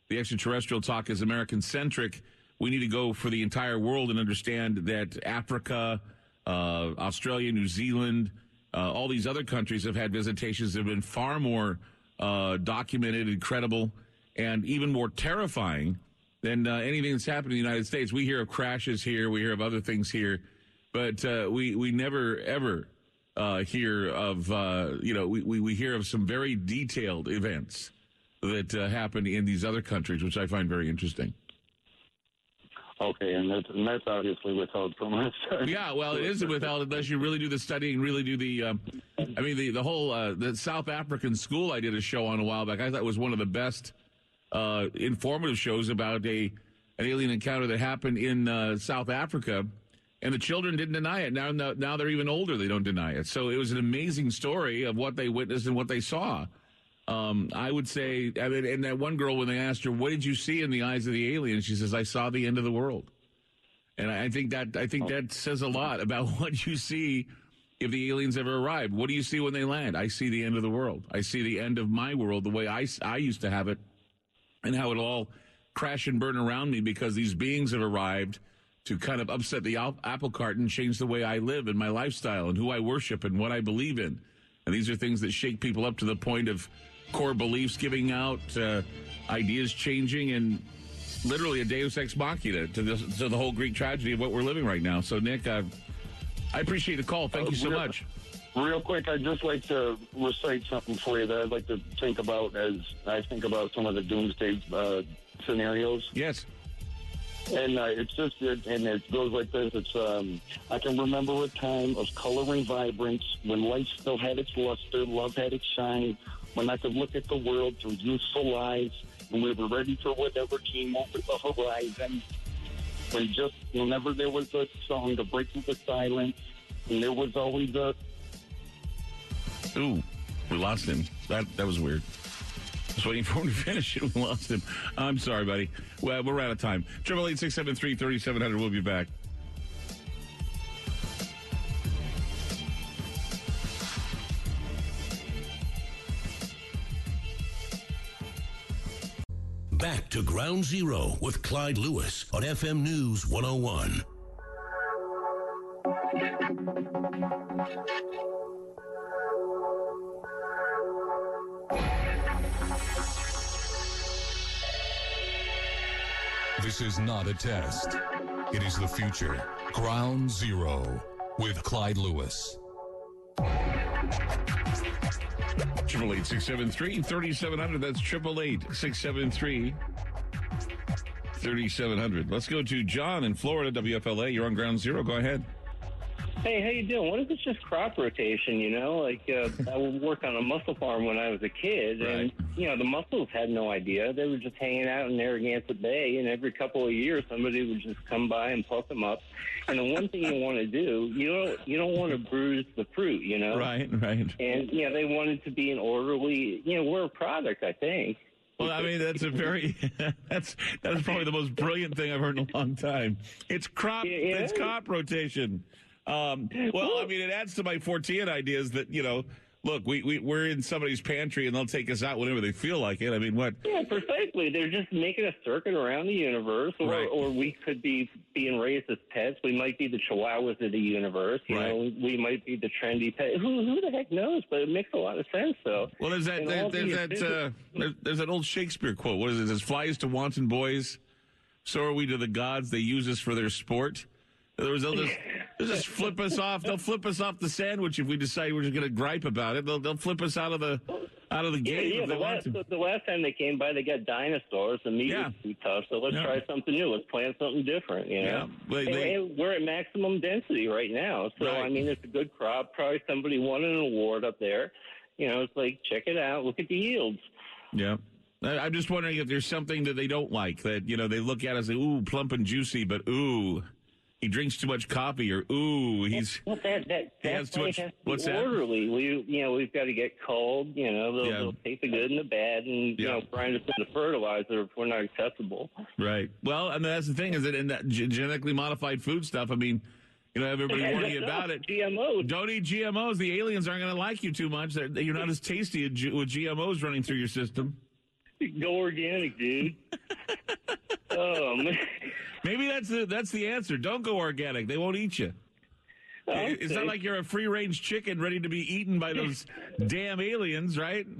the extraterrestrial talk as American centric, we need to go for the entire world and understand that Africa, uh, Australia, New Zealand, uh, all these other countries have had visitations that have been far more uh, documented and credible and even more terrifying than uh, anything that's happened in the United States. We hear of crashes here, we hear of other things here, but uh, we, we never, ever uh, hear of, uh, you know, we, we, we hear of some very detailed events that happen in these other countries, which I find very interesting. Okay, and that's, and that's obviously withheld from us. Yeah, well, it is withheld unless you really do the studying, really do the. Um, I mean, the the whole uh, the South African school I did a show on a while back. I thought was one of the best uh, informative shows about a an alien encounter that happened in uh, South Africa, and the children didn't deny it. Now, now, now they're even older; they don't deny it. So it was an amazing story of what they witnessed and what they saw. Um, I would say, I mean, and that one girl, when they asked her, "What did you see in the eyes of the alien?" she says, "I saw the end of the world." And I think that I think that says a lot about what you see if the aliens ever arrive. What do you see when they land? I see the end of the world. I see the end of my world, the way I, I used to have it, and how it all crash and burn around me because these beings have arrived to kind of upset the apple cart and change the way I live and my lifestyle and who I worship and what I believe in. And these are things that shake people up to the point of core beliefs giving out, uh, ideas changing, and literally a deus ex machina to the, to the whole Greek tragedy of what we're living right now. So, Nick, uh, I appreciate the call. Thank Uh, you so much. Real quick, I'd just like to recite something for you that I'd like to think about as I think about some of the doomsday uh, scenarios. Yes. And uh, it's just, it, and it goes like this. It's, um, I can remember a time of color and vibrance when life still had its luster, love had its shine, when I could look at the world through youthful eyes, and we were ready for whatever came over the horizon. When just, whenever there was a song to break through the silence, and there was always a Ooh, we lost him. That that was weird. Just waiting for him to finish it. We lost him. I'm sorry, buddy. Well, we're out of time. Triple eight six seven three thirty seven hundred. We'll be back. To Ground Zero with Clyde Lewis on FM News 101. This is not a test. It is the future. Ground Zero with Clyde Lewis. Triple eight six seven three thirty seven hundred. That's triple eight six seven three thirty seven hundred. Let's go to John in Florida, WFLA. You're on Ground Zero. Go ahead. Hey, how you doing? What if it's just crop rotation? You know, like uh, I would work on a mussel farm when I was a kid, and you know the mussels had no idea. They were just hanging out in Narragansett Bay, and every couple of years somebody would just come by and pluck them up. And the one thing you want to do, you don't you don't want to bruise the fruit, you know. Right, right. And you know they wanted to be an orderly. You know, we're a product, I think. Well, I mean, that's a very that's that is probably the most brilliant thing I've heard in a long time. It's crop, it's crop rotation. Um, well, I mean, it adds to my Fortean ideas that you know, look, we, we we're in somebody's pantry and they'll take us out whenever they feel like it. I mean, what? Yeah, precisely. They're just making a circuit around the universe, or, Right. or we could be being raised as pets. We might be the chihuahuas of the universe. You Right. know, we might be the trendy pet. Who, who the heck knows? But it makes a lot of sense, though. Well, there's that there, there's that uh, there, there's that old Shakespeare quote. What is it? As flies to wanton boys, so are we to the gods. They use us for their sport. In other words, they'll just they'll just flip us off. They'll flip us off the sandwich if we decide we're just going to gripe about it. They'll they'll flip us out of the out of the game yeah. if The last, to. the, last time they came by, they got dinosaurs. The meat Yeah. was too tough, so let's Yeah. try something new. Let's plant something different. You know, Yeah, And- they- and we're at maximum density right now, so Right. I mean, it's a good crop. Probably somebody won an award up there. You know, it's like check it out. Look at the yields. Yeah. I- I'm just wondering if there's something that they don't like that you know they look at as ooh plump and juicy, but ooh he drinks too much coffee, or ooh, he's Well, that that He has too much- has to what's that? orderly. We you know we've got to get cold. You know they'll, Yeah. they'll take the good and the bad, and you Yeah. know grind us into fertilizer if we're not accessible. right. Well, and that's the thing is that in that genetically modified food stuff, I mean, you know, everybody warning you about it. GMOs. Don't eat GMOs. The aliens aren't going to like you too much. They're, you're not as tasty with GMOs running through your system. Go organic, dude. oh man. Maybe that's the that's the answer. Don't go organic. They won't eat you. Okay. It's not like you're a free range chicken ready to be eaten by those damn aliens, right?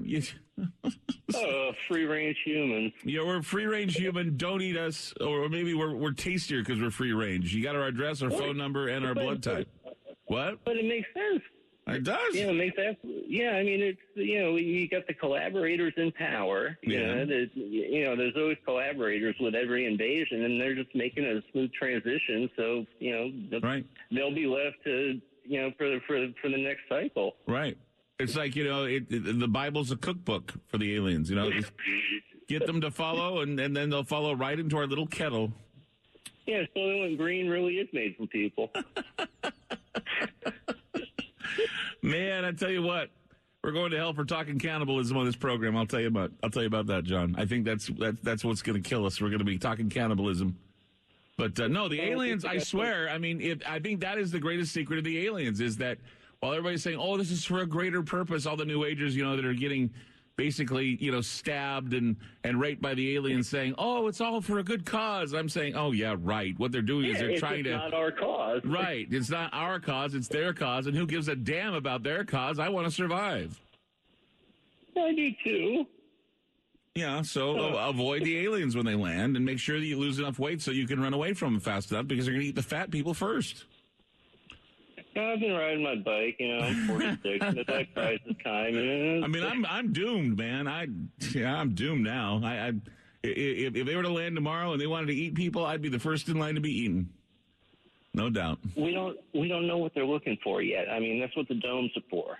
Oh, free range human. yeah, we're free range human. Don't eat us, or maybe we're we're tastier because we're free range. You got our address, our phone number, and our blood type. What? But it makes sense. It does. Yeah, it makes that. Yeah, I mean, it's you know, you got the collaborators in power. You Yeah. know, there's you know, there's always collaborators with every invasion, and they're just making a smooth transition. So you know, the, Right. they'll be left to you know for the for for the next cycle. Right. It's like you know, it, it, the Bible's a cookbook for the aliens. You know, Just get them to follow, and, and then they'll follow right into our little kettle. Yeah, Soylent Green really is made from people. Man, I tell you what, we're going to hell for talking cannibalism on this program. I'll tell you about. I'll tell you about that, John. I think that's that's that's what's going to kill us. We're going to be talking cannibalism. But uh, no, the aliens. I swear. I mean, if, I think that is the greatest secret of the aliens is that while everybody's saying, "Oh, this is for a greater purpose," all the new agers, you know, that are getting basically, you know, stabbed and and raped by the aliens, saying, "Oh, it's all for a good cause." I'm saying, "Oh yeah, right." What they're doing is they're trying to not our cause. Right. It's not our cause, it's their cause. And who gives a damn about their cause? I want to survive. I do too. Yeah, so a- avoid the aliens when they land and make sure that you lose enough weight so you can run away from them fast enough because they're going to eat the fat people first. No, I've been riding my bike. You know, I'm 46. and it's like crisis time. You know, I mean, I'm I'm doomed, man. I yeah, I'm doomed now. I, I if, if they were to land tomorrow and they wanted to eat people, I'd be the first in line to be eaten. No doubt. we don't we don't know what they're looking for yet. I mean, that's what the domes are for.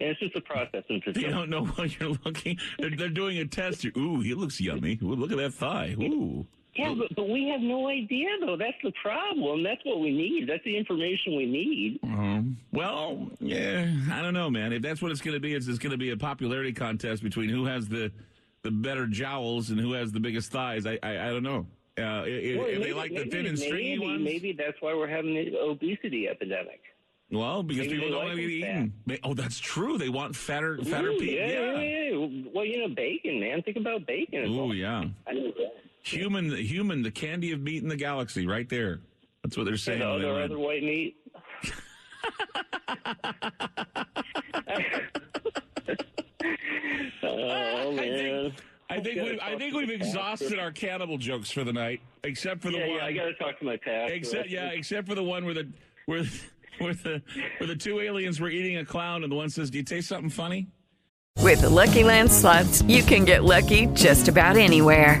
And it's just a process. processing They don't know what you're looking. They're, they're doing a test. Ooh, he looks yummy. Ooh, look at that thigh. Ooh. Yeah, but, but we have no idea though. That's the problem. That's what we need. That's the information we need. Um, well, yeah, I don't know, man. If that's what it's going to be, it's, it's going to be a popularity contest between who has the the better jowls and who has the biggest thighs. I I, I don't know. Uh, i- i- Well, if they maybe- like the maybe- thin and stringy maybe, ones, Maybe that's why we're having the obesity epidemic. well, because maybe people don't want to get them eaten. Oh, that's true. They want fatter, fatter Ooh, people. yeah, yeah, yeah. Well, you know, bacon, man. Think about bacon. Oh, well. yeah. I know that. Human, the human, the candy of meat in the galaxy, right there. That's what they're saying. And when they other, land. other white meat. oh man. I think we I think we've exhausted our cannibal jokes for the night, except for the yeah, one. yeah, I got to talk to my pastor. Except yeah, except for the one where the where where the where the two aliens were eating a clown, and the one says, "Do you taste something funny?" With the Lucky Land slots, you can get lucky just about anywhere.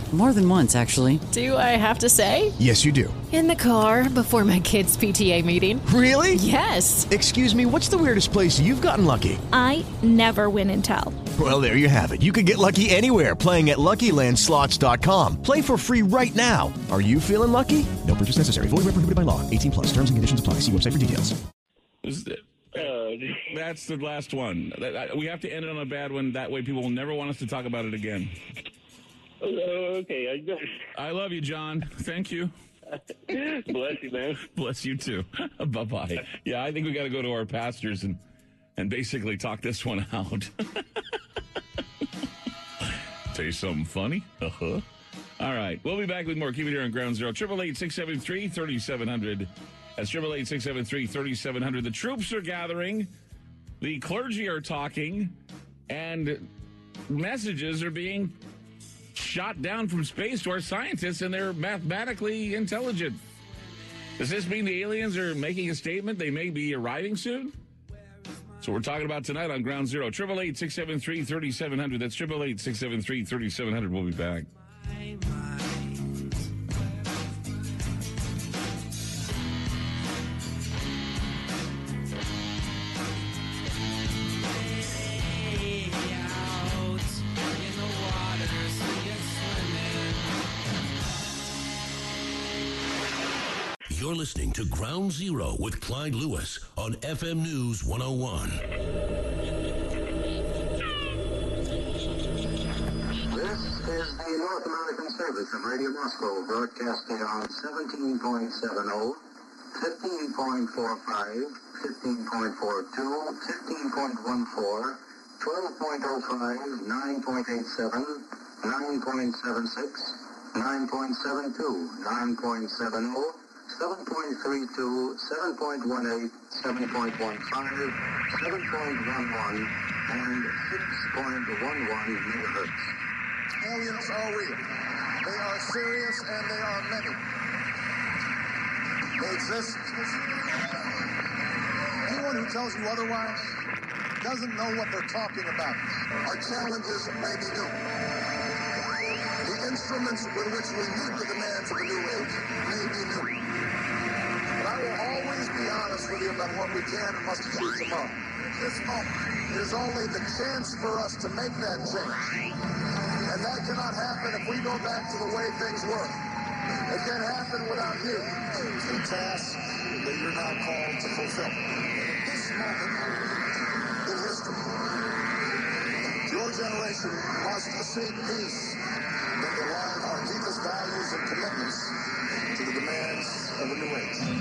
More than once, actually. Do I have to say? Yes, you do. In the car before my kids' PTA meeting. Really? Yes. Excuse me, what's the weirdest place you've gotten lucky? I never win and tell. Well, there you have it. You can get lucky anywhere playing at LuckyLandSlots.com. Play for free right now. Are you feeling lucky? No purchase necessary. Void where prohibited by law. 18 plus. Terms and conditions apply. See website for details. That's the last one. That- that- We have to end it on a bad one. That way, people will never want us to talk about it again. Okay, I I love you, John. Thank you. bless you, man. Bless you too. bye bye. Yeah, I think we got to go to our pastors and and basically talk this one out. Tell you something funny? Uh huh. All right, we'll be back with more. Keep it here on Ground Zero. Triple eight six seven three thirty seven hundred. That's triple eight six seven three thirty seven hundred. The troops are gathering. The clergy are talking, and messages are being shot down from space to our scientists, and they're mathematically intelligent. Does this mean the aliens are making a statement? They may be arriving soon? So we're talking about tonight on Ground Zero. 888 673 3700. That's 888 673 3700. We'll be back. You're listening to Ground Zero with Clyde Lewis on FM News 101. This is the North American service of Radio Moscow, broadcasting on 17.70, 15.45, 15.42, 15.14, 12.05, 9.87, 9.76, 9.72, 9.70, 7.32, 7.18, 7.15, 7.11, and 6.11 megahertz. Aliens are real. They are serious and they are many. They exist. Anyone who tells you otherwise doesn't know what they're talking about. Our challenges may be new. The instruments with which we meet the demands of the new age may be new. Will always be honest with you about what we can and must achieve tomorrow. This moment is only the chance for us to make that change. And that cannot happen if we go back to the way things were. It can't happen without you. The a task that you're now called to fulfill. This moment in history, your generation must seek peace that align our deepest values and commitments to the demands of the new age.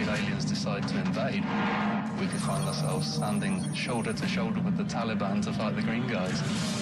If aliens decide to invade, we could find ourselves standing shoulder to shoulder with the Taliban to fight the green guys.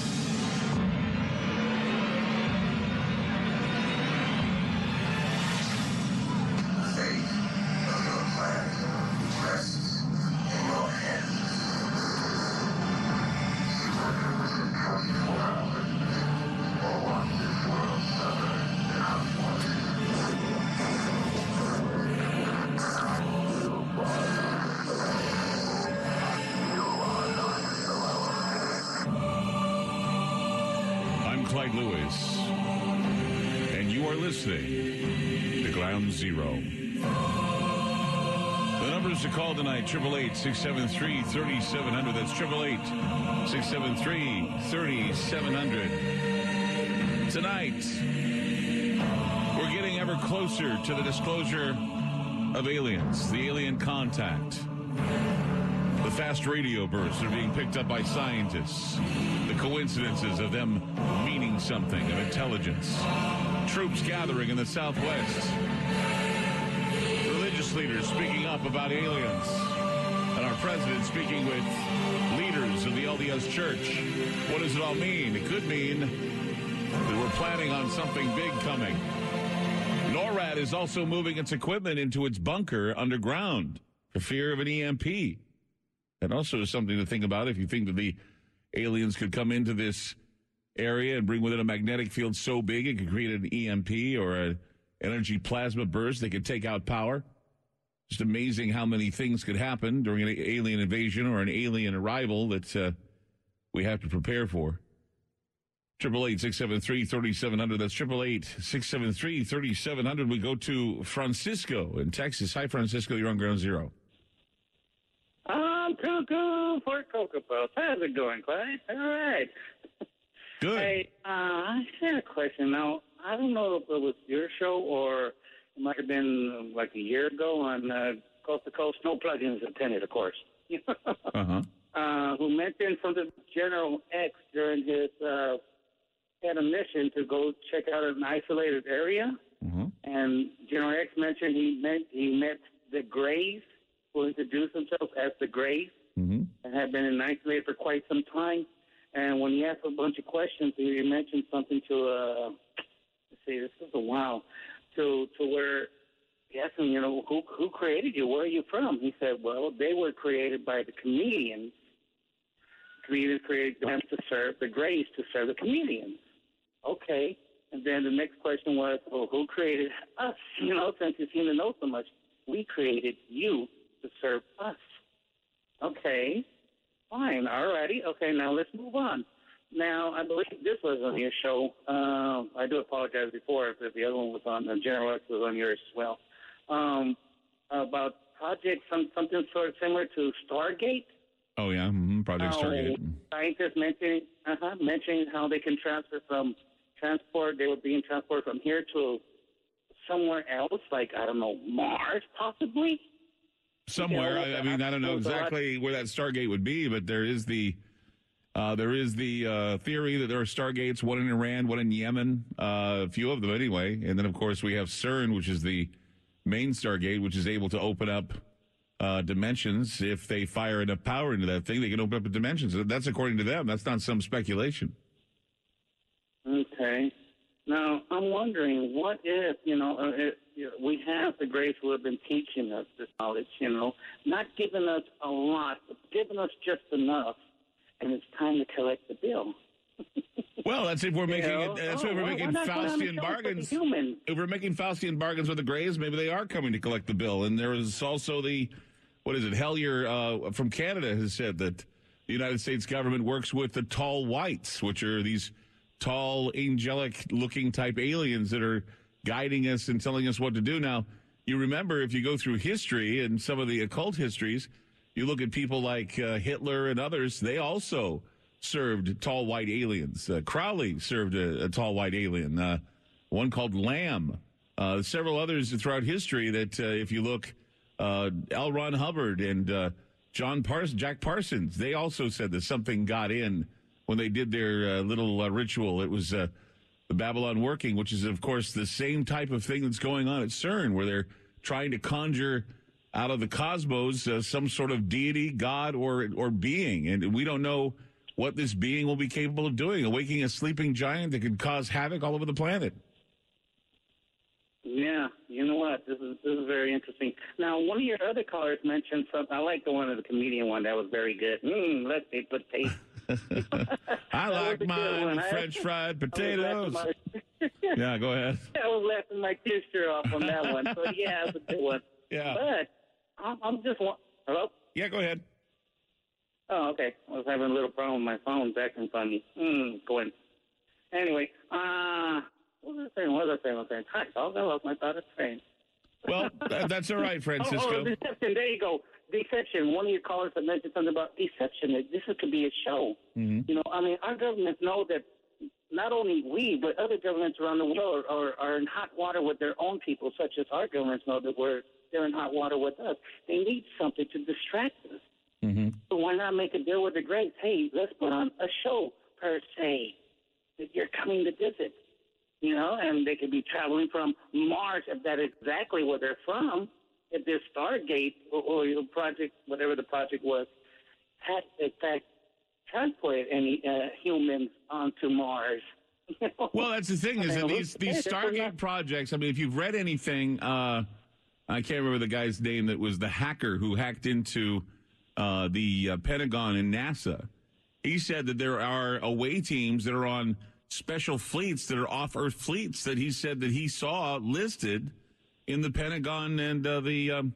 Call tonight 888 673 3700. That's 888 673 3700. Tonight, we're getting ever closer to the disclosure of aliens, the alien contact. The fast radio bursts are being picked up by scientists. The coincidences of them meaning something of intelligence. Troops gathering in the Southwest. Leaders speaking up about aliens. And our president speaking with leaders of the LDS Church. What does it all mean? It could mean that we're planning on something big coming. NORAD is also moving its equipment into its bunker underground for fear of an EMP. And also something to think about if you think that the aliens could come into this area and bring with it a magnetic field so big it could create an EMP or an energy plasma burst that could take out power. Just amazing how many things could happen during an alien invasion or an alien arrival that uh, we have to prepare for. Triple eight six seven three thirty seven hundred. That's triple eight six seven three thirty seven hundred. We go to Francisco in Texas. Hi, Francisco. You're on ground zero. I'm cuckoo for Cocoa Puffs. How's it going, Clyde? All right. Good. Hey, uh, I had a question. Now, I don't know if it was your show or it might have been like a year ago on uh, Coast to Coast. No plugins intended, of course. Uh-huh. uh, who mentioned something General X during his uh, had a mission to go check out an isolated area, and General X mentioned he met he met the Grays, who introduced themselves as the Grays. Mm-hmm. and had been in isolation for quite some time. And when he asked a bunch of questions, he mentioned something to uh, let's see, this was a while, to to where he asked him, you know, who who created you? Where are you from? He said, well, they were created by the comedians. Comedians created them to serve the Greys to serve the comedians. Okay. And then the next question was, well, who created us? You know, since you seem to know so much, we created you to serve us. Okay, fine, all righty. Okay, now let's move on. Now, I believe this was on your show. Um, I do apologize before if the other one was on, the General X was on yours as well. Um, about project, some, something sort of similar to Stargate. Oh yeah, mm-hmm. Project How Stargate. Scientists mentioning, uh-huh, mentioning how they can transfer from transport, they were being transported from here to somewhere else, like, I don't know, Mars possibly? Somewhere. You know, I, I mean, I don't know exactly where that Stargate would be, but there is the uh, there is the uh, theory that there are Stargates, one in Iran, one in Yemen, uh, a few of them anyway. And then, of course, we have CERN, which is the main Stargate, which is able to open up uh, dimensions. If they fire enough power into that thing, they can open up a dimension. That's according to them. That's not some speculation. Okay. Now, I'm wondering, what if, you know, uh, it, you know, we have the grace who have been teaching us this knowledge, you know, not giving us a lot, but giving us just enough, and it's time to collect the bill. Well, that's if we're making it. That's Oh, if we're why- making why not go on the Faustian show for the bargains. If we're making Faustian bargains with the Greys, maybe they are coming to collect the bill. And there is also the, what is it? Hellyer uh, from Canada has said that the United States government works with the tall whites, which are these tall, angelic-looking type aliens that are guiding us and telling us what to do. Now, you remember if you go through history and some of the occult histories, you look at people like uh, Hitler and others. They also served tall white aliens. Uh, Crowley served a, a tall white alien. Uh, one called Lam. Uh, several others throughout history that, uh, if you look, uh, L. Ron Hubbard and uh, John Pars- Jack Parsons, they also said that something got in when they did their little ritual. It was the Babalon working, which is, of course, the same type of thing that's going on at CERN, where they're trying to conjure out of the cosmos uh, some sort of deity, God, or or being, and we don't know what this being will be capable of doing. Awaking a sleeping giant that could cause havoc all over the planet. Yeah, you know what? This is this is very interesting. Now, one of your other callers mentioned something. I like the one of the comedian one. That was very good. Mm, let's see, put taste. I like was mine one. with I- French fried potatoes. my- Yeah, go ahead. I was laughing my tissue off on that one. So yeah, it's a good one. Yeah. But I'm, I'm just wa- hello. Yeah, go ahead. Oh, okay. I was having a little problem with my phone acting funny. Hmm, going. Anyway, uh, what was I saying? What was I saying? What was I saying? Hi, dog. I lost my thought of saying. Well, th- that's all right, Oh, Francisco. oh, deception. There you go. Deception. One of your callers had mentioned something about deception. This could be a show. Mhm. You know, I mean, our governments know that not only we, but other governments around the world are, are in hot water with their own people, such as our governments know that we're they're in hot water with us. They need something to distract us. Mm-hmm. So why not make a deal with the greats? Hey, let's put on a show per se that you're coming to visit. You know, and they could be traveling from Mars if that is exactly where they're from. If this Stargate or, or your project, whatever the project was, had in fact transported any uh, humans onto Mars. Well, that's the thing is I that these these hey, they're not- Stargate projects. I mean, if you've read anything, uh, I can't remember the guy's name that was the hacker who hacked into uh, the uh, Pentagon and NASA. He said that there are away teams that are on special fleets that are off Earth fleets that he said that he saw listed in the Pentagon and uh, the, um,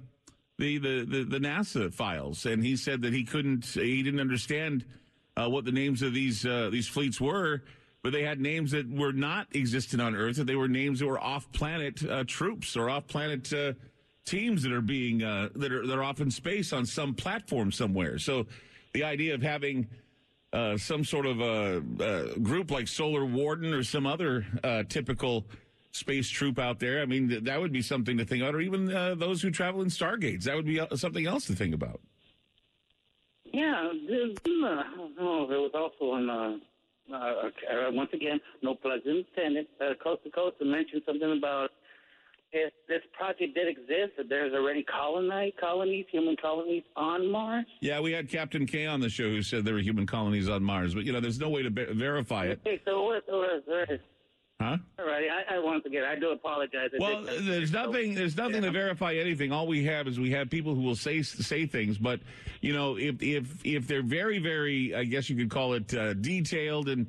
the the the the NASA files, and he said that he couldn't, he didn't understand uh, what the names of these uh, these fleets were, but they had names that were not existent on Earth. That they were names that were off-planet uh, troops or off-planet uh, teams that are being uh, that are that are off in space on some platform somewhere. So the idea of having uh, some sort of a, uh group like Solar Warden or some other uh, typical space troop out there. I mean, th- that would be something to think about, or even uh, those who travel in stargates. That would be uh, something else to think about. Yeah, oh, there was also uh, once again, no pleasant uh, coast to coast, to mention something about if this project did exist, that there's already coloni colonies, human colonies on Mars? Yeah, we had Captain K on the show who said there were human colonies on Mars, but you know, there's no way to be- verify it. Okay, so what? what, what Huh? all right, I, I once again, I do apologize. Well, there's nothing. There's nothing to verify anything. All we have is we have people who will say say things. But you know, if if if they're very very, I guess you could call it uh, detailed and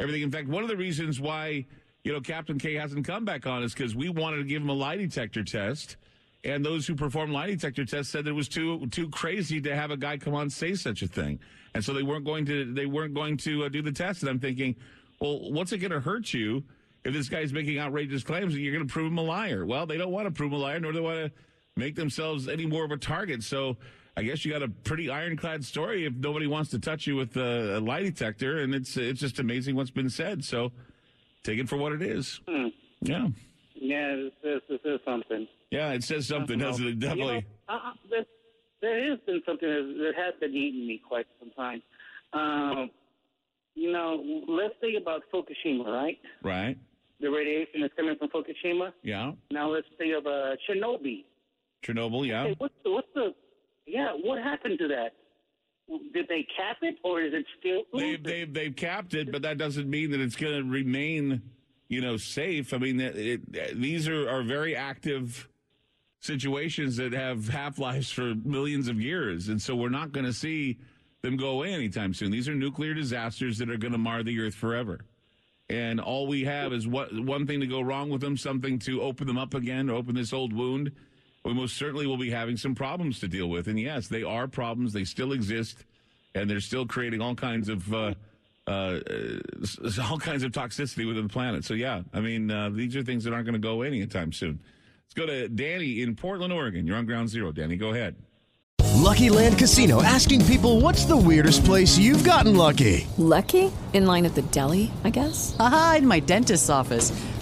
everything. In fact, one of the reasons why you know Captain K hasn't come back on is because we wanted to give him a lie detector test, and those who performed lie detector tests said it was too too crazy to have a guy come on say such a thing, and so they weren't going to they weren't going to uh, do the test. And I'm thinking, well, what's it going to hurt you? if this guy's making outrageous claims, and you're going to prove him a liar. Well, they don't want to prove him a liar, nor do they want to make themselves any more of a target. So I guess you got a pretty ironclad story if nobody wants to touch you with a, a lie detector, and it's it's just amazing what's been said. So take it for what it is. Hmm. Yeah, Yeah, this, this, this is something. yeah, it says something, doesn't it? Definitely. You know, uh, uh, there, there has been something that, that has been eating me quite some time. Um, you know, let's think about Fukushima, right? Right. The radiation that's coming from Fukushima. Yeah. Now let's think of uh, Chernobyl. Chernobyl. Yeah. Hey, what's the, what's the, yeah, what happened to that? Did they cap it or is it still? They've they've they've capped it, but that doesn't mean that it's going to remain, you know, safe. I mean, it, it, these are are very active situations that have half lives for millions of years, and so we're not going to see them go away anytime soon. These are nuclear disasters that are going to mar the earth forever. And all we have is what one thing to go wrong with them, something to open them up again, open this old wound. We most certainly will be having some problems to deal with. And yes, they are problems; they still exist, and they're still creating all kinds of uh, uh, all kinds of toxicity within the planet. So yeah, I mean, uh, these are things that aren't going to go away anytime soon. Let's go to Danny in Portland, Oregon. You're on Ground Zero, Danny. Go ahead. Lucky Land Casino asking people what's the weirdest place you've gotten lucky? Lucky? In line at the deli, I guess? Aha, in my dentist's office.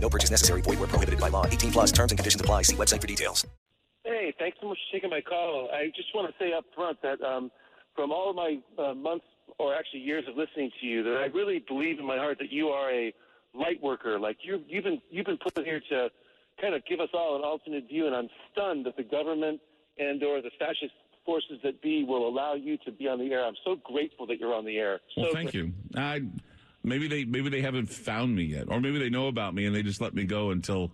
No purchase necessary. Void where prohibited by law. 18 plus terms and conditions apply. See website for details. Hey, thanks so much for taking my call. I just want to say up front that um, from all of my uh, months, or actually years of listening to you, that I really believe in my heart that you are a light worker. Like you, you've been you've been put here to kind of give us all an alternate view, and I'm stunned that the government and or the fascist forces that be will allow you to be on the air. I'm so grateful that you're on the air. Well, so thank you. I, maybe they maybe they haven't found me yet, or maybe they know about me and they just let me go until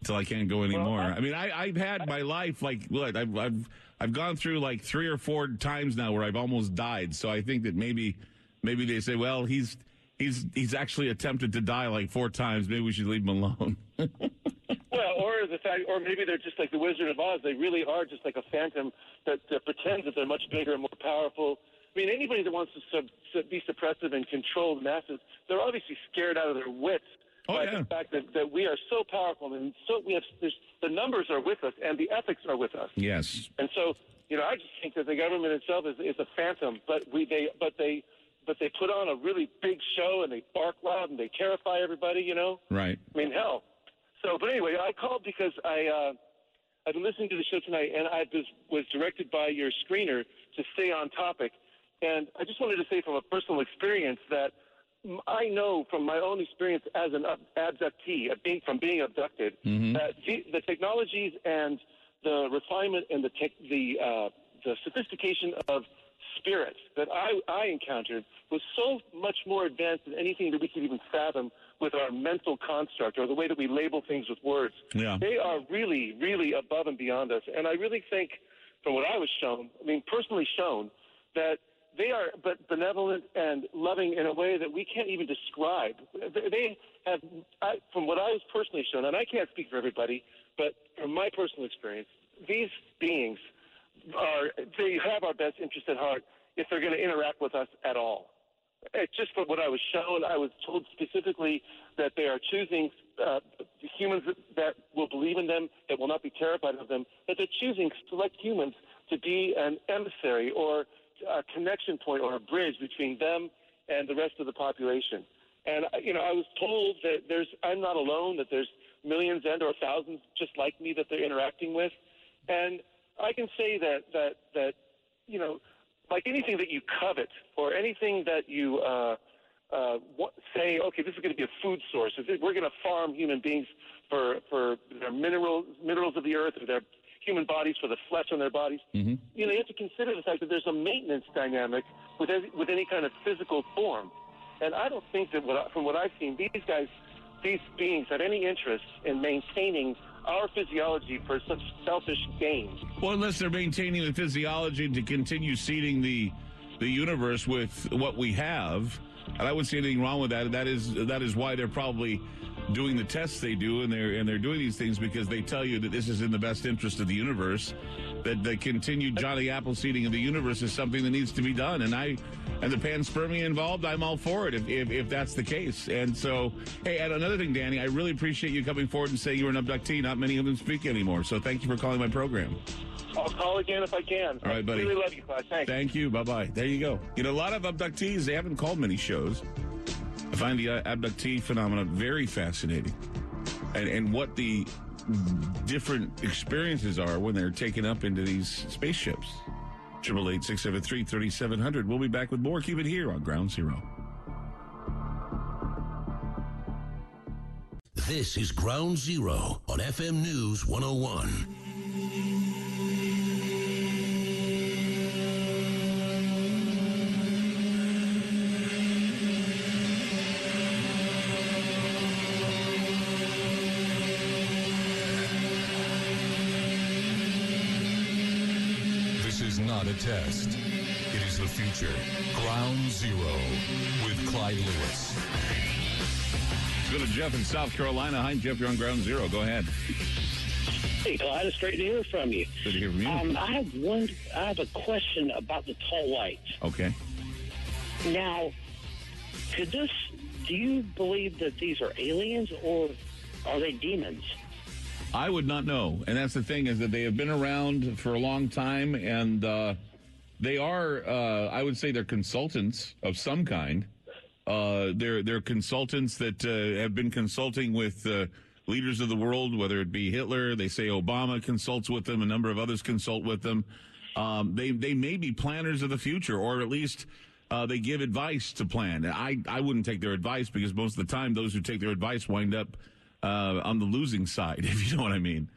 until I can't go anymore. I, mean, I, I've had my life like what I've I've I've gone through like three or four times now where I've almost died. So I think that maybe maybe they say, well, he's he's he's actually attempted to die like four times. Maybe we should leave him alone. Well, or the fact, or maybe they're just like the Wizard of Oz. They really are just like a phantom that, that pretends that they're much bigger and more powerful. I mean, anybody that wants to sub, sub, be suppressive and control the masses, they're obviously scared out of their wits by the fact that, that we are so powerful and so we have the numbers are with us and the ethics are with us. yes. And so, you know, I just think that the government itself is, is a phantom, but we they but they but they put on a really big show and they bark loud and they terrify everybody. You know. Right. I mean, hell. So, but anyway, I called because I uh, I've been listening to the show tonight, and I was was directed by your screener to stay on topic, and I just wanted to say from a personal experience that I know from my own experience as an abductee, uh, being from being abducted, that the, the technologies and the refinement and the tech, the uh, the sophistication of spirit that I, I encountered was so much more advanced than anything that we could even fathom with our mental construct or the way that we label things with words. Yeah. They are really, really above and beyond us. And I really think, from what I was shown, I mean, personally shown, that they are but benevolent and loving in a way that we can't even describe. They- have, I, from what I was personally shown, and I can't speak for everybody, but from my personal experience, these beings are they have our best interest at heart if they're going to interact with us at all. It's just from what I was shown. I was told specifically that they are choosing uh, humans that will believe in them, that will not be terrified of them, that they're choosing select humans to be an emissary or a connection point or a bridge between them and the rest of the population. And uh, you know, I was told that there's I'm not alone. That there's millions and or thousands just like me that they're interacting with, and I can say that that that you know, like anything that you covet or anything that you uh, uh, wa- say, okay, this is going to be a food source. We're going to farm human beings for for their minerals minerals of the earth or their human bodies for the flesh on their bodies. Mm-hmm. You know, you have to consider the fact that there's a maintenance dynamic with any, with any kind of physical form. And I don't think that what I, from what I've seen, these guys, these beings, had any interest in maintaining our physiology for such selfish gain. Well, unless they're maintaining the physiology to continue seeding the the universe with what we have, and I wouldn't see anything wrong with that. That is that is why they're probably doing the tests they do, and they're and they're doing these things because they tell you that this is in the best interest of the universe. That the continued Johnny Apple seeding of the universe is something that needs to be done, and I and the panspermia involved, I'm all for it if, if, if that's the case. And so, hey, and another thing, Danny, I really appreciate you coming forward and saying you're an abductee. Not many of them speak anymore, so thank you for calling my program. I'll call again if I can. All right, buddy. I really love you, Clyde. Thanks. Thank you. Bye bye. There you go. You know, a lot of abductees, they haven't called many shows. I find the abductee phenomenon very fascinating. And, and what the different experiences are when they're taken up into these spaceships. 888 673 3700. We'll be back with more. Keep it here on Ground Zero. This is Ground Zero on FM News 101. Test. It is the future. Ground Zero with Clyde Lewis. Let's go to Jeff in South Carolina. Hi, Jeff. You're on Ground Zero. Go ahead. Hey, Clyde, it's great to hear from you. Good to hear from you. Um, I have one. I have a question about the tall whites. Okay. Now, could this? Do you believe that these are aliens or are they demons? I would not know, and that's the thing is that they have been around for a long time, and uh, they are, uh, I would say, they're consultants of some kind. Uh, they're they're consultants that uh, have been consulting with uh, leaders of the world, whether it be Hitler. They say Obama consults with them. A number of others consult with them. Um, they they may be planners of the future, or at least. Uh, they give advice to plan. I, I wouldn't take their advice because most of the time those who take their advice wind up uh, on the losing side, if you know what I mean.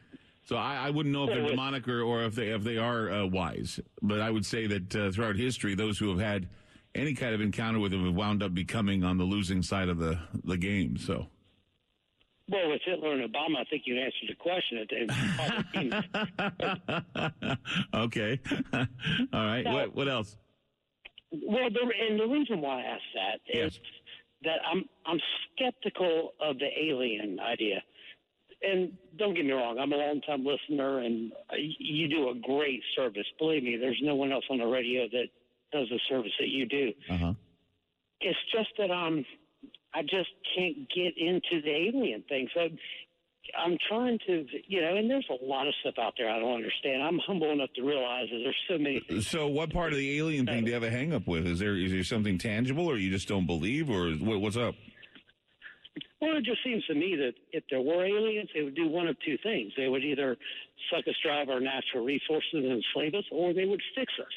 So I, I wouldn't know if they're demonic or, or if they if they are uh, wise. But I would say that uh, throughout history, those who have had any kind of encounter with them have wound up becoming on the losing side of the the game. So Well, with Hitler and Obama, I think you answered the question. It- it's probably okay, all right. Now- what what else? Well, the, and the reason why I ask that is that I'm I'm skeptical of the alien idea. And don't get me wrong, I'm a long time listener, and you do a great service. Believe me, there's no one else on the radio that does the service that you do. Uh huh. It's just that um, I just can't get into the alien thing. So I'm trying to, you know, and there's a lot of stuff out there I don't understand. I'm humble enough to realize that there's so many things. So what part of the alien thing do you have a hang up with? Is there is there something tangible, or you just don't believe, or what, what's up? Well, it just seems to me that if there were aliens, they would do one of two things. They would either suck us dry of our natural resources and enslave us, or they would fix us.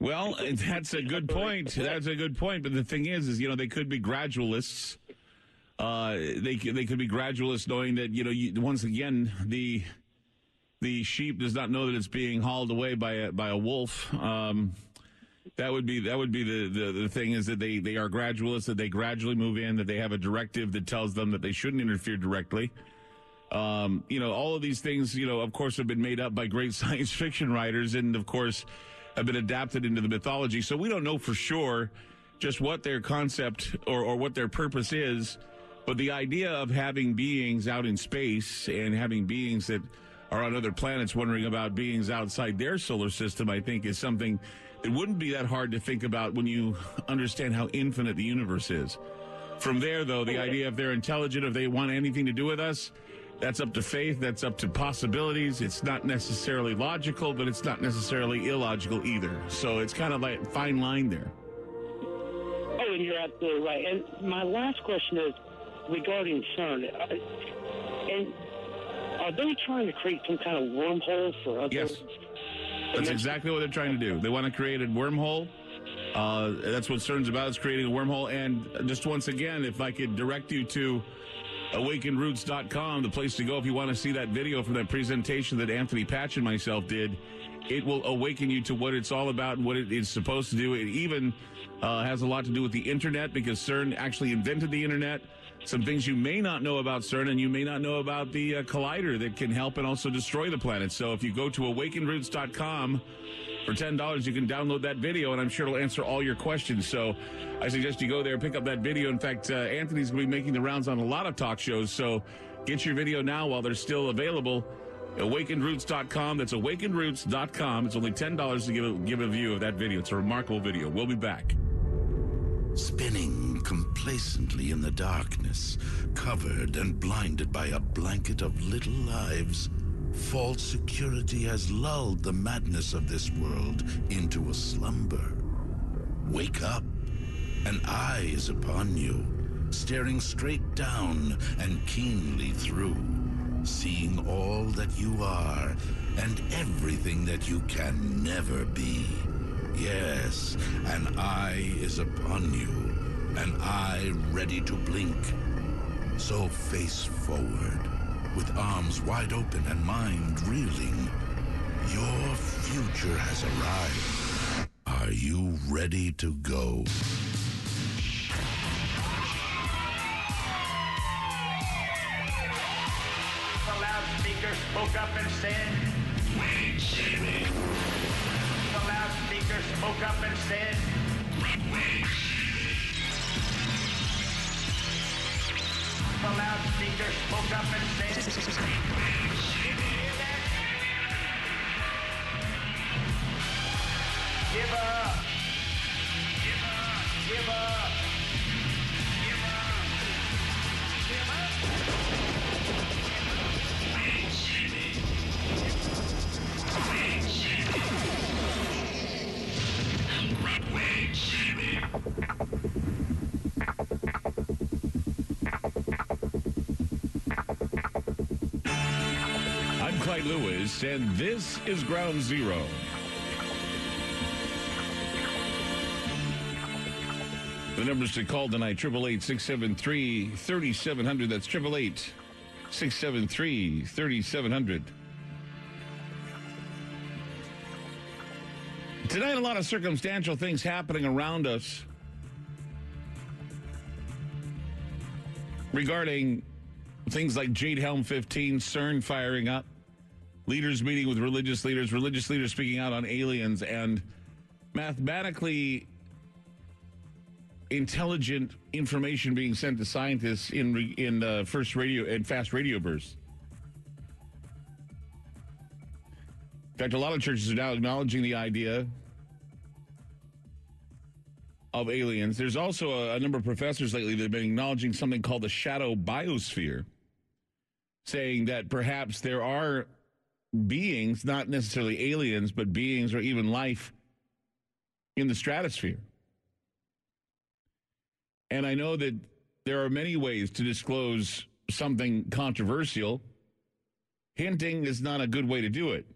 Well, that's a good point. That's a good point. But the thing is, is you know they could be gradualists. Uh, they they could be gradualists, knowing that you know you, once again the the sheep does not know that it's being hauled away by a by a wolf. Um, that would be that would be the, the the thing is that they they are gradualists that they gradually move in that they have a directive that tells them that they shouldn't interfere directly. Um, you know, all of these things, you know, of course, have been made up by great science fiction writers, and of course, have been adapted into the mythology. So we don't know for sure just what their concept or, or what their purpose is. But the idea of having beings out in space and having beings that are on other planets wondering about beings outside their solar system, I think, is something that wouldn't be that hard to think about when you understand how infinite the universe is. From there, though, the idea if they're intelligent, if they want anything to do with us, that's up to faith, that's up to possibilities. It's not necessarily logical, but it's not necessarily illogical either. So it's kind of like fine line there. Oh, and you're absolutely right. And my last question is regarding CERN. Uh, And are they trying to create some kind of wormhole for other? Yes. That's exactly what they're trying to do. They want to create a wormhole. Uh, that's what CERN's about, is creating a wormhole. And just once again, if I could direct you to awakenroots.com, the place to go if you want to see that video from that presentation that Anthony Patch and myself did. It will awaken you to what it's all about and what it is supposed to do. It even uh, has a lot to do with the internet because CERN actually invented the internet. Some things you may not know about CERN and you may not know about the uh, collider that can help and also destroy the planet. So if you go to awakenroots.com, for $10, you can download that video, and I'm sure it'll answer all your questions. So I suggest you go there, pick up that video. In fact, uh, Anthony's going to be making the rounds on a lot of talk shows. So get your video now while they're still available. AwakenedRoots.com. That's AwakenedRoots.com. It's only $10 to give a, give a view of that video. It's a remarkable video. We'll be back. Spinning complacently in the darkness, covered and blinded by a blanket of little lives, false security has lulled the madness of this world into a slumber. Wake up. An eye is upon you, staring straight down and keenly through, seeing all that you are and everything that you can never be. Yes, an eye is upon you, an eye ready to blink. So face forward, with arms wide open and mind reeling. Your future has arrived. Are you ready to go? The loudspeaker spoke up and said, Wait, Jimmy. Loudspeaker spoke up and said, The loudspeaker spoke up said, Give up. Give up. Give up. Give up. Give up. I'm Clyde Lewis, and this is Ground Zero. The numbers to call tonight, 888-673-3700. That's 888-673-3700. Tonight, a lot of circumstantial things happening around us regarding things like Jade Helm 15, CERN firing up, leaders meeting with religious leaders, religious leaders speaking out on aliens, and mathematically intelligent information being sent to scientists in in uh, first radio and fast radio bursts. In fact, a lot of churches are now acknowledging the idea of aliens. There's also a, a number of professors lately that have been acknowledging something called the shadow biosphere, saying that perhaps there are beings, not necessarily aliens, but beings or even life in the stratosphere. And I know that there are many ways to disclose something controversial. Hinting is not a good way to do it.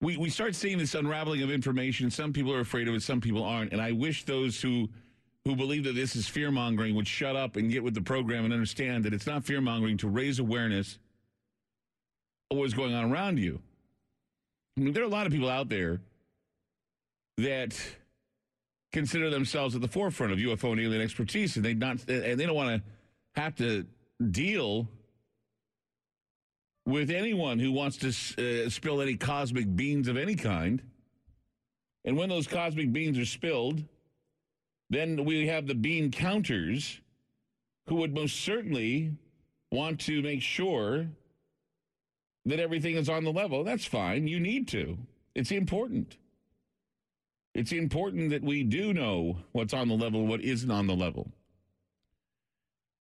We, we start seeing this unraveling of information. Some people are afraid of it, some people aren't. And I wish those who who believe that this is fear mongering would shut up and get with the program and understand that it's not fear mongering to raise awareness of what's going on around you. I mean, there are a lot of people out there that consider themselves at the forefront of UFO and alien expertise, and they not and they don't want to have to deal with anyone who wants to uh, spill any cosmic beans of any kind. And when those cosmic beans are spilled, then we have the bean counters who would most certainly want to make sure that everything is on the level. That's fine. You need to. It's important. It's important that we do know what's on the level, what isn't on the level.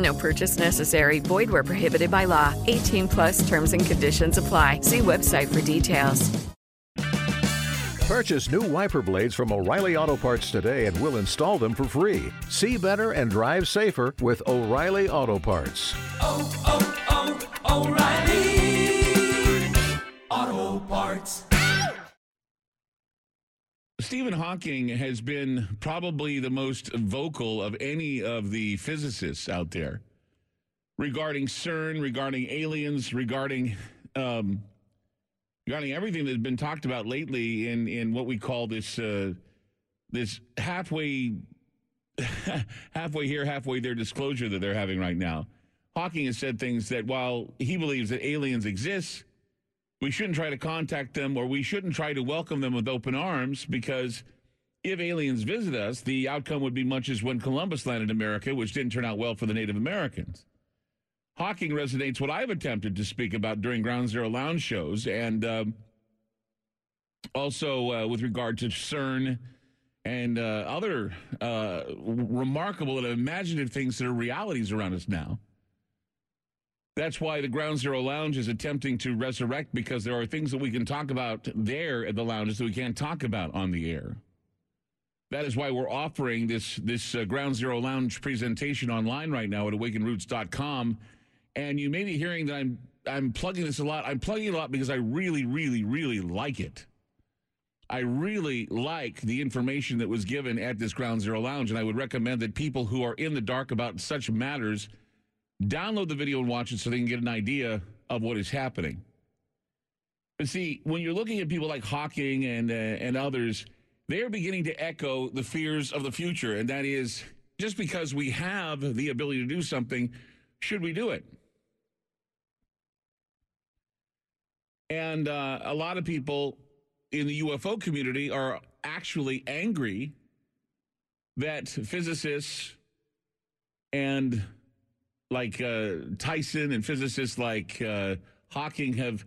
No purchase necessary. Void where prohibited by law. 18 plus terms and conditions apply. See website for details. Purchase new wiper blades from O'Reilly Auto Parts today and we'll install them for free. See better and drive safer with O'Reilly Auto Parts. Oh, oh, oh, O'Reilly Auto Parts. Stephen Hawking has been probably the most vocal of any of the physicists out there regarding CERN, regarding aliens, regarding um, regarding everything that's been talked about lately in in what we call this uh, this halfway halfway here, halfway there disclosure that they're having right now. Hawking has said things that while he believes that aliens exist, we shouldn't try to contact them or we shouldn't try to welcome them with open arms because if aliens visit us, the outcome would be much as when Columbus landed America, which didn't turn out well for the Native Americans. Hawking resonates what I've attempted to speak about during Ground Zero Lounge shows and um, also uh, with regard to CERN and uh, other uh, remarkable and imaginative things that are realities around us now. That's why the Ground Zero Lounge is attempting to resurrect because there are things that we can talk about there at the lounges that we can't talk about on the air. That is why we're offering this this uh, Ground Zero Lounge presentation online right now at awakenroots.com. And you may be hearing that I'm I'm plugging this a lot. I'm plugging it a lot because I really, really, really like it. I really like the information that was given at this Ground Zero Lounge, and I would recommend that people who are in the dark about such matters download the video and watch it so they can get an idea of what is happening. But see, when you're looking at people like Hawking and uh, and others, they are beginning to echo the fears of the future, and that is just because we have the ability to do something, should we do it? And uh, a lot of people in the UFO community are actually angry that physicists and like uh, Tyson and physicists like uh, Hawking have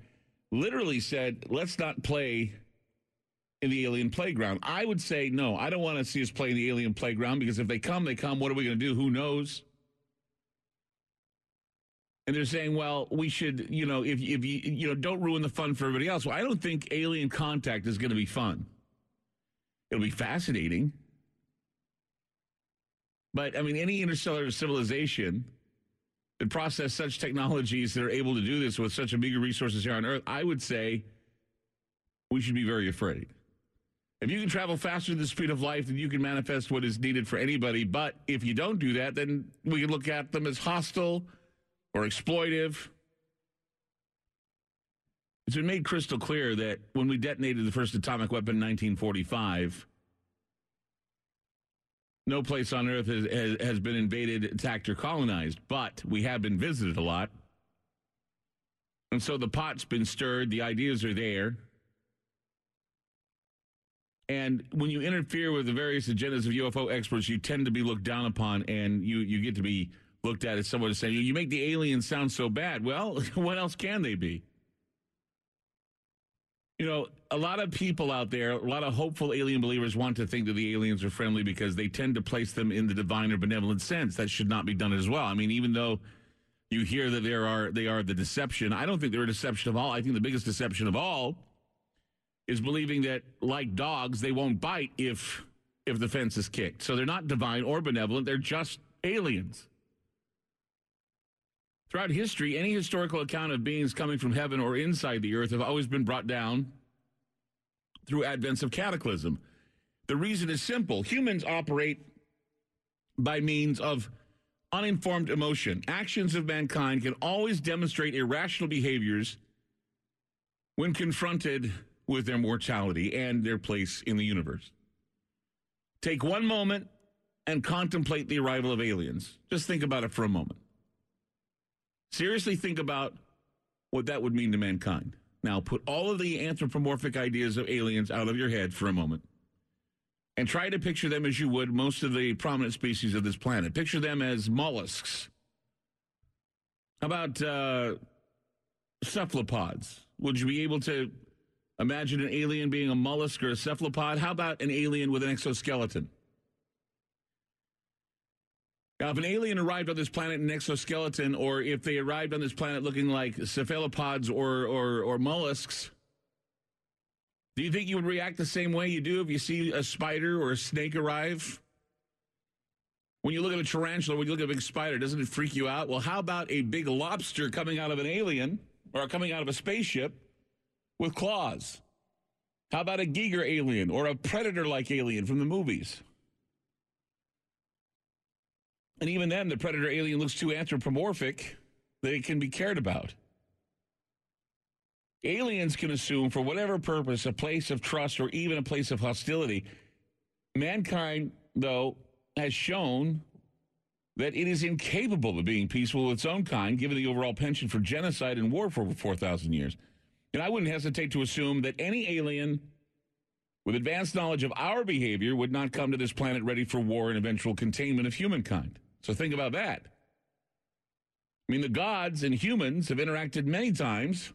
literally said, let's not play in the alien playground. I would say, no, I don't want to see us play in the alien playground because if they come, they come. What are we going to do? Who knows? And they're saying, well, we should, you know, if, if you, you know, don't ruin the fun for everybody else. Well, I don't think alien contact is going to be fun. It'll be fascinating. But I mean, any interstellar civilization process such technologies that are able to do this with such a meager resources here on Earth, I would say we should be very afraid. If you can travel faster than the speed of light, then you can manifest what is needed for anybody. But if you don't do that, then we can look at them as hostile or exploitive. It's been made crystal clear that when we detonated the first atomic weapon in 1945, no place on earth has, has, has, been invaded, attacked, or colonized, but we have been visited a lot. And so the pot's been stirred, the ideas are there. And when you interfere with the various agendas of UFO experts, you tend to be looked down upon and you, you get to be looked at as someone to say, you make the aliens sound so bad. Well, what else can they be? You know, a lot of people out there, a lot of hopeful alien believers want to think that the aliens are friendly because they tend to place them in the divine or benevolent sense. That should not be done as well. I mean, even though you hear that there are they are the deception, I don't think they're a deception of all. I think the biggest deception of all is believing that like dogs, they won't bite if if the fence is kicked. So they're not divine or benevolent, they're just aliens. Throughout history, any historical account of beings coming from heaven or inside the earth have always been brought down through advents of cataclysm. The reason is simple humans operate by means of uninformed emotion. Actions of mankind can always demonstrate irrational behaviors when confronted with their mortality and their place in the universe. Take one moment and contemplate the arrival of aliens. Just think about it for a moment. Seriously, think about what that would mean to mankind. Now, put all of the anthropomorphic ideas of aliens out of your head for a moment and try to picture them as you would most of the prominent species of this planet. Picture them as mollusks. How about uh, cephalopods? Would you be able to imagine an alien being a mollusk or a cephalopod? How about an alien with an exoskeleton? Now, if an alien arrived on this planet in an exoskeleton, or if they arrived on this planet looking like cephalopods or, or, or mollusks, do you think you would react the same way you do if you see a spider or a snake arrive? When you look at a tarantula, when you look at a big spider, doesn't it freak you out? Well, how about a big lobster coming out of an alien or coming out of a spaceship with claws? How about a Giger alien or a predator like alien from the movies? And even then, the predator alien looks too anthropomorphic that it can be cared about. Aliens can assume, for whatever purpose, a place of trust or even a place of hostility. Mankind, though, has shown that it is incapable of being peaceful with its own kind, given the overall penchant for genocide and war for over 4,000 years. And I wouldn't hesitate to assume that any alien with advanced knowledge of our behavior would not come to this planet ready for war and eventual containment of humankind. So think about that. I mean, the gods and humans have interacted many times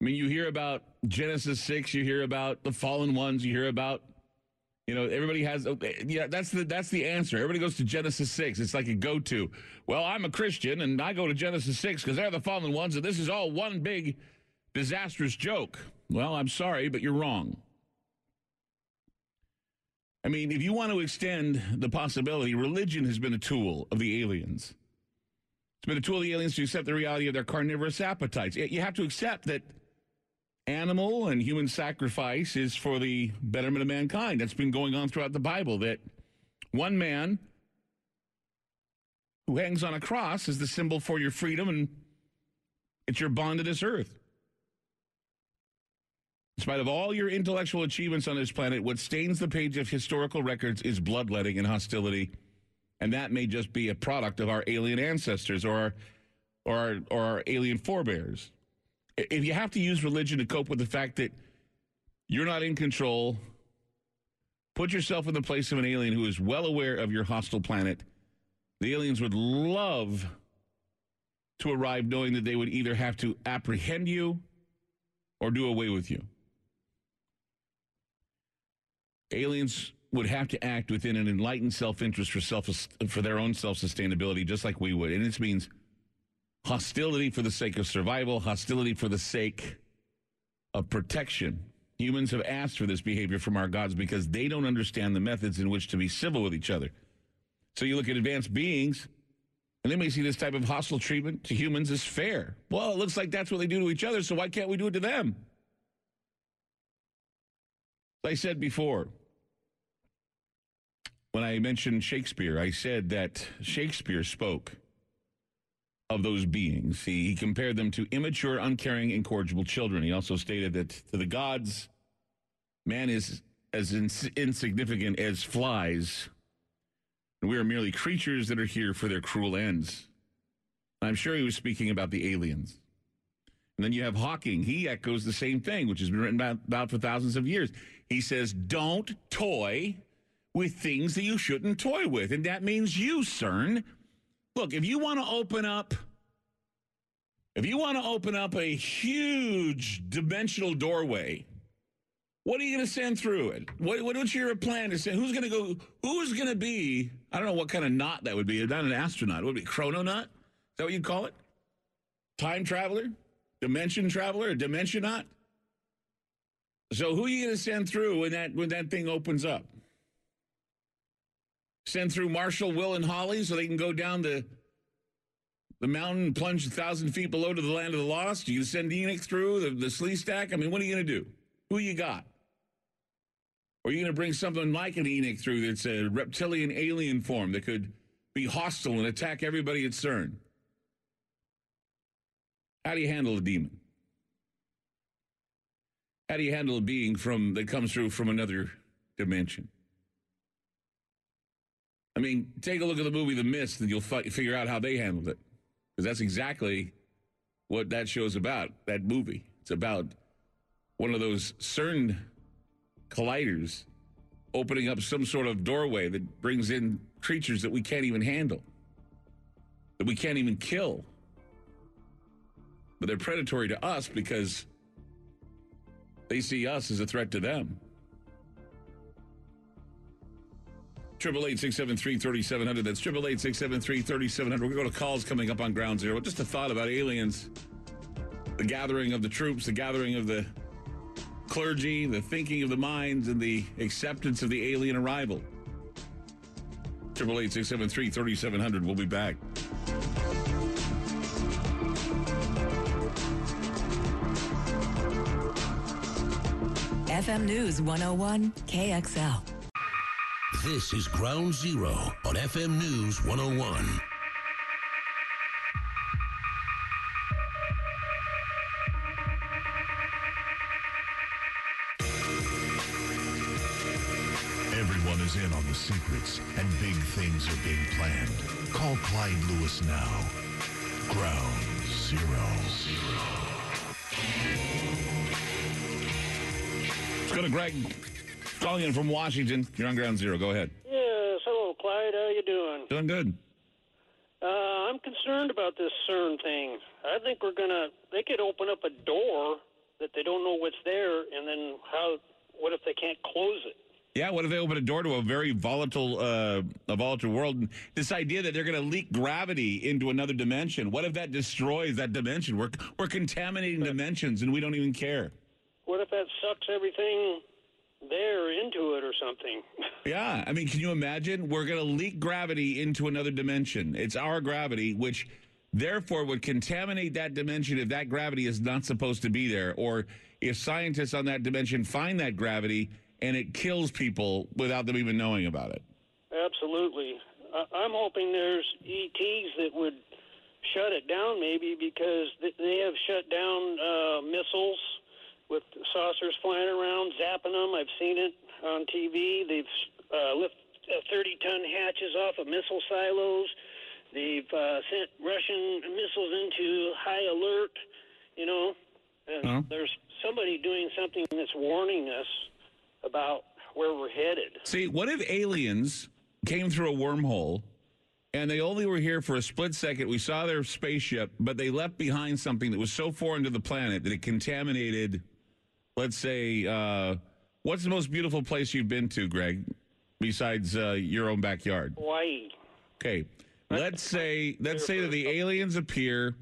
I mean, you hear about Genesis 6, you hear about the fallen ones, you hear about you know, everybody has oh, yeah, that's the that's the answer. Everybody goes to Genesis 6. It's like a go-to. Well, I'm a Christian and I go to Genesis 6 because they're the fallen ones and this is all one big disastrous joke. Well, I'm sorry, but you're wrong. I mean, if you want to extend the possibility, religion has been a tool of the aliens. It's been a tool of the aliens to accept the reality of their carnivorous appetites. You have to accept that animal and human sacrifice is for the betterment of mankind. That's been going on throughout the Bible that one man who hangs on a cross is the symbol for your freedom and it's your bond to this earth. In spite of all your intellectual achievements on this planet, what stains the page of historical records is bloodletting and hostility. And that may just be a product of our alien ancestors or our, or our, or our alien forebears if you have to use religion to cope with the fact that you're not in control, put yourself in the place of an alien who is well aware of your hostile planet. The aliens would love to arrive knowing that they would either have to apprehend you or do away with you. Aliens would have to act within an enlightened self-interest for self for their own self-sustainability just like we would. And this means hostility for the sake of survival, hostility for the sake of protection. Humans have asked for this behavior from our gods because they don't understand the methods in which to be civil with each other. So you look at advanced beings, and they may see this type of hostile treatment to humans as fair. Well, it looks like that's what they do to each other, so why can't we do it to them? As I said before, when I mentioned Shakespeare, I said that Shakespeare spoke of those beings. He, he compared them to immature, uncaring, incorrigible children. He also stated that to the gods, man is as ins- insignificant as flies, and we are merely creatures that are here for their cruel ends. I'm sure he was speaking about the aliens. And then you have Hawking. He echoes the same thing, which has been written about, about for thousands of years. He says, don't toy with things that you shouldn't toy with. And that means you, CERN look, if you want to open up, if you want to open up a huge dimensional doorway, what are you going to send through it? What, what's your plan to send? Who's going to go? Who's going to be? I don't know what kind of knot that would be. Not an astronaut. It would be chrononaut? Is that what you call it? Time traveler? Dimension traveler? Knot? So who are you going to send through when that when that thing opens up? Send through Marshall, Will, and Holly so they can go down the the mountain and plunge a thousand feet below to the land of the lost? You send Enik through the, the Sleestak? I mean, what are you going to do? Who you got? Or are you going to bring something like an Enik through that's a reptilian alien form that could be hostile and attack everybody at CERN? How do you handle a demon? How do you handle a being from that comes through from another dimension? I mean, take a look at the movie The Mist, and you'll fi- figure out how they handled it, because that's exactly what that show's about. That movie, it's about one of those CERN colliders opening up some sort of doorway that brings in creatures that we can't even handle, that we can't even kill. But they're predatory to us because they see us as a threat to them. Triple eight six seven three thirty seven hundred. That's triple eight six seven three thirty seven hundred. We're going to calls coming up on Ground Zero. Just a thought about aliens, the gathering of the troops, the gathering of the clergy, the thinking of the minds, and the acceptance of the alien arrival. Triple eight six seven three thirty seven hundred. We'll be back. FM News 101 KXL. This is Ground Zero on FM News 101. Everyone is in on the secrets, and big things are being planned. Call Clyde Lewis now. Ground Zero. Let's go to Greg calling in from Washington. You're on Ground Zero. Go ahead. Yes, hello, Clyde. How you doing? Doing good. Uh, I'm concerned about this CERN thing. I think we're gonna. They could open up a door that they don't know what's there, and then how? What if they can't close it? Yeah, what if they open a door to a very volatile, uh, a volatile world? And this idea that they're going to leak gravity into another dimension. What if that destroys that dimension? We're we're contaminating dimensions, and we don't even care. What if that sucks everything there into it or something? Yeah, I mean, can you imagine? We're going to leak gravity into another dimension. It's our gravity, which therefore would contaminate that dimension if that gravity is not supposed to be there, or if scientists on that dimension find that gravity and it kills people without them even knowing about it. Absolutely. I- I'm hoping there's ETs that would shut it down, maybe because they have shut down uh, missiles with saucers flying around, zapping them. I've seen it on TV. They've uh, lifted uh, 30 ton hatches off of missile silos. They've uh, sent Russian missiles into high alert, you know. And Uh-huh. there's somebody doing something that's warning us about where we're headed. See, what if aliens came through a wormhole and they only were here for a split second? We saw their spaceship, but they left behind something that was so foreign to the planet that it contaminated, let's say, uh, what's the most beautiful place you've been to, Greg, besides uh, your own backyard? Hawaii. Okay. Let's say let's say that the aliens appear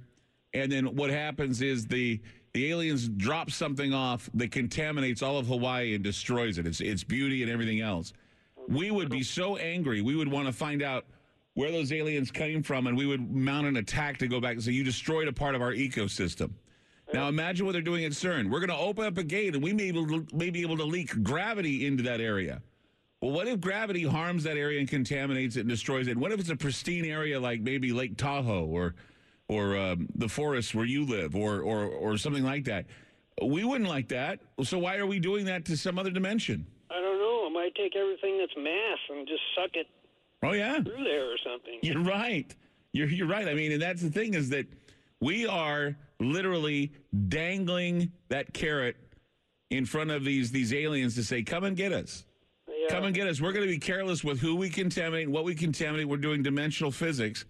and then what happens is the the aliens drop something off that contaminates all of Hawaii and destroys it. Its its beauty and everything else. We would be so angry. We would want to find out where those aliens came from and we would mount an attack to go back and say you destroyed a part of our ecosystem. Now imagine what they're doing at CERN. We're going to open up a gate and we may be, able to, may be able to leak gravity into that area. Well, what if gravity harms that area and contaminates it and destroys it? What if it's a pristine area like maybe Lake Tahoe or or um, the forest where you live or, or or something like that? We wouldn't like that. So why are we doing that to some other dimension? I don't know. I might take everything that's mass and just suck it Oh yeah, through there or something. you're right. You're you're right. I mean, and that's the thing is that we are literally dangling that carrot in front of these these aliens to say, "Come and get us." Come and get us. We're going to be careless with who we contaminate, what we contaminate. We're doing dimensional physics.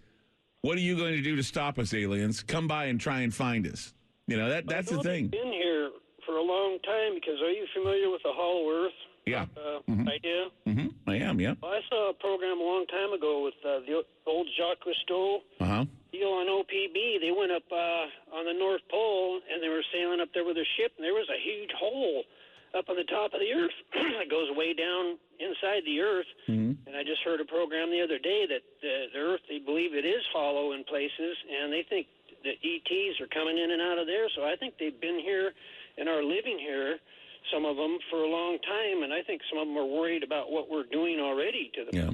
What are you going to do to stop us, aliens? Come by and try and find us. You know that that's the thing. Been here for a long time because are you familiar with the Hollow Earth Yeah, uh, Mhm. idea? hmm I am. Yeah. Well, I saw a program a long time ago with uh, the old Jacques Cousteau. Uh huh. deal on OPB. They went up uh, on the North Pole and they were sailing up there with a ship, and there was a huge hole up on the top of the Earth that goes way down inside the Earth. Mm-hmm. And I just heard a program the other day that the, the Earth, they believe it is hollow in places, and they think that ETs are coming in and out of there. So I think they've been here and are living here some of them for a long time, and I think some of them are worried about what we're doing already to the Yeah.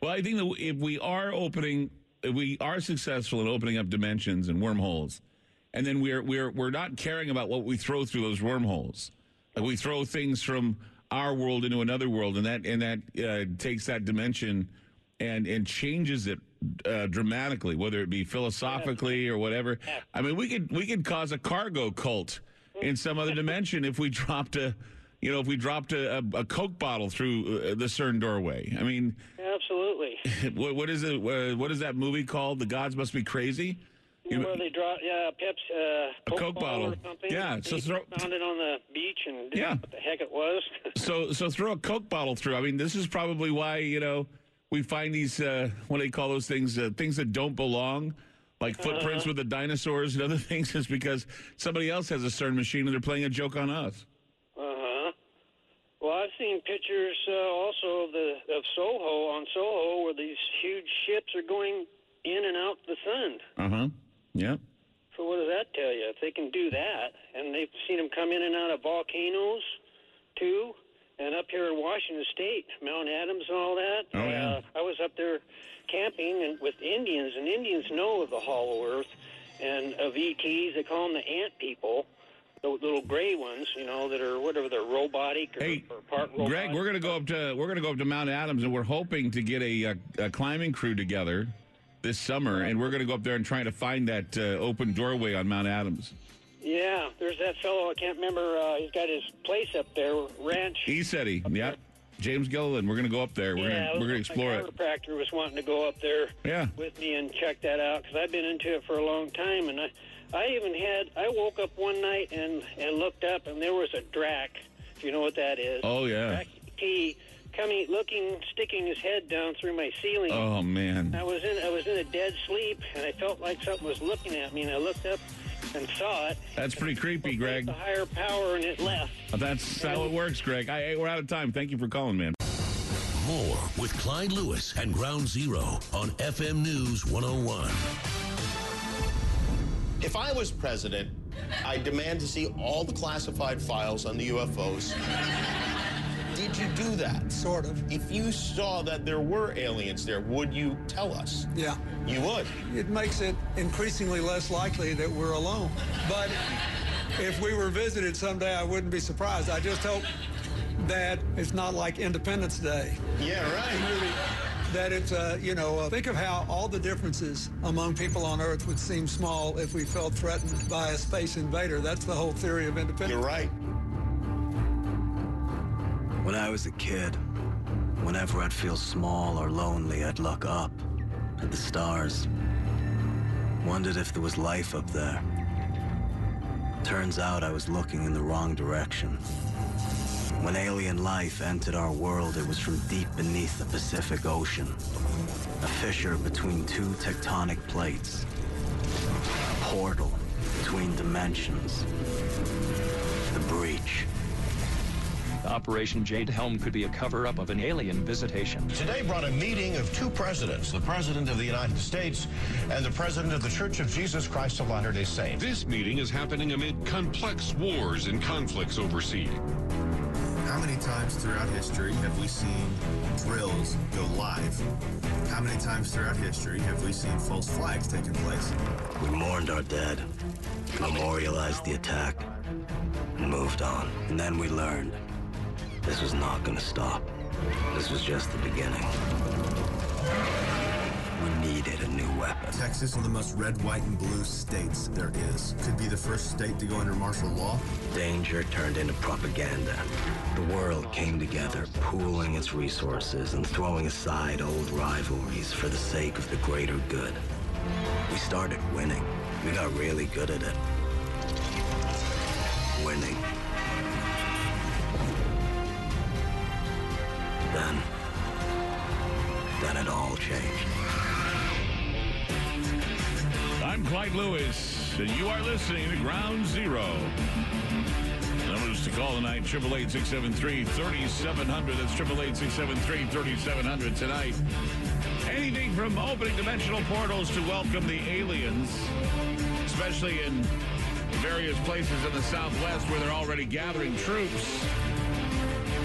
Well, I think that if we are opening, if we are successful in opening up dimensions and wormholes, and then we're we're we're not caring about what we throw through those wormholes. Like we throw things from our world into another world, and that and that uh, takes that dimension and and changes it uh, dramatically, whether it be philosophically or whatever. I mean, we could we could cause a cargo cult in some other dimension if we dropped a, you know, if we dropped a, a, a Coke bottle through uh, the CERN doorway. I mean, Absolutely. what, what is it? Uh, what is that movie called? The gods must be crazy. You- Where they draw, yeah, Pepsi, uh, A Coke bottle. something. Yeah, so throw- found it on the beach and Yeah. what the heck it was. so so throw a Coke bottle through. I mean, this is probably why you know we find these uh, what do they call those things? Uh, things that don't belong, like footprints Uh-huh. with the dinosaurs and other things, is because somebody else has a CERN machine and they're playing a joke on us. Uh huh. Well, I've seen pictures uh, also of the of Soho on Soho where these huge ships are going in and out the sun. Uh huh. Yeah. So what does that tell you? If they can do that, and they've seen them come in and out of volcanoes, too, and up here in Washington State, Mount Adams and all that. Oh, yeah. Uh, I was up there camping and with Indians, and Indians know of the Hollow Earth and of ETs. They call them the ant people. The little gray ones, you know, that are whatever they're robotic or, Hey, or part robotic. Greg, we're gonna go up to we're gonna go up to Mount Adams, and we're hoping to get a, a, a climbing crew together this summer, and we're gonna go up there and try to find that uh, open doorway on Mount Adams. Yeah, there's that fellow. I can't remember. Uh, he's got his place up there, ranch. He said he, yeah. James Gilliland, we're gonna go up there. We're yeah, gonna we're gonna explore my it. chiropractor was wanting to go up there Yeah. with me and check that out because I've been into it for a long time, and I, I even had I woke up one night and and looked up and there was a drac, if you know what that is. Oh yeah. Drac T coming, looking, sticking his head down through my ceiling. Oh man. I was in I was in a dead sleep, and I felt like something was looking at me, and I looked up and saw it. That's pretty creepy, Greg. The higher power, and it left. That's how it works, Greg. I, hey, we're out of time. Thank you for calling, man. More with Clyde Lewis and Ground Zero on FM News 101. If I was president, I demand to see all the classified files on the UFOs. Did you do that? Sort of. If you saw that there were aliens there, would you tell us? Yeah. You would. It makes it increasingly less likely that we're alone. But if we were visited someday, I wouldn't be surprised. I just hope that it's not like Independence Day. Yeah, right. That it's, uh, you know, uh, think of how all the differences among people on Earth would seem small if we felt threatened by a space invader. That's the whole theory of independence. You're right. When I was a kid, whenever I'd feel small or lonely, I'd look up at the stars. Wondered if there was life up there. Turns out I was looking in the wrong direction. When alien life entered our world, it was from deep beneath the Pacific Ocean. A fissure between two tectonic plates. A portal between dimensions. The breach. Operation Jade Helm could be a cover up of an alien visitation. Today brought a meeting of two presidents, the President of the United States and the President of the Church of Jesus Christ of Latter-day Saints. This meeting is happening amid complex wars and conflicts overseas. How many times throughout history have we seen drills go live? How many times throughout history have we seen false flags taking place? We mourned our dead, memorialized the attack, and moved on. And then we learned this was not going to stop. This was just the beginning. We needed a new weapon. Texas, one of the most red, white, and blue states there is, could be the first state to go under martial law. Danger turned into propaganda. The world came together, pooling its resources and throwing aside old rivalries for the sake of the greater good. We started winning. We got really good at it. Winning. Clyde Lewis, and you are listening to Ground Zero. Numbers to call tonight, 888-673-3700. That's 888-673-3700 tonight. Anything from opening dimensional portals to welcome the aliens, especially in various places in the Southwest where they're already gathering troops.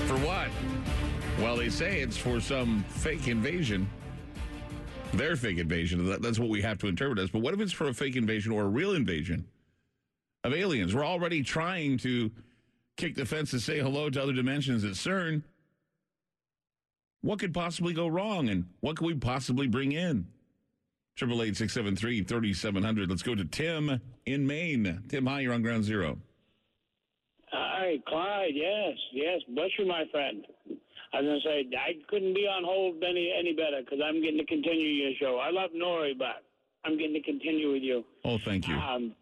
For what? Well, they say it's for some fake invasion. Their fake invasion. That- That's what we have to interpret as. But what if it's for a fake invasion or a real invasion of aliens? We're already trying to kick the fence and say hello to other dimensions at CERN. What could possibly go wrong, and what could we possibly bring in? Triple eight six seven three thirty seven hundred. Let's go to Tim in Maine. Tim, hi. You're on Ground Zero. Hi, Clyde. Yes, yes. Bless you, my friend. I was gonna say I couldn't be on hold any any better because I'm getting to continue your show. I love Noory, but I'm getting to continue with you. Oh, thank you. Um,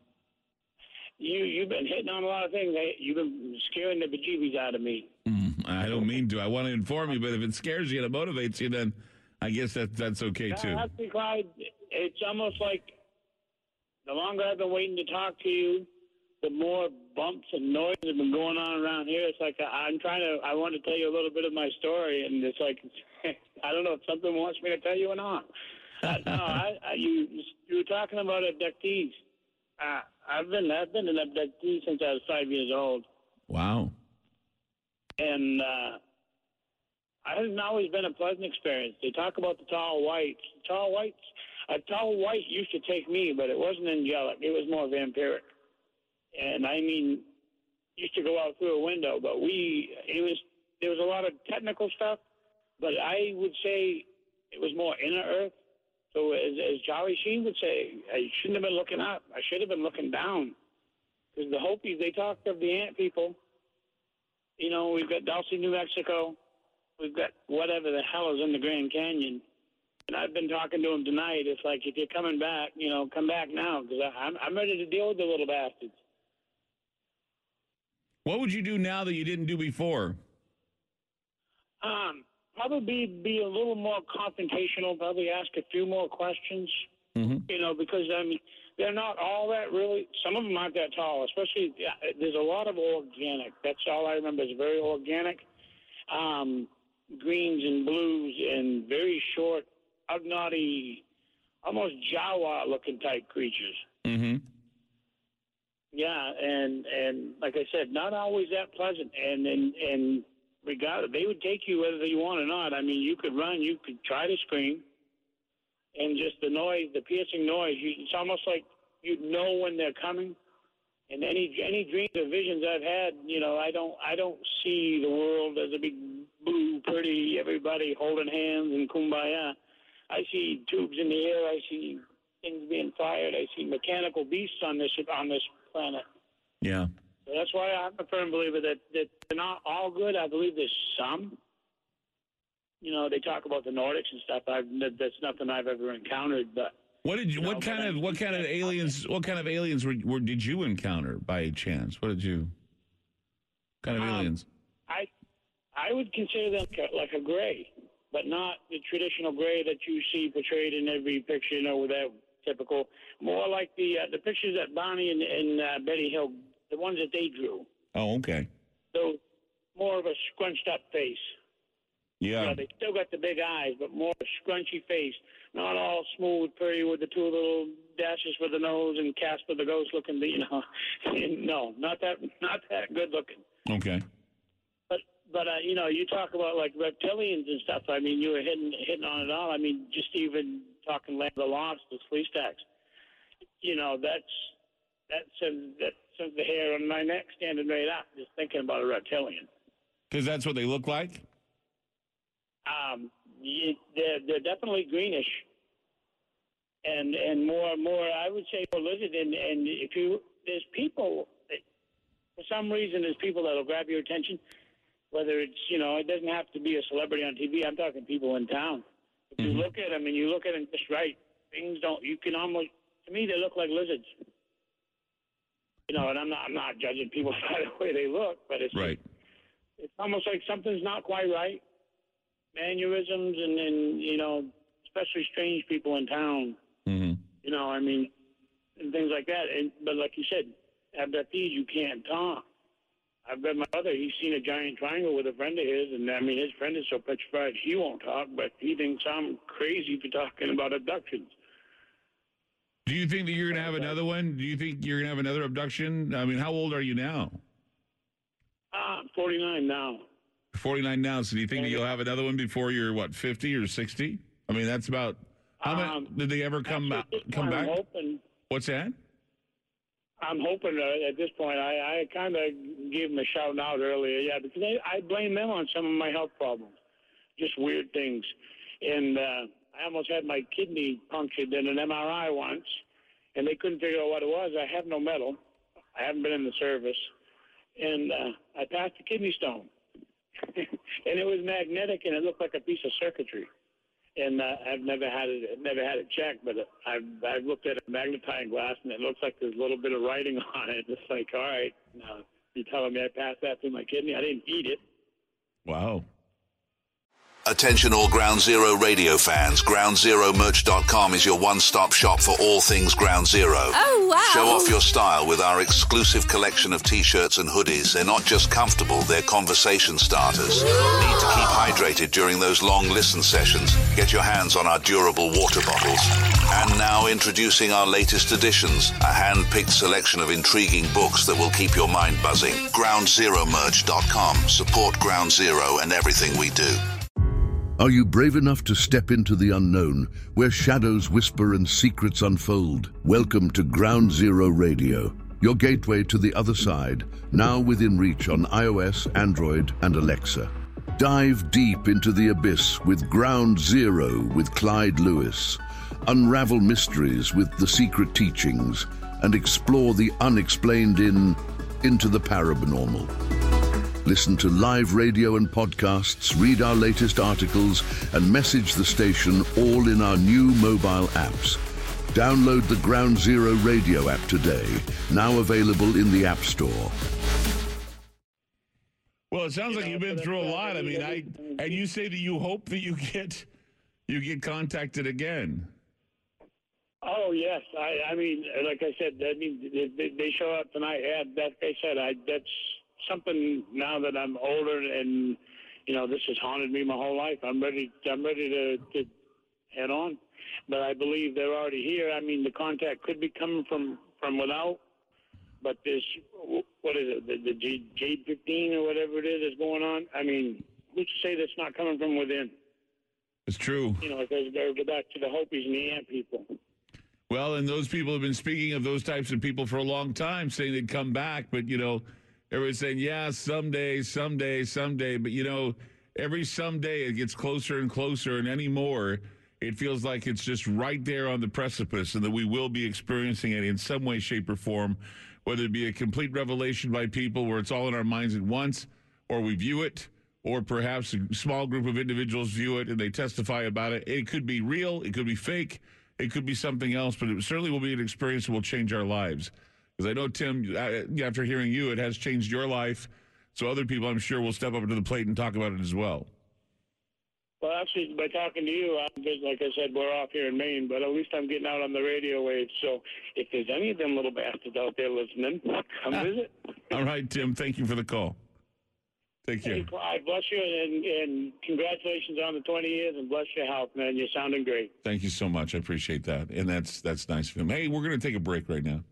you you've been hitting on a lot of things. Hey, You've been scaring the bejeebies out of me. I don't mean to. I want to inform you, but if it scares you and it motivates you, then I guess that that's okay too. Actually, Clyde, it's almost like the longer I've been waiting to talk to you, the more bumps and noise have been going on around here. It's like I- I'm trying to. I want to tell you a little bit of my story, and it's like I don't know if something wants me to tell you or not. Uh, no, I, I, you you were talking about abductees. Uh, I've been I've been an abductee since I was five years old. Wow. and uh, it hasn't always been a pleasant experience. They talk about the tall whites. Tall whites, a tall white used to take me, but it wasn't angelic. It was more vampiric. And I mean, used to go out through a window, but we it was there was a lot of technical stuff, but I would say it was more inner earth. So as, as Charlie Sheen would say, I shouldn't have been looking up. I should have been looking down. Because the Hopis, they talked of the ant people. You know, we've got Dulce, New Mexico. We've got whatever the hell is in the Grand Canyon. And I've been talking to them tonight. It's like, if you're coming back, you know, come back now because I'm, I'm ready to deal with the little bastards. What would you do now that you didn't do before? Um, probably be, be a little more confrontational, probably ask a few more questions. Mm-hmm. You know, because I mean, they're not all that really. Some of them aren't that tall. Especially, there's a lot of organic. That's all I remember. Is very organic, um, greens and blues, and very short, ugnaughty, almost Jawa looking type creatures. Mm-hmm. Yeah, and and like I said, not always that pleasant. And and and regard they would take you whether you want or not. I mean, you could run, you could try to scream, and just the noise, the piercing noise. You, it's almost like you know when they're coming. And any any dreams or visions I've had, you know, I don't I don't see the world as a big blue, pretty everybody holding hands and kumbaya. I see tubes in the air. I see things being fired. I see mechanical beasts on this on this planet. Yeah. So that's why I'm a firm believer that, that they're not all good. I believe there's some. You know, they talk about the Nordics and stuff. I've that's nothing I've ever encountered. But What did you? What kind of what kind of aliens? What kind of aliens were, were did you encounter by chance? What did you? Kind of Um, aliens? I I would consider them like a gray, but not the traditional gray that you see portrayed in every picture. You know, with that typical. More like the uh, the pictures that Bonnie and, and uh, Betty Hill, the ones that they drew. Oh, okay. So more of a scrunched up face. You Yeah. know, they still got the big eyes, but more scrunchy face. Not all smooth, pretty with the two little dashes for the nose and Casper the ghost looking. You know, no, not that, not that good looking. Okay. But uh, you know, you talk about like reptilians and stuff. I mean, you were hitting hitting on it all. I mean, just even talking Land of the Lost, the Sleestaks. You know, that's that sends that sends the hair on my neck standing right up just thinking about a reptilian. Because that's what they look like. Um, you, they're they're definitely greenish, and and more more I would say more lizard. And and if you there's people that, for some reason there's people that'll grab your attention, whether it's you know it doesn't have to be a celebrity on TV. I'm talking people in town. If you look at them and you look at them just right, things don't. You can almost to me they look like lizards. You know, and I'm not I'm not judging people by the way they look, but it's Right. it's almost like something's not quite right. Mannerisms and, and you know, especially strange people in town. Mm-hmm. You know, I mean, and things like that. And but like you said, abductees, you can't talk. I've got my brother. He's seen a giant triangle with a friend of his, and I mean, his friend is so petrified he won't talk, but he thinks I'm crazy for talking about abductions. Do you think that you're going to have another one? Do you think you're going to have another abduction? I mean, how old are you now? Ah, 49 now. 49 now. So do you think that you'll have another one before you're what, 50 or 60? I mean, that's about how many Um, did they ever come back, come back? hoping. What's that? I'm hoping at this point. I, I kind of gave them a shout out earlier, yeah, because I, I blame them on some of my health problems, just weird things. And uh, I almost had my kidney punctured in an MRI once, and they couldn't figure out what it was. I have no metal. I haven't been in the service, and uh, I passed a kidney stone, and it was magnetic, and it looked like a piece of circuitry. And uh, I've never had it, never had it checked, but I've I've looked at a magnifying glass, and it looks like there's a little bit of writing on it. It's like, all right, now you're telling me I passed that through my kidney? I didn't eat it. Wow. Attention all Ground Zero radio fans. GroundZeroMerch.com is your one-stop shop for all things Ground Zero. Oh, wow. Show off your style with our exclusive collection of t-shirts and hoodies. They're not just comfortable, they're conversation starters. Need to keep hydrated during those long listen sessions? Get your hands on our durable water bottles. And now introducing our latest editions, a hand-picked selection of intriguing books that will keep your mind buzzing. GroundZeroMerch.com. Support Ground Zero and everything we do. Are you brave enough to step into the unknown, where shadows whisper and secrets unfold? Welcome to Ground Zero Radio, your gateway to the other side, now within reach on iOS, Android, and Alexa. Dive deep into the abyss with Ground Zero with Clyde Lewis. Unravel mysteries with the secret teachings and explore the unexplained in Into the Paranormal. Listen to live radio and podcasts, read our latest articles, and message the station all in our new mobile apps. Download the Ground Zero radio app today, now available in the App Store. Well, it sounds like you've been through a lot. I mean, I and you say that you hope that you get you get contacted again. Oh yes, I, I mean, like I said, I mean, they, they show up tonight. Yeah, that they said, I that's something now that I'm older and you know this has haunted me my whole life. I'm ready. I'm ready to, to head on, but I believe they're already here. I mean, the contact could be coming from from without, but this what is it? The, the J, Jade 15 or whatever it is is going on. I mean, who's to say that's not coming from within? It's true. You know, go back to the Hopis and the Ant people. Well, and those people have been speaking of those types of people for a long time, saying they'd come back, but you know, everyone's saying, yeah, someday, someday, someday. But you know, every someday it gets closer and closer, and anymore, it feels like it's just right there on the precipice, and that we will be experiencing it in some way, shape, or form, whether it be a complete revelation by people where it's all in our minds at once, or we view it. Or perhaps a small group of individuals view it and they testify about it. It could be real, it could be fake, it could be something else, but it certainly will be an experience that will change our lives. Because I know, Tim, after hearing you, it has changed your life. So other people, I'm sure, will step up to the plate and talk about it as well. Well, actually, by talking to you, I'm just, like I said, we're off here in Maine, but at least I'm getting out on the radio waves. So if there's any of them little bastards out there listening, come ah. visit. All right, Tim, thank you for the call. Take care. Hey, bless you, and, and congratulations on the 20 years, and bless your health, man. You're sounding great. Thank you so much. I appreciate that, and that's that's nice of him. Hey, we're going to take a break right now.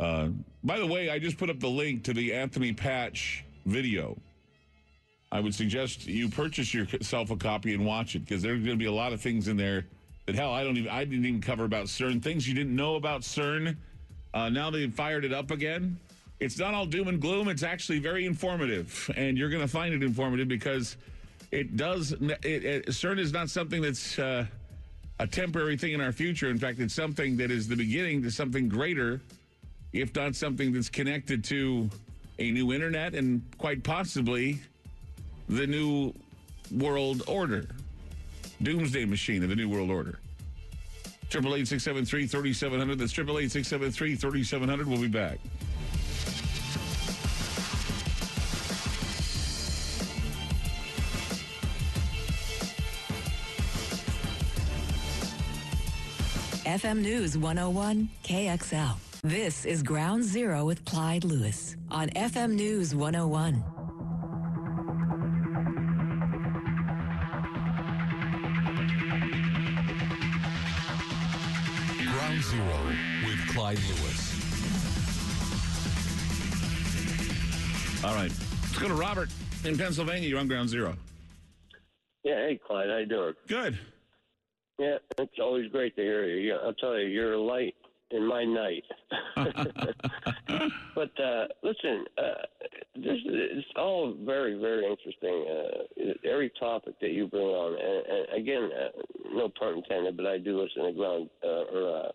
Uh, by the way, I just put up the link to the Anthony Patch video. I would suggest you purchase yourself a copy and watch it because there's going to be a lot of things in there that hell I don't even I didn't even cover about CERN things you didn't know about CERN. Uh, now they've fired it up again. It's not all doom and gloom. It's actually very informative, and you're going to find it informative because it does. It, it, CERN is not something that's uh, a temporary thing in our future. In fact, it's something that is the beginning to something greater, if not something that's connected to a new internet and quite possibly the new world order, doomsday machine of the new world order. Triple eight six seven three thirty seven hundred. That's triple eight six seven three thirty seven hundred. We'll be back. FM News 101 KXL. This is Ground Zero with Clyde Lewis on FM News 101. Ground Ground Zero with Clyde Lewis. All right. Let's go to Robert in Pennsylvania. You're on ground zero. Yeah, hey Clyde, how you doing? Good. Yeah, it's always great to hear you. I'll tell you, you're a light in my night. but uh, listen, uh, this is all very, very interesting. Uh, every topic that you bring on, and, and again, uh, no pun intended, but I do listen to Ground uh, or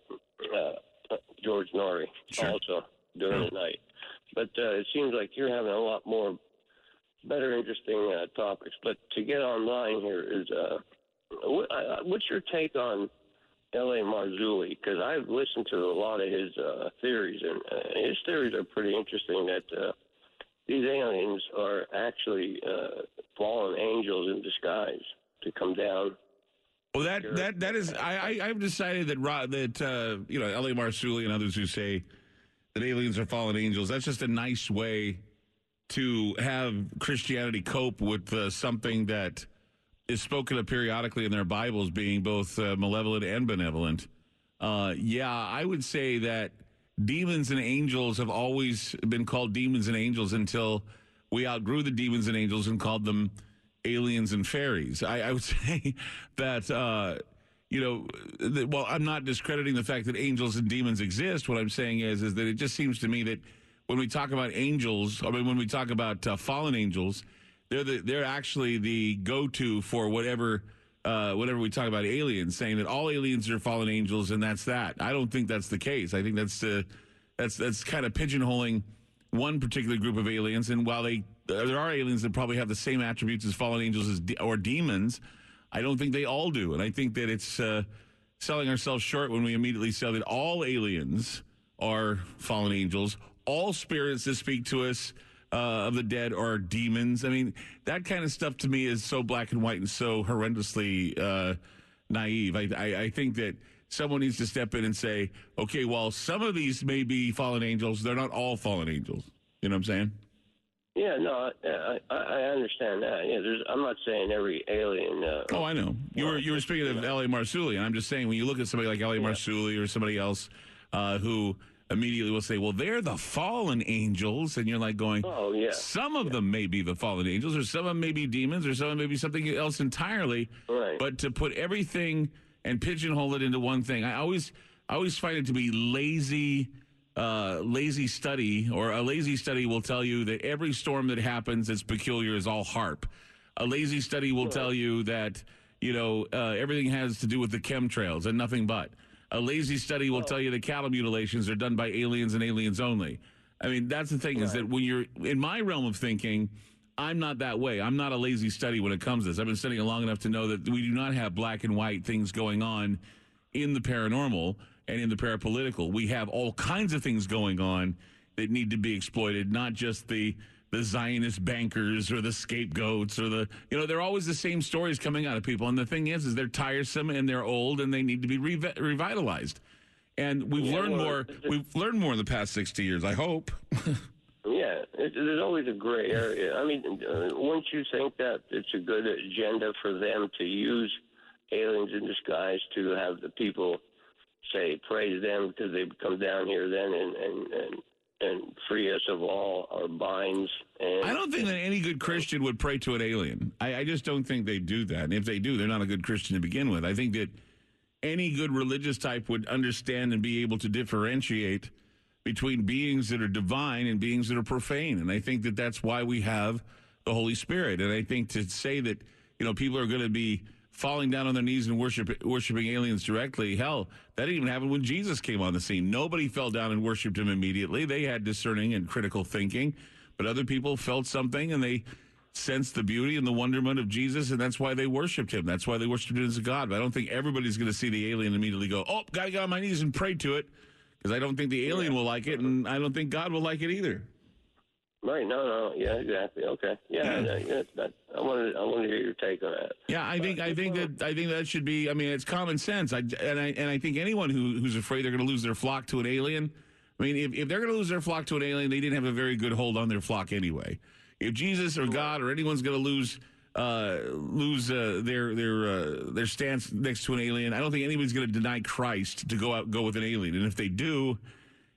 uh, uh, George Noory also during the night. But uh, it seems like you're having a lot more better, interesting uh, topics. But to get online here is, uh, uh, what's your take on L.A. Marzulli? Because I've listened to a lot of his uh, theories, and uh, his theories are pretty interesting. That uh, these aliens are actually uh, fallen angels in disguise to come down. Well, that that that is. I, I I've decided that that uh, you know L.A. Marzulli and others who say that aliens are fallen angels. That's just a nice way to have Christianity cope with uh, something that is spoken of periodically in their Bibles being both uh, malevolent and benevolent. Uh, yeah, I would say that demons and angels have always been called demons and angels until we outgrew the demons and angels and called them aliens and fairies. I, I would say that, uh, you know, that, well, I'm not discrediting the fact that angels and demons exist. What I'm saying is, is that it just seems to me that when we talk about angels, I mean, when we talk about uh, fallen angels, they're the, they're actually the go-to for whatever uh, whatever we talk about aliens, saying that all aliens are fallen angels and that's that. I don't think that's the case. I think that's uh, that's that's kind of pigeonholing one particular group of aliens. And while they there are aliens that probably have the same attributes as fallen angels as de- or demons, I don't think they all do. And I think that it's uh, selling ourselves short when we immediately say that all aliens are fallen angels, all spirits that speak to us uh, of the dead are demons. I mean, that kind of stuff to me is so black and white and so horrendously uh, naive. I, I, I think that someone needs to step in and say, okay, well, some of these may be fallen angels. They're not all fallen angels. You know what I'm saying? Yeah, no, I, I, I understand that. Yeah, there's, I'm not saying every alien. Uh, Oh, I know. You were you were speaking of L.A. Marzulli, and I'm just saying when you look at somebody like L.A. Marzulli or somebody else uh, who immediately will say, "Well, they're the fallen angels," and you're like going, "Oh yeah." Some of them may be the fallen angels, or some of them may be demons, or some of them may be something else entirely. Right. But to put everything and pigeonhole it into one thing, I always I always find it to be lazy. Uh, lazy study or a lazy study will tell you that every storm that happens that's peculiar is all HAARP. A lazy study will tell you that you know uh, everything has to do with the chemtrails and nothing but. A lazy study will tell you that cattle mutilations are done by aliens and aliens only. I mean, that's the thing is that when you're in my realm of thinking, I'm not that way. I'm not a lazy study when it comes to this. I've been studying it long enough to know that we do not have black and white things going on in the paranormal and in the parapolitical. We have all kinds of things going on that need to be exploited, not just the the Zionist bankers or the scapegoats or the you know they're always the same stories coming out of people. And the thing is, is they're tiresome and they're old and they need to be revi- revitalized. And we've Yeah, learned well, more. it's- We've learned more in the past sixty years. I hope. Yeah, it, there's always a gray area. I mean, uh, wouldn't you think that it's a good agenda for them to use aliens in disguise to have the people say praise them because they've come down here then and and and, and free us of all our binds? And I don't think that any good Christian would pray to an alien. I, I just don't think they do that. And if they do, they're not a good Christian to begin with. I think that any good religious type would understand and be able to differentiate between beings that are divine and beings that are profane. And I think that that's why we have the Holy Spirit. And I think to say that, you know, people are going to be falling down on their knees and worship, worshiping aliens directly, hell, that didn't even happen when Jesus came on the scene. Nobody fell down and worshiped him immediately. They had discerning and critical thinking, but other people felt something and they sensed the beauty and the wonderment of Jesus, and that's why they worshiped him. That's why they worshiped him as a God. But I don't think everybody's going to see the alien and immediately go, oh, got to get on my knees and pray to it, because I don't think the alien will like it, and I don't think God will like it either. Right, no, no, yeah, exactly, okay, yeah, yeah. yeah that, I wanted I wanted to hear your take on that. Yeah, I think I think that I think that should be. I mean, it's common sense. I and I and I think anyone who who's afraid they're going to lose their flock to an alien. I mean, if, if they're going to lose their flock to an alien, they didn't have a very good hold on their flock anyway. If Jesus or God or anyone's going to lose uh, lose uh, their their uh, their stance next to an alien. I don't think anybody's going to deny Christ to go out go with an alien, and if they do,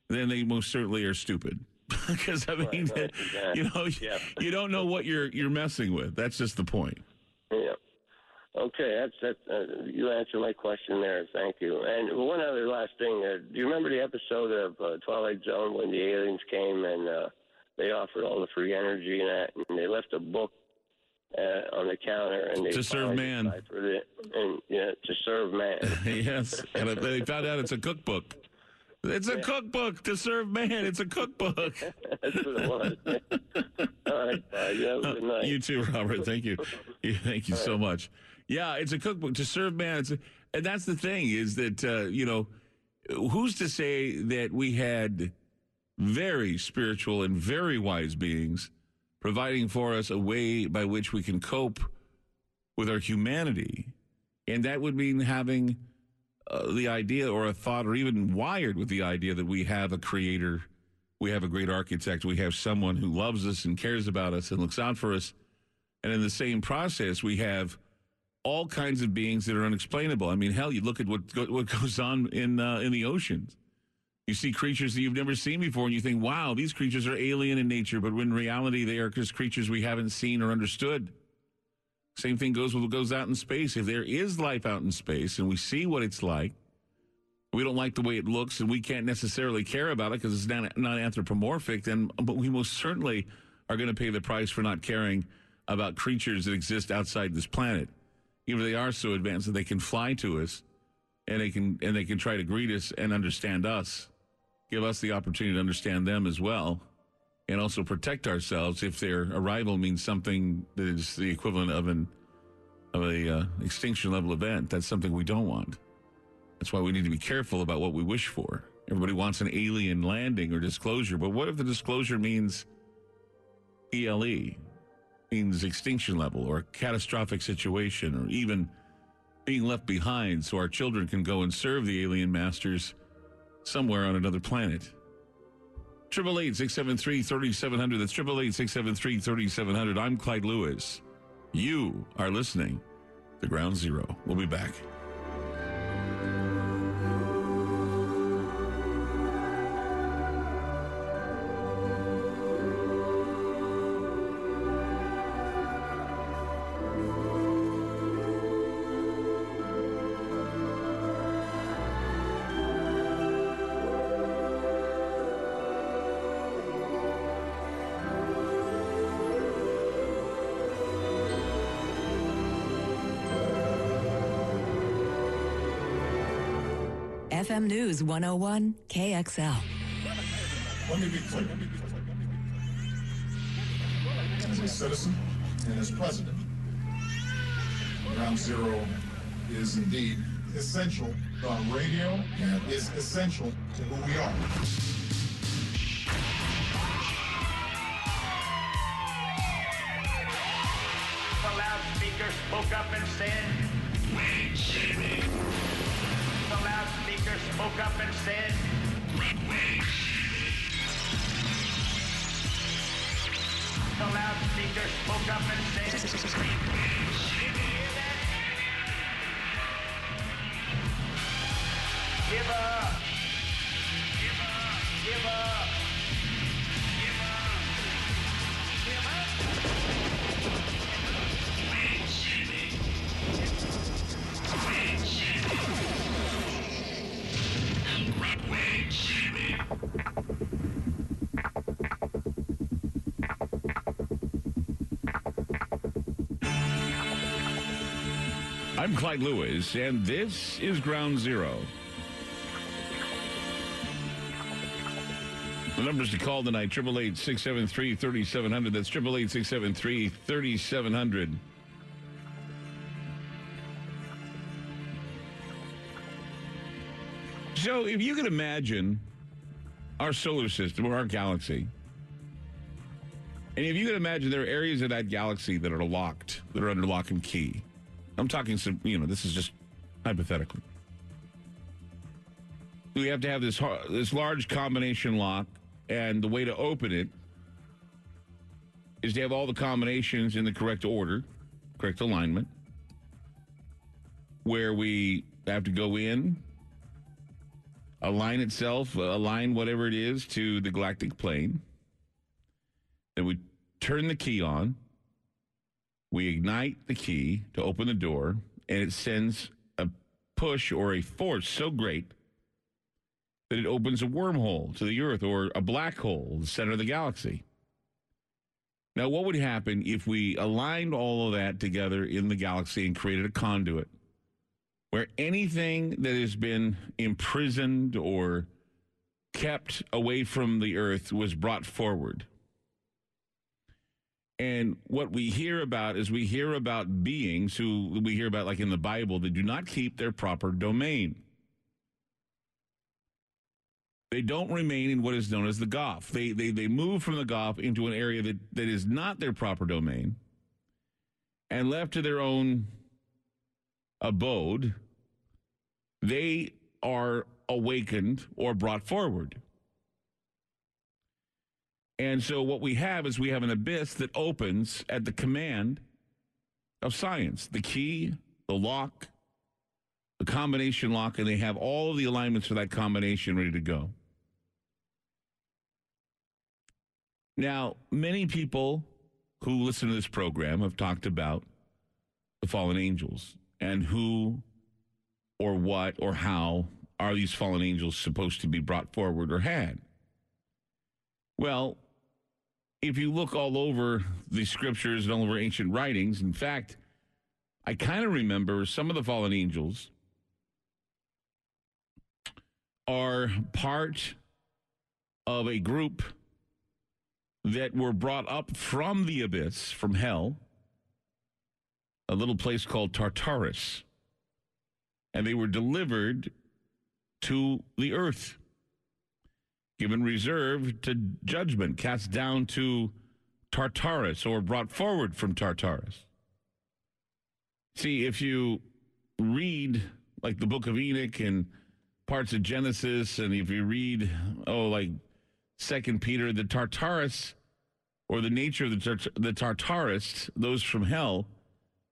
then they most certainly are stupid. Because I mean, Right, right, exactly. you know, Yeah. you don't know what you're you're messing with. That's just the point. Yeah. Okay, that's that. Uh, you answered my question there. Thank you. And one other last thing. Uh, do you remember the episode of uh, Twilight Zone when the aliens came and uh, they offered all the free energy and that, and they left a book uh, on the counter and they To serve man. it, and yeah, to serve man. yes, and they found out it's a cookbook. It's a Yeah. cookbook to serve man. It's a cookbook. that's what it was. all right, bye. You have a good night. You too, Robert. Thank you. Thank you so much. Yeah, it's a cookbook to serve man. It's a, and that's the thing is that uh, you know who's to say that we had very spiritual and very wise beings providing for us a way by which we can cope with our humanity, and that would mean having uh, the idea or a thought or even wired with the idea that we have a creator, we have a great architect, we have someone who loves us and cares about us and looks out for us. And in the same process, we have all kinds of beings that are unexplainable. I mean, hell, you look at what what goes on in uh, in the oceans. You see creatures that you've never seen before, and you think, "Wow, these creatures are alien in nature," but in reality, they are just creatures we haven't seen or understood. Same thing goes with what goes out in space. If there is life out in space and we see what it's like, we don't like the way it looks and we can't necessarily care about it because it's not, not anthropomorphic, then but we most certainly are going to pay the price for not caring about creatures that exist outside this planet. Even if they are so advanced that they can fly to us and they can and they can try to greet us and understand us, give us the opportunity to understand them as well and also protect ourselves if their arrival means something that is the equivalent of an of a uh, extinction level event. That's something we don't want. That's why we need to be careful about what we wish for. Everybody wants an alien landing or disclosure, but what if the disclosure means ELE, means extinction level or catastrophic situation, or even being left behind so our children can go and serve the alien masters somewhere on another planet? Triple eight six seven three thirty seven hundred. That's triple eight six seven three thirty seven hundred. I'm Clyde Lewis. You are listening to Ground Zero. We'll be back. FM News 101 KXL. Let me be clear. As a citizen and as president, Ground Zero is indeed essential on radio and is essential to who we are. Spoke up and said, Wait, Jimmy. Loudspeaker spoke up and said, The loudspeaker spoke up and said, Give up. Clyde Lewis, and this is Ground Zero. The numbers to call tonight, 888-673-3700. That's 888-673-3700. So if you could imagine our solar system or our galaxy, and if you could imagine there are areas of that galaxy that are locked, that are under lock and key. I'm talking some, you know, this is just hypothetically. We have to have this this large combination lock, and the way to open it is to have all the combinations in the correct order, correct alignment, where we have to go in, align itself, uh, align whatever it is to the galactic plane. Then we turn the key on. We ignite the key to open the door, and it sends a push or a force so great that it opens a wormhole to the Earth or a black hole, the center of the galaxy. Now, what would happen if we aligned all of that together in the galaxy and created a conduit where anything that has been imprisoned or kept away from the Earth was brought forward? And what we hear about is we hear about beings who we hear about, like in the Bible, that do not keep their proper domain. They don't remain in what is known as the Goff. They, they, they move from the Goff into an area that, that is not their proper domain and left to their own abode, they are awakened or brought forward. And so what we have is we have an abyss that opens at the command of science. The key, the lock, the combination lock, and they have all the alignments for that combination ready to go. Now, many people who listen to this program have talked about the fallen angels and who or what or how are these fallen angels supposed to be brought forward or had. Well, if you look all over the scriptures and all over ancient writings, in fact, I kind of remember some of the fallen angels are part of a group that were brought up from the abyss, from hell, a little place called Tartarus. And they were delivered to the earth, given reserve to judgment, cast down to Tartarus, or brought forward from Tartarus. See, if you read like the book of Enoch and parts of Genesis, and if you read, oh, like Second Peter, the Tartarus, or the nature of the, the Tartarists, those from hell,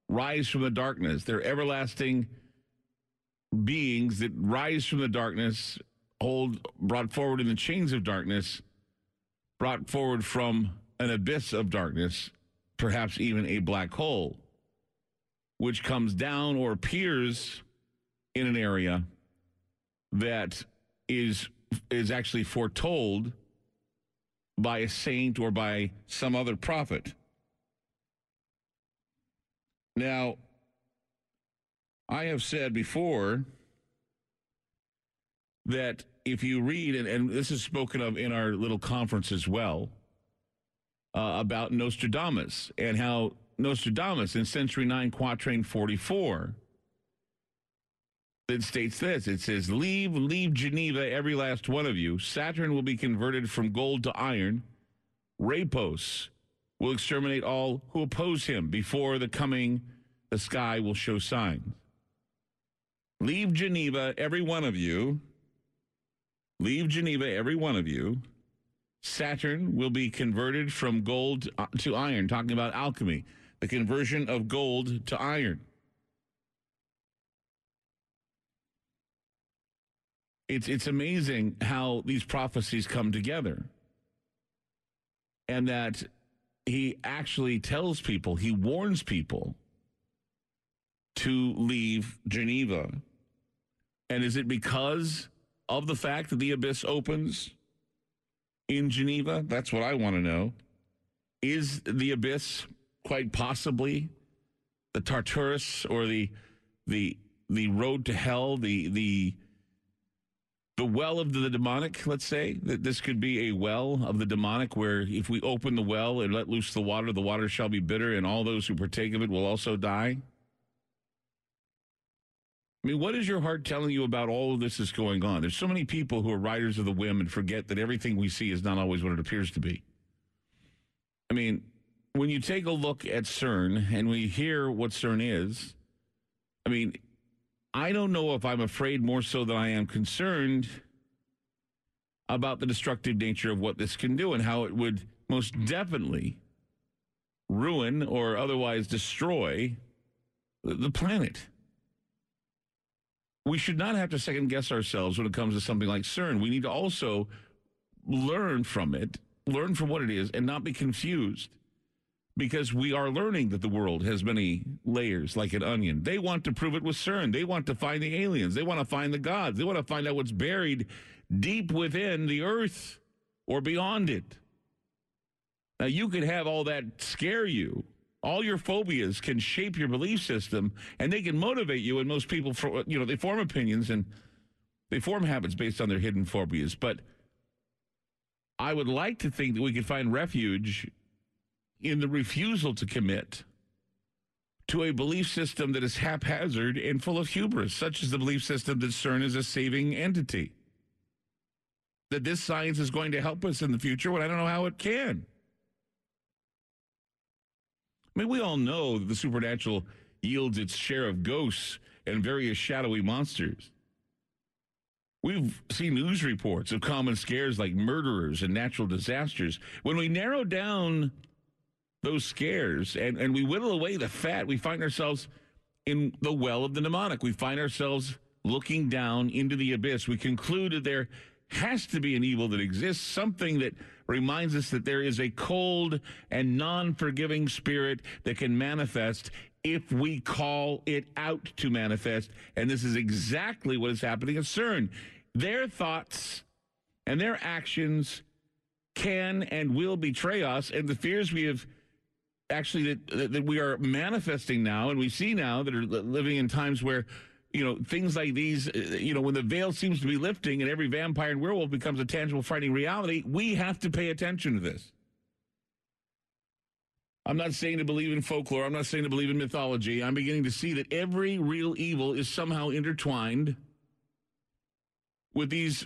rise from the darkness. They're everlasting beings that rise from the darkness, hold brought forward in the chains of darkness, brought forward from an abyss of darkness, perhaps even a black hole, which comes down or appears in an area that is is actually foretold by a saint or by some other prophet. Now, I have said before that if you read, and, and this is spoken of in our little conference as well, uh, about Nostradamus and how Nostradamus in Century 9, Quatrain 44, it states this it says, Leave, leave Geneva, every last one of you. Saturn will be converted from gold to iron. Rapos will exterminate all who oppose him. Before the coming, the sky will show signs. Leave Geneva, every one of you. Leave Geneva, every one of you. Saturn will be converted from gold uh, to iron, talking about alchemy, the conversion of gold to iron. It's, it's amazing how these prophecies come together. And that he actually tells people, he warns people to leave Geneva. And is it because of the fact that the abyss opens in Geneva? That's what I want to know. Is the abyss quite possibly the Tartarus or the the the road to hell, the the the well of the demonic, let's say that this could be a well of the demonic where if we open the well and let loose the water, the water shall be bitter, and all those who partake of it will also die. I mean, what is your heart telling you about all of this is going on? There's so many people who are riders of the whim and forget that everything we see is not always what it appears to be. I mean, when you take a look at CERN and we hear what CERN is, I mean, I don't know if I'm afraid more so than I am concerned about the destructive nature of what this can do and how it would most definitely ruin or otherwise destroy the planet. We should not have to second guess ourselves when it comes to something like CERN. We need to also learn from it, learn from what it is, and not be confused because we are learning that the world has many layers like an onion. They want to prove it with CERN. They want to find the aliens. They want to find the gods. They want to find out what's buried deep within the earth or beyond it. Now, you could have all that scare you. All your phobias can shape your belief system and they can motivate you. And most people, you know, they form opinions and they form habits based on their hidden phobias. But I would like to think that we could find refuge in the refusal to commit to a belief system that is haphazard and full of hubris, such as the belief system that CERN is a saving entity. That this science is going to help us in the future when I don't know how it can. I mean, we all know that the supernatural yields its share of ghosts and various shadowy monsters. We've seen news reports of common scares like murderers and natural disasters. When we narrow down those scares and, and we whittle away the fat, we find ourselves in the well of the mnemonic. We find ourselves looking down into the abyss. We conclude that there has to be an evil that exists, something that reminds us that there is a cold and non forgiving spirit that can manifest if we call it out to manifest. And this is exactly what is happening at CERN. Their thoughts and their actions can and will betray us, and the fears we have actually that, that we are manifesting now and we see now that are living in times where you know things like these uh, you know when the veil seems to be lifting and every vampire and werewolf becomes a tangible frightening reality we have to pay attention to this. I'm not saying to believe in folklore. I'm not saying to believe in mythology. I'm beginning to see that every real evil is somehow intertwined with these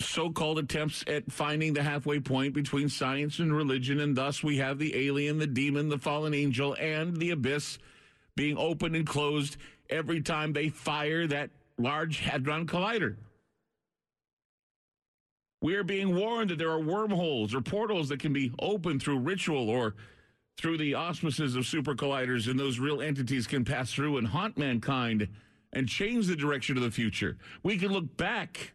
so-called attempts at finding the halfway point between science and religion and thus we have the alien the demon the fallen angel and the abyss being opened and closed every time they fire that large hadron collider. We're being warned that there are wormholes or portals that can be opened through ritual or through the auspices of super colliders and those real entities can pass through and haunt mankind and change the direction of the future. We can look back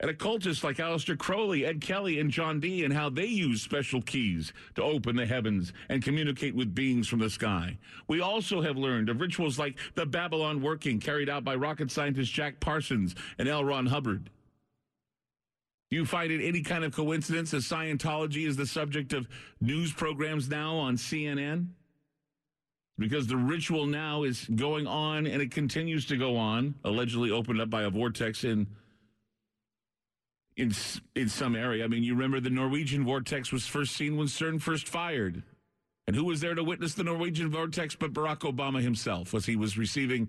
at occultists like Aleister Crowley, Ed Kelly, and John Dee, and how they use special keys to open the heavens and communicate with beings from the sky. We also have learned of rituals like the Babalon working carried out by rocket scientist Jack Parsons and L. Ron Hubbard. Do you find it any kind of coincidence that Scientology is the subject of news programs now on CNN? Because the ritual now is going on and it continues to go on, allegedly opened up by a vortex in in in some area. I mean, you remember the Norwegian vortex was first seen when CERN first fired. And who was there to witness the Norwegian vortex but Barack Obama himself as he was receiving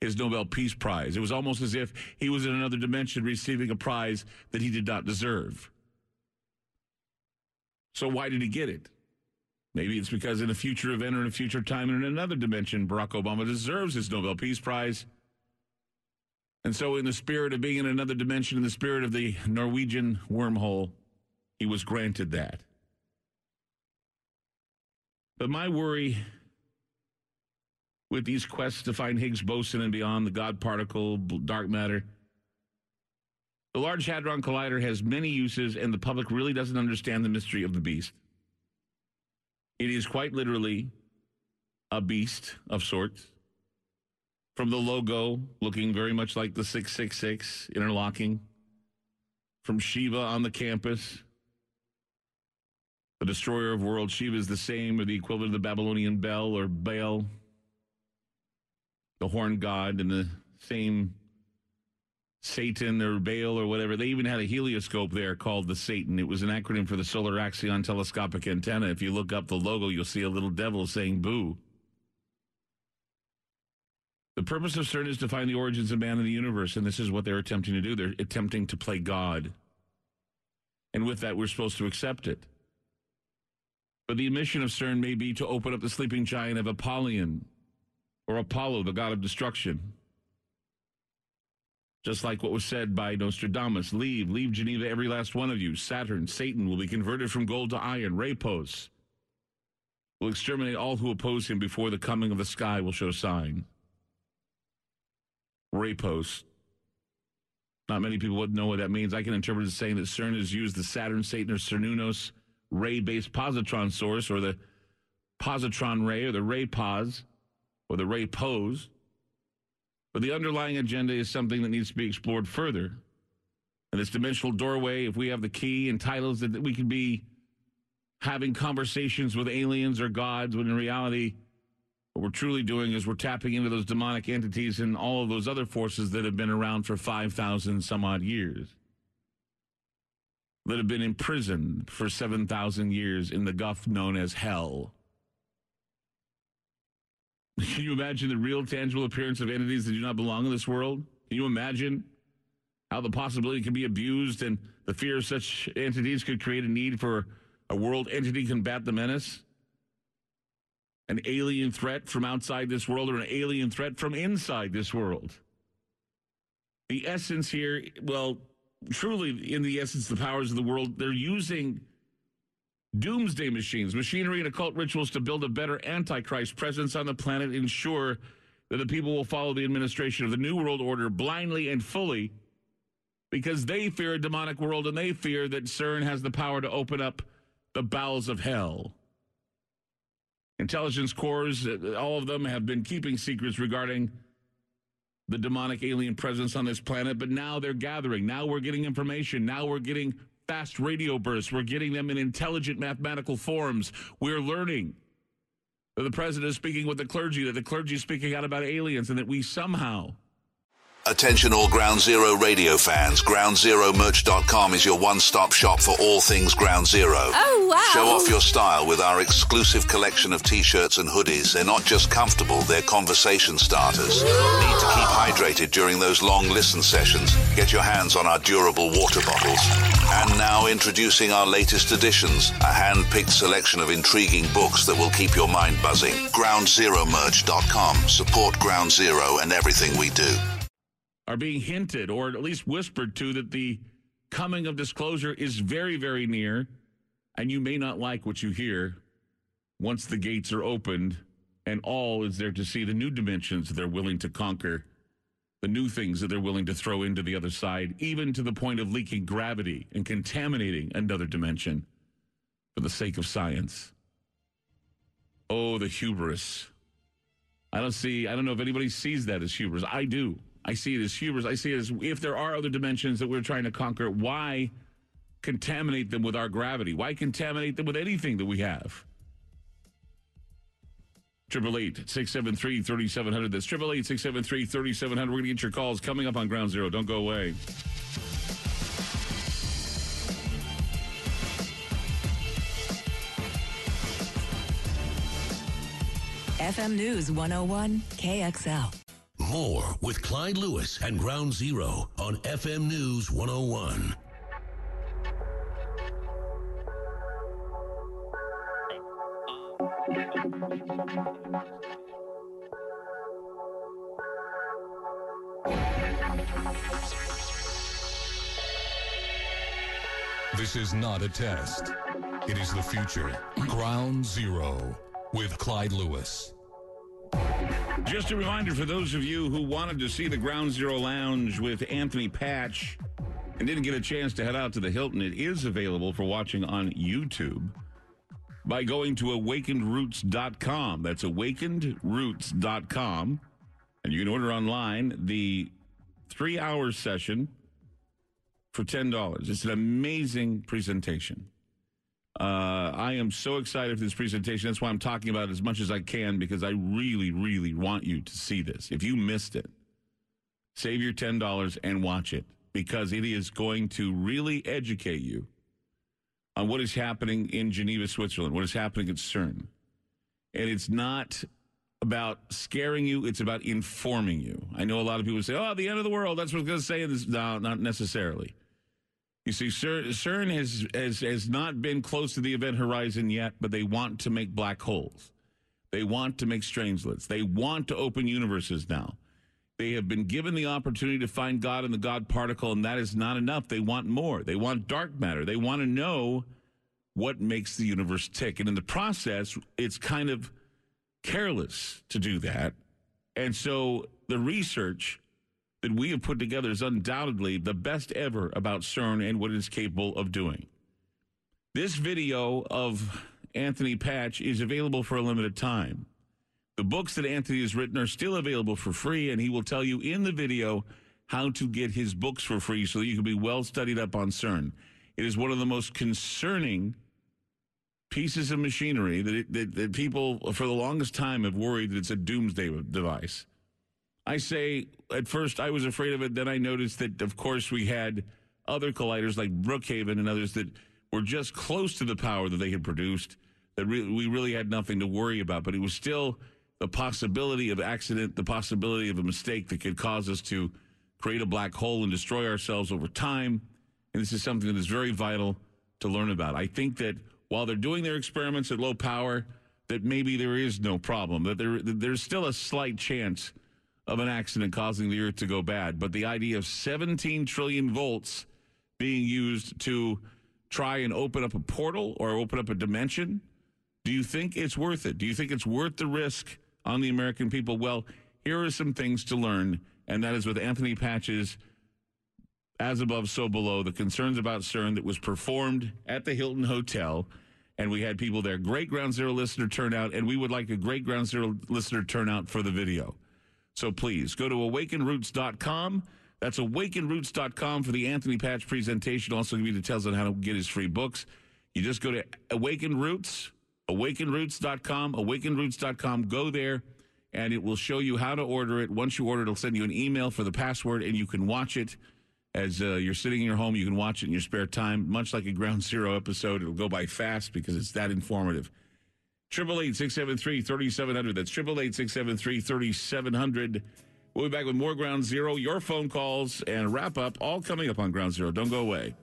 his Nobel Peace Prize. It was almost as if he was in another dimension receiving a prize that he did not deserve. So why did he get it? Maybe it's because in a future event or in a future time in another dimension, Barack Obama deserves his Nobel Peace Prize and so, in the spirit of being in another dimension, in the spirit of the Norwegian wormhole, he was granted that. But my worry with these quests to find Higgs boson and beyond, the God particle, dark matter, the Large Hadron Collider has many uses, and the public really doesn't understand the mystery of the beast. It is quite literally a beast of sorts from the logo looking very much like the 666 interlocking from Shiva on the campus. The destroyer of worlds. Shiva is the same or the equivalent of the Babylonian Bel or Baal, the horn god, and the same Satan or Baal or whatever. They even had a helioscope there called the Satan. It was an acronym for the Solar Axion Telescopic Antenna. If you look up the logo, you'll see a little devil saying boo. The purpose of CERN is to find the origins of man in the universe, and this is what they're attempting to do. They're attempting to play God. And with that, we're supposed to accept it. But the mission of CERN may be to open up the sleeping giant of Apollyon or Apollo, the god of destruction. Just like what was said by Nostradamus leave, leave Geneva, every last one of you. Saturn, Satan will be converted from gold to iron, Rapos will exterminate all who oppose him before the coming of the sky will show sign. Rapos. Not many people would know what that means. I can interpret it as saying that CERN has used the Saturn, Satan, or Cernunnos ray-based positron source, or the positron ray, or the ray pos, or the ray pose. But the underlying agenda is something that needs to be explored further. And this dimensional doorway, if we have the key and titles that we could be having conversations with aliens or gods, when in reality, what we're truly doing is we're tapping into those demonic entities and all of those other forces that have been around for 5,000 some odd years, that have been imprisoned for 7,000 years in the guff known as hell. Can you imagine the real tangible appearance of entities that do not belong in this world? Can you imagine how the possibility can be abused and the fear of such entities could create a need for a world entity to combat the menace? An alien threat from outside this world or an alien threat from inside this world? The essence here, well, truly, in the essence, the powers of the world, they're using doomsday machines, machinery, and occult rituals to build a better antichrist presence on the planet, ensure that the people will follow the administration of the New World Order blindly and fully because they fear a demonic world and they fear that CERN has the power to open up the bowels of hell. Intelligence corps, uh, all of them have been keeping secrets regarding the demonic alien presence on this planet, but now they're gathering. Now we're getting information. Now we're getting fast radio bursts. We're getting them in intelligent mathematical forms. We're learning that the president is speaking with the clergy, that the clergy is speaking out about aliens, and that we somehow Attention all Ground Zero radio fans. GroundZeroMerch.com is your one-stop shop for all things Ground Zero. Oh, wow. Show off your style with our exclusive collection of t-shirts and hoodies. They're not just comfortable, they're conversation starters. Need to keep hydrated during those long listen sessions? Get your hands on our durable water bottles. And now introducing our latest editions, a hand-picked selection of intriguing books that will keep your mind buzzing. GroundZeroMerch.com. Support Ground Zero and everything we do are being hinted or at least whispered to that the coming of disclosure is very, very near, and you may not like what you hear once the gates are opened and all is there to see the new dimensions they're willing to conquer, the new things that they're willing to throw into the other side, even to the point of leaking gravity and contaminating another dimension for the sake of science. Oh, the hubris. I don't see, I don't know if anybody sees that as hubris. I do. I see it as hubris. I see it as if there are other dimensions that we're trying to conquer, why contaminate them with our gravity? Why contaminate them with anything that we have? Triple eight six seven three thirty seven hundred. That's triple eight six seven three thirty seven hundred. We're gonna get your calls coming up on Ground Zero. Don't go away. FM News 101 KXL. More with Clyde Lewis and Ground Zero on FM News 101. This is not a test. It is the future. Ground Zero with Clyde Lewis. Just a reminder for those of you who wanted to see the Ground Zero Lounge with Anthony Patch and didn't get a chance to head out to the Hilton, it is available for watching on YouTube by going to awakenedroots.com. That's awakenedroots.com. And you can order online the three hour session for $10. It's an amazing presentation. Uh, I am so excited for this presentation. That's why I'm talking about it as much as I can because I really, really want you to see this. If you missed it, save your $10 and watch it because it is going to really educate you on what is happening in Geneva, Switzerland, what is happening at CERN. And it's not about scaring you, it's about informing you. I know a lot of people say, oh, the end of the world, that's what I was going to say. This. No, not necessarily. You see, CERN has, has, has not been close to the event horizon yet, but they want to make black holes. They want to make strangelets. They want to open universes now. They have been given the opportunity to find God in the God particle, and that is not enough. They want more. They want dark matter. They want to know what makes the universe tick. And in the process, it's kind of careless to do that. And so the research that we have put together is undoubtedly the best ever about CERN and what it's capable of doing. This video of Anthony Patch is available for a limited time. The books that Anthony has written are still available for free, and he will tell you in the video how to get his books for free so that you can be well studied up on CERN. It is one of the most concerning pieces of machinery that, it, that, that people for the longest time have worried that it's a doomsday device. I say at first I was afraid of it. Then I noticed that, of course, we had other colliders like Brookhaven and others that were just close to the power that they had produced. That re- we really had nothing to worry about, but it was still the possibility of accident, the possibility of a mistake that could cause us to create a black hole and destroy ourselves over time. And this is something that is very vital to learn about. I think that while they're doing their experiments at low power, that maybe there is no problem, that there that there's still a slight chance of an accident causing the earth to go bad. But the idea of 17 trillion volts being used to try and open up a portal or open up a dimension, do you think it's worth it? Do you think it's worth the risk on the American people? Well, here are some things to learn, and that is with Anthony Patch's As Above, So Below, the concerns about CERN that was performed at the Hilton Hotel. And we had people there. Great Ground Zero listener turnout, and we would like a great Ground Zero listener turnout for the video. So please go to awakenroots.com. That's awakenroots.com for the Anthony Patch presentation. Also, give you details on how to get his free books. You just go to Awaken Roots, awakenroots.com, awakenroots.com. Go there, and it will show you how to order it. Once you order, it'll send you an email for the password, and you can watch it as uh, you're sitting in your home. You can watch it in your spare time, much like a Ground Zero episode. It'll go by fast because it's that informative. Triple eight six seven three thirty seven hundred. That's triple eight six seven three thirty seven hundred. We'll be back with more Ground Zero, your phone calls, and wrap up. All coming up on Ground Zero. Don't go away.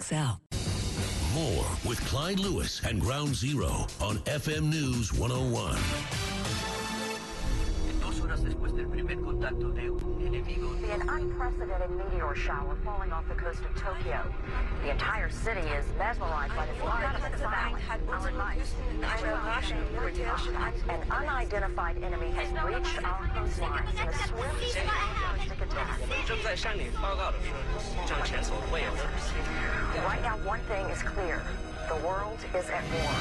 KXL. More with Clyde Lewis and Ground Zero on FM News 101 del primer contacto de un enemigo. An unprecedented meteor shower falling off the coast of Tokyo. The entire city is mesmerized by this An unidentified enemy has reached our coastlines in a swift terroristic attack. Right now, one thing is clear. The world is at war.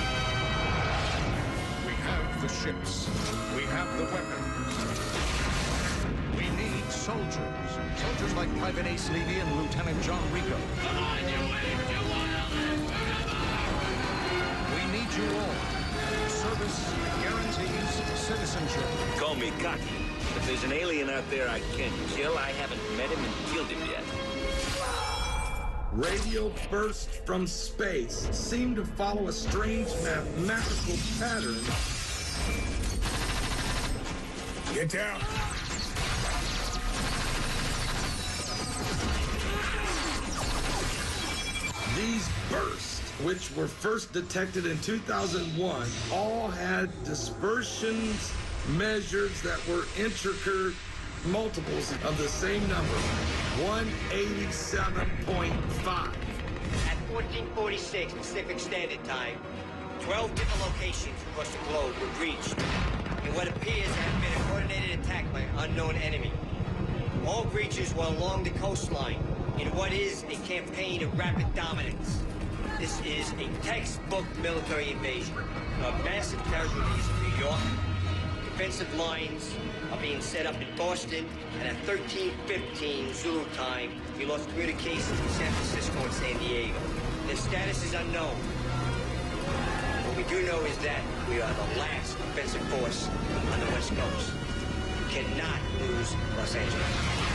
We have the ships. We have the weapons. We need soldiers. Soldiers like Private Ace Levy and Lieutenant John Rico. We need you all. Service guarantees citizenship. Call me cocky. If there's an alien out there I can't kill, I haven't met him and killed him yet. Radio bursts from space seem to follow a strange mathematical pattern. Get down. These bursts, which were first detected in 2001, all had dispersions measures that were intricate multiples of the same number 187.5. At 1446 Pacific Standard Time, 12 different locations across the globe were breached in what appears to have been a coordinated attack by an unknown enemy. All breaches were along the coastline in what is a campaign of rapid dominance. This is a textbook military invasion of massive casualties in New York. Defensive lines are being set up in Boston, and at 13:15 Zulu time, we lost communications in San Francisco and San Diego. Their status is unknown. What we do know is that we are the last offensive force on the West Coast. We cannot lose Los Angeles.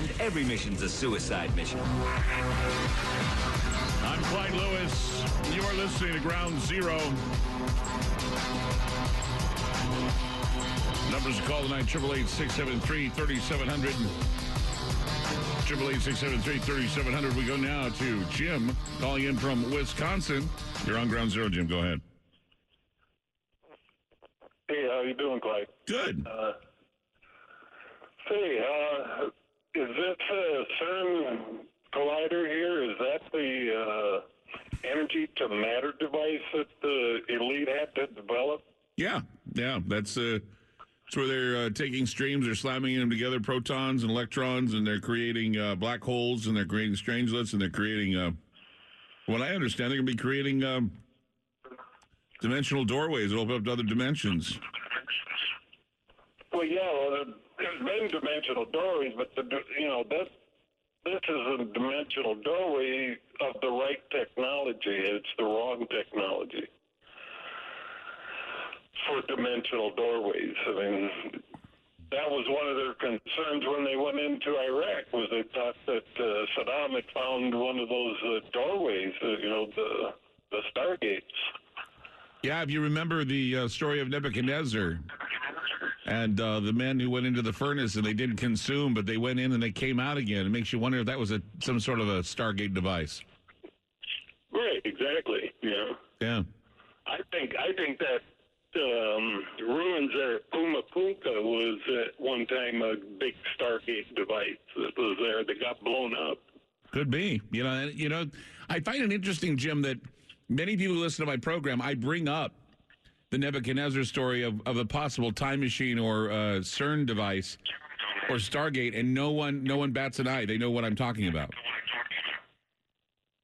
I'm in command, every mission's a suicide mission. I'm Clyde Lewis. You are listening to Ground Zero. Numbers to call tonight, 888-673-3700. 888-673-3700. We go now to Jim calling in from Wisconsin. You're on Ground Zero, Jim. Go ahead. Hey, how are you doing, Clyde? Good. Uh, say, uh, is this uh, CERN collider here? Is that the uh, energy to matter device that the elite had to develop? Yeah, yeah. That's uh, that's where they're uh, taking streams, they're slamming them together, protons and electrons, and they're creating uh, black holes, and they're creating strangelets, and they're creating. Uh, what I understand, they're going to be creating um, dimensional doorways that open up to other dimensions. Well, yeah, well, there's dimensional doorways, but the you know this this is a dimensional doorway of the right technology. It's the wrong technology for dimensional doorways. I mean, that was one of their concerns when they went into Iraq. Was they thought that uh, Saddam had found one of those uh, doorways, uh, you know, the the stargates. Yeah, if you remember the uh, story of Nebuchadnezzar and uh, the men who went into the furnace and they didn't consume, but they went in and they came out again. It makes you wonder if that was a some sort of a Stargate device. Right, exactly. Yeah. Yeah. I think I think that um, ruins there at Puma Punku was at one time a big Stargate device that was there that got blown up. Could be. You know, you know, I find it interesting, Jim, that many people who listen to my program, I bring up the Nebuchadnezzar story of, of a possible time machine or uh, CERN device or Stargate, and no one no one bats an eye. They know what I'm talking about.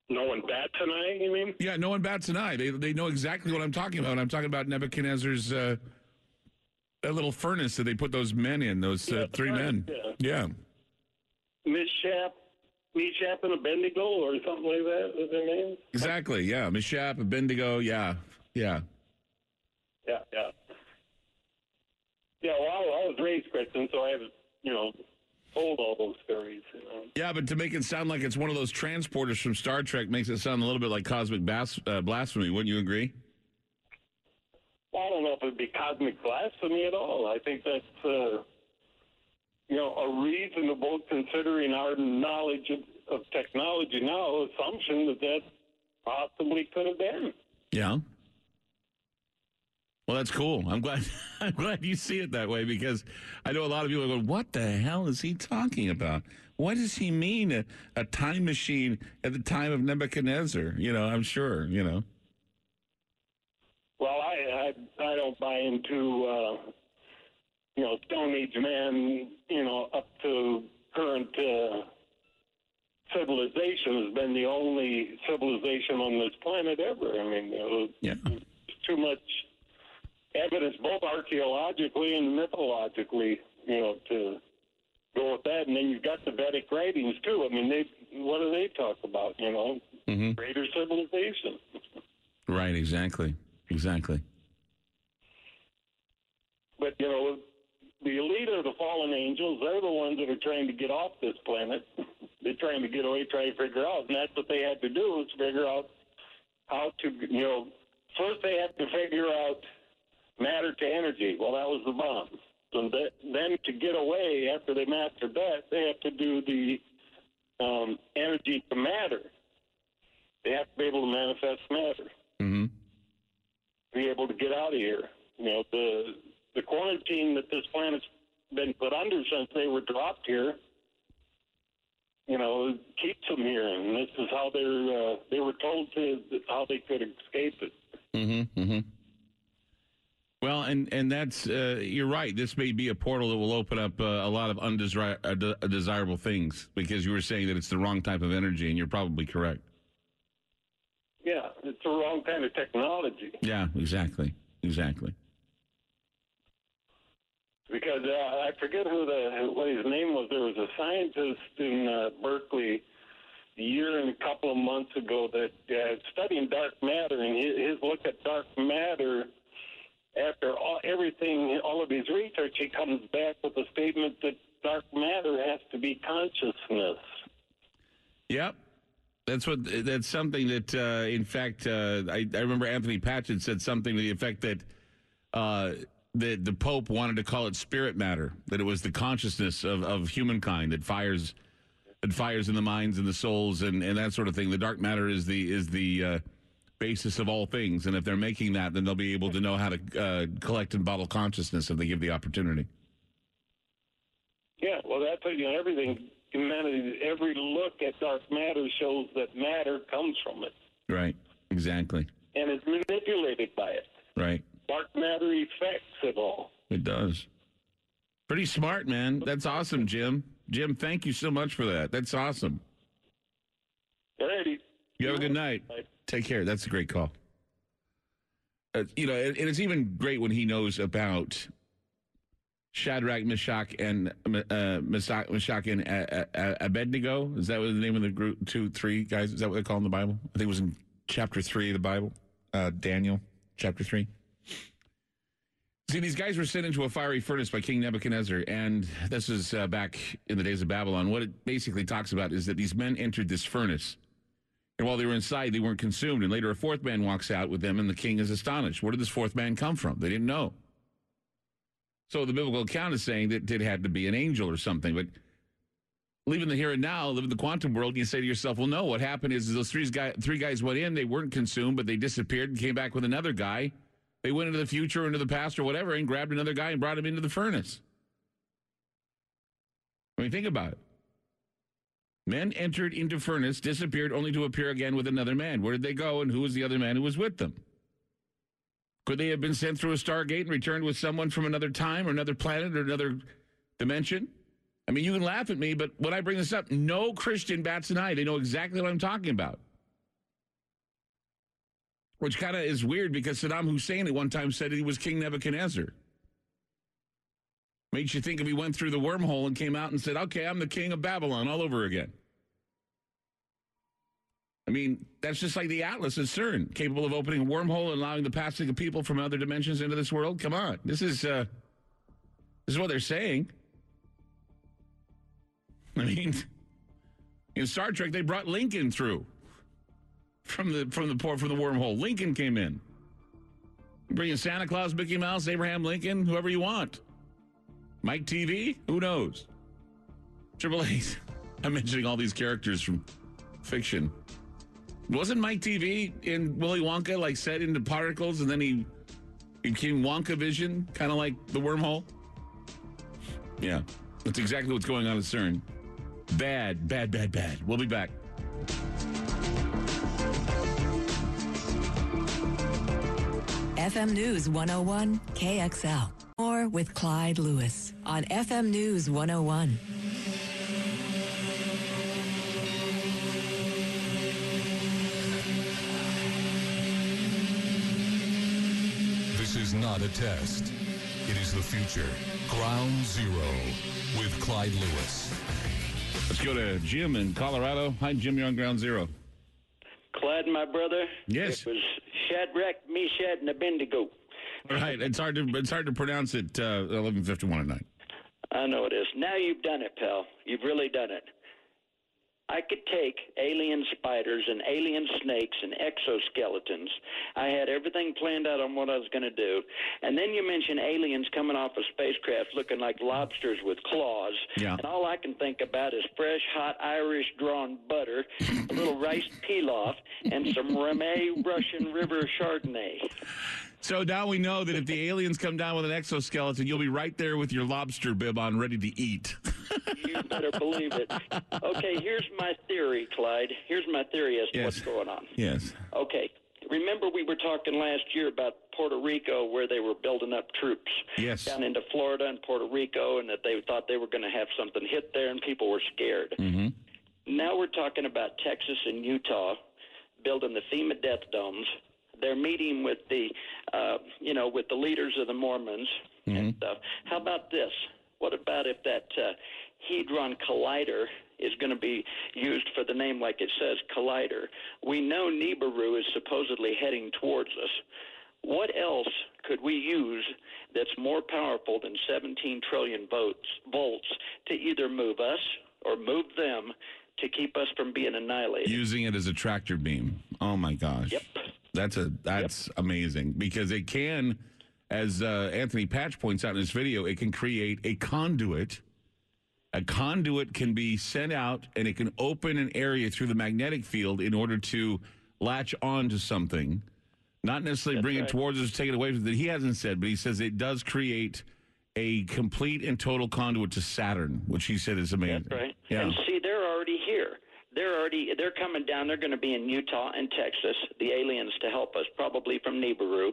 No one bats an eye, you mean? Yeah, no one bats an eye. They they know exactly what I'm talking about. I'm talking about Nebuchadnezzar's uh, that little furnace that they put those men in, those uh, three men. Yeah. Miss Mishap, Mishap and Abednego or something like that. Is their name? Exactly. Yeah. Mishap, Abednego. Yeah. Yeah. Yeah, yeah. Yeah, well, I, I was raised Christian, so I have, you know, told all those stories. You know. Yeah, but to make it sound like it's one of those transporters from Star Trek makes it sound a little bit like cosmic bas- uh, blasphemy. Wouldn't you agree? Well, I don't know if it'd be cosmic blasphemy at all. I think that's, uh, you know, a reasonable, considering our knowledge of, of technology now, assumption that that possibly could have been. Yeah. Well, that's cool. I'm glad. I'm glad you see it that way because I know a lot of people are going, "What the hell is he talking about? What does he mean a, a time machine at the time of Nebuchadnezzar?" You know, I'm sure. You know. Well, I I, I don't buy into uh, you know Stone Age man. You know, up to current uh, civilization has been the only civilization on this planet ever. I mean, know, yeah. too much evidence, both archaeologically and mythologically. You know, to go with that, and then you've got the Vedic writings too. I mean, they what do they talk about? You know, Mhm. greater civilization. Right. Exactly. Exactly. But you know, the elite are the fallen angels. They're the ones that are trying to get off this planet. They're trying to get away, trying to figure out, and that's what they had to do is figure out how to, you know, first they had to figure out matter to energy. Well, that was the bomb. So that, then to get away after they mastered that, they have to do the um, energy to matter. They have to be able to manifest matter Mm-hmm. be able to get out of here. You know, the the quarantine that this planet's been put under since they were dropped here you know, keeps them here, and this is how they're uh, they were told to how they could escape it. Mm-hmm. Mm-hmm. Well, and and that's uh, you're right. This may be a portal that will open up uh, a lot of undesirable uh, things because you were saying that it's the wrong type of energy, and you're probably correct. Yeah, it's the wrong kind of technology Yeah, exactly, exactly. Because uh, I forget who the what his name was. There was a scientist in uh, Berkeley a year and a couple of months ago that uh, studying dark matter, and his, his look at dark matter. After all, everything, all of his research, he comes back with a statement that dark matter has to be consciousness. Yep. That's what. That's something that, uh, in fact, uh, I, I remember Anthony Patchett said something to the effect that uh, the the Pope wanted to call it spirit matter, that it was the consciousness of, of humankind that fires that fires in the minds and the souls and, and that sort of thing. The dark matter is the is the uh, basis of all things, and if they're making that, then they'll be able to know how to uh, collect and bottle consciousness if they give the opportunity. Yeah, well, that's you know everything. Humanity, every look at dark matter shows that matter comes from it Right. Exactly. and is manipulated by it. Right. Dark matter effects it all. It does. Pretty smart, man. That's awesome, Jim. Jim, thank you so much for that. That's awesome. Alrighty. You have a good night. Take care. That's a great call. Uh, you know, and, and it's even great when he knows about Shadrach, Meshach, and uh, Meshach, Meshach and uh, uh, Abednego. Is that what the name of the group? Two, three guys. Is that what they call in the Bible? I think it was in chapter three of the Bible. Uh, Daniel, chapter three. See, these guys were sent into a fiery furnace by King Nebuchadnezzar, and this is uh, back in the days of Babylon. What it basically talks about is that these men entered this furnace, and while they were inside, they weren't consumed. And later, a fourth man walks out with them, and the king is astonished. Where did this fourth man come from? They didn't know. So the biblical account is saying that it had to be an angel or something, but leaving the here and now, live in the quantum world, you say to yourself, well, no, what happened is those three guys, three guys went in, they weren't consumed, but they disappeared and came back with another guy. They went into the future or into the past or whatever and grabbed another guy and brought him into the furnace. I mean, think about it. Men entered into furnace, disappeared only to appear again with another man. Where did they go and who was the other man who was with them? Could they have been sent through a stargate and returned with someone from another time or another planet or another dimension? I mean, you can laugh at me, but when I bring this up, no Christian bats an eye. They know exactly what I'm talking about. Which kind of is weird because Saddam Hussein at one time said he was King Nebuchadnezzar. Makes you think if he went through the wormhole and came out and said, okay, I'm the king of Babylon all over again. I mean, that's just like the Atlas at CERN, capable of opening a wormhole and allowing the passing of people from other dimensions into this world. Come on, this is uh, this is what they're saying. I mean, in Star Trek, they brought Lincoln through from the from the port from the wormhole. Lincoln came in. Bring in Santa Claus, Mickey Mouse, Abraham Lincoln, whoever you want. Mike Teavee, who knows? Triple Eight. I'm mentioning all these characters from fiction. Wasn't Mike Teavee in Willy Wonka like set into particles and then he became Wonka Vision, kind of like the wormhole? Yeah, that's exactly what's going on at CERN. Bad, bad, bad, bad. We'll be back. FM News 101 KXL. More with Clyde Lewis on FM News 101. This is not a test. It is the future. Ground Zero with Clyde Lewis. Let's go to Jim in Colorado. Hi, Jim. You're on Ground Zero. Clyde, my brother. Yes. It was Shadrach, Meshach, and Abednego. All right. It's hard to it's hard to pronounce it. Uh, Eleven fifty one at night. I know it is. Now you've done it, pal. You've really done it. I could take alien spiders and alien snakes and exoskeletons. I had everything planned out on what I was going to do. And then you mention aliens coming off a spacecraft looking like lobsters with claws. Yeah. And all I can think about is fresh, hot Irish drawn butter, a little rice pilaf, and some Ramey Russian River Chardonnay. So now we know that if the aliens come down with an exoskeleton, you'll be right there with your lobster bib on, ready to eat. You better believe it. Okay, here's my theory, Clyde. Here's my theory as to Yes. what's going on. yes. Okay. Remember we were talking last year about Puerto Rico where they were building up troops Yes. down into Florida and Puerto Rico and that they thought they were going to have something hit there and people were scared. Mm-hmm. Now we're talking about Texas and Utah building the FEMA death domes. They're meeting with the, uh, you know, with the leaders of the Mormons and stuff. How about this? What about if that uh, Hadron Collider is going to be used for the name like it says, Collider? We know Nibiru is supposedly heading towards us. What else could we use that's more powerful than 17 trillion votes, volts to either move us or move them to keep us from being annihilated? Using it as a tractor beam. Oh my gosh. Yep. That's a that's amazing because it can, as uh, Anthony Patch points out in his video, it can create a conduit. A conduit can be sent out and it can open an area through the magnetic field in order to latch on to something. Not necessarily bring it towards us, take it away from it. He hasn't said, but he says it does create a complete and total conduit to Saturn, which he said is amazing. That's right. Yeah. And see, they're already here. They're already they're coming down. They're going to be in Utah and Texas. The aliens to help us, probably from Nibiru,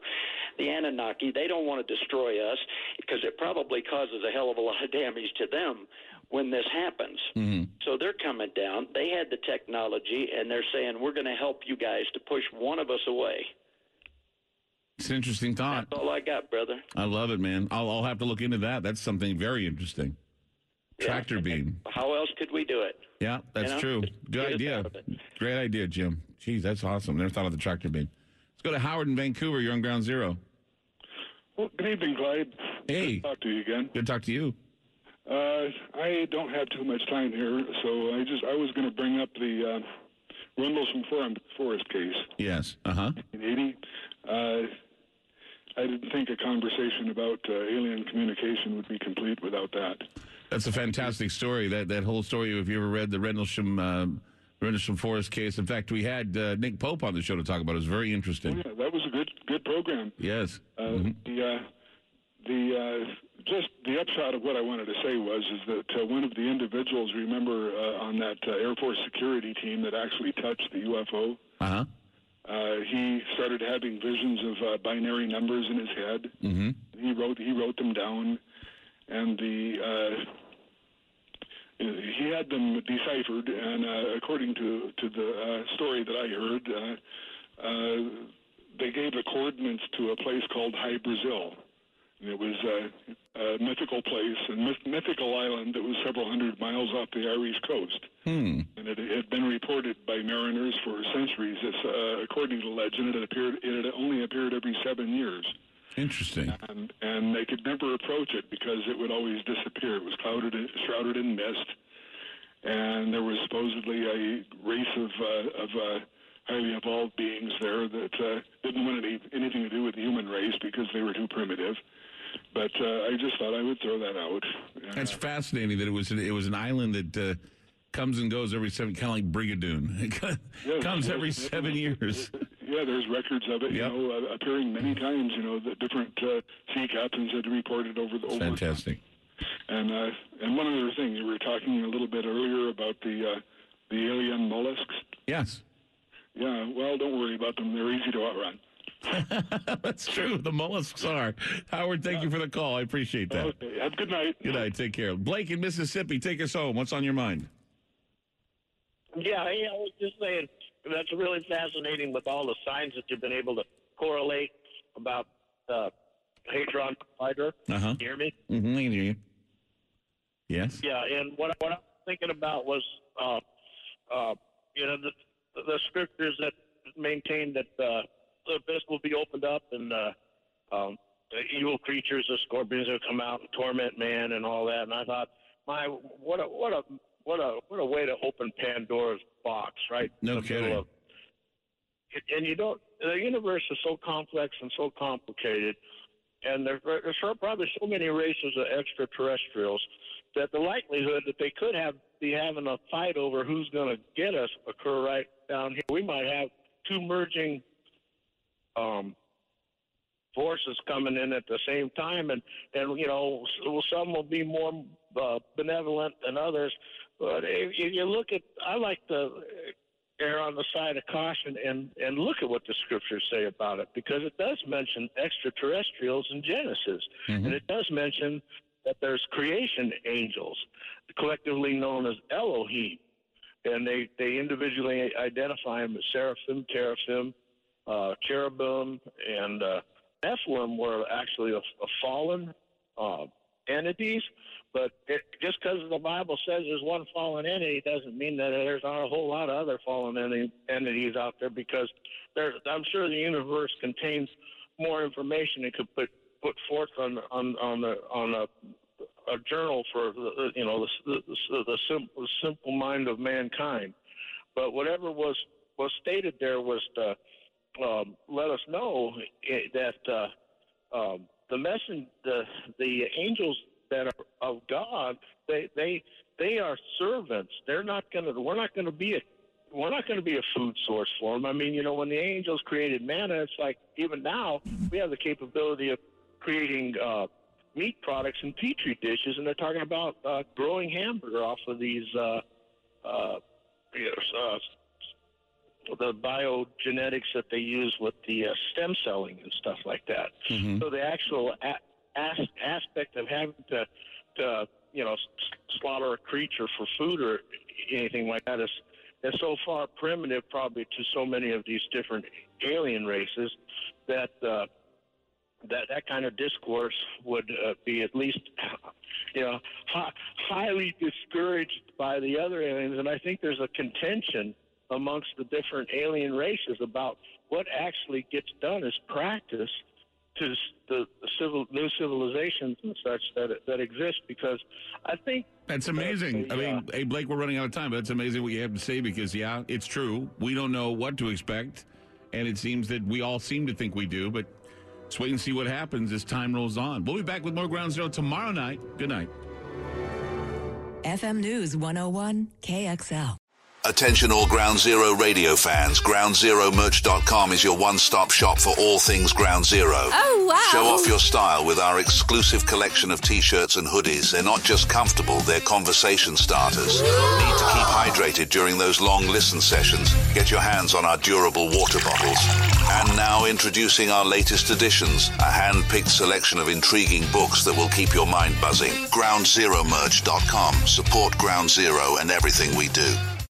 the Anunnaki. They don't want to destroy us because it probably causes a hell of a lot of damage to them when this happens. Mm-hmm. So they're coming down. They had the technology, and they're saying we're going to help you guys to push one of us away. It's an interesting thought. That's all I got, brother. I love it, man. I'll, I'll have to look into that. That's something very interesting. Tractor beam. How else could we do it? Yeah, that's You know, true. just Good idea. out of it. Great idea, Jim. Geez, that's awesome. Never thought of the tractor beam. Let's go to Howard in Vancouver. You're on ground zero. Well, good evening, Clyde. Hey. Good to talk to you again. Good to talk to you. Uh, I don't have too much time here, so I just I was going to bring up the uh, Rendlesham Forum Forest case Yes. Uh huh. in '80. Uh, I didn't think a conversation about uh, alien communication would be complete without that. That's a fantastic story. That that whole story. If you ever read the Rendlesham um, Rendlesham Forest case, in fact, we had uh, Nick Pope on the show to talk about. it. It was very interesting. Yeah, that was a good good program. Yes. Uh, Mhm. The uh, the uh, just the upshot of what I wanted to say was is that uh, one of the individuals, remember, uh, on that uh, Air Force security team that actually touched the UFO. Uh huh. Uh, he started having visions of uh, binary numbers in his head. Mm-hmm. He wrote he wrote them down, and the uh, he had them deciphered. And uh, according to to the uh, story that I heard, uh, uh, they gave the coordinates to a place called Hy-Brasil. And It was uh, a mythical place, a myth- mythical island that was several hundred miles off the Irish coast Hmm. and it had been reported by mariners for centuries. It's, uh, according to legend, it had appeared. It had only appeared every seven years, Interesting. and and they could never approach it because it would always disappear. It was clouded, shrouded in mist, and there was supposedly a race of uh, of uh, highly evolved beings there that uh, didn't want any, anything to do with the human race because they were too primitive. But uh, I just thought I would throw that out. That's fascinating that it was it was an island that uh, comes and goes every seven, kind of like Brigadoon. It comes every seven years. Yeah, there's records of it, you know, uh, appearing many times. You know, that different uh, sea captains had reported over the over. Fantastic. And uh, and one other thing, you were talking a little bit earlier about the uh, the alien mollusks. Yes. Yeah, well, don't worry about them. They're easy to outrun. That's true. The mollusks are. Howard, thank you for the call. I appreciate that. Okay, have a good night. Good night. Take care. Blake in Mississippi, take us home. What's on your mind? Yeah, yeah, I was just saying that's really fascinating with all the signs that you've been able to correlate about uh, Hadron Collider. Uh huh. You hear me? Mm-hmm. I can hear you. Yes. Yeah, and what what I was thinking about was, uh, uh, you know, the the scriptures that maintain that uh, the abyss will be opened up and uh, um, the evil creatures, the scorpions, will come out and torment man and all that. And I thought, my what a what a what a what a way to open Pandora's box, right? No In the middle kidding. of- and you don't. The universe is so complex and so complicated, and there, there's probably so many races of extraterrestrials that the likelihood that they could have be having a fight over who's going to get us occur right down here. We might have two merging um, forces coming in at the same time, and and you know some will be more uh, benevolent than others. But if if you look at, I like to err on the side of caution and and look at what the scriptures say about it because it does mention extraterrestrials in Genesis, and it does mention that there's creation angels, collectively known as Elohim, and they they individually identify them as seraphim, teraphim, uh, cherubim, and uh, Nephilim were actually a, a fallen uh, entities. But it, just because the Bible says there's one fallen entity doesn't mean that there's not a whole lot of other fallen enti- entities out there. Because there, I'm sure the universe contains more information it could put put forth on on on the on a a journal for the, you know the the, the, simple, simple mind of mankind. But whatever was was stated there was to um, let us know that uh, um, the messen the the angels that are of God they they they are servants. They're not gonna. We're not gonna be a we're not going to be a food source for them. I mean, you know, when the angels created manna, it's like even now we have the capability of creating uh, meat products in petri dishes, and they're talking about uh, growing hamburger off of these uh, uh, you know, uh, the biogenetics that they use with the uh, stem celling and stuff like that. So the actual a- as- aspect of having to, to you know, slaughter a creature for food or anything like that is is so far primitive, probably to so many of these different alien races, that uh, that that kind of discourse would uh, be at least, you know, hi- highly discouraged by the other aliens. And I think there's a contention amongst the different alien races about what actually gets done as practice to the, the civil new civilizations and such that that exist. Because I think That's amazing. that I the, uh, mean, hey, Blake, we're running out of time, but it's amazing what you have to say because, yeah, it's true. We don't know what to expect, and it seems that we all seem to think we do, but let's wait and see what happens as time rolls on. We'll be back with more Ground Zero tomorrow night. Good night. FM News 101 KXL. Attention all Ground Zero radio fans. GroundZeroMerch.com is your one-stop shop for all things Ground Zero. Oh, wow. Show off your style with our exclusive collection of t-shirts and hoodies. They're not just comfortable, they're conversation starters. Need to keep hydrated during those long listen sessions? Get your hands on our durable water bottles. And now introducing our latest editions, a hand-picked selection of intriguing books that will keep your mind buzzing. GroundZeroMerch.com. Support Ground Zero and everything we do.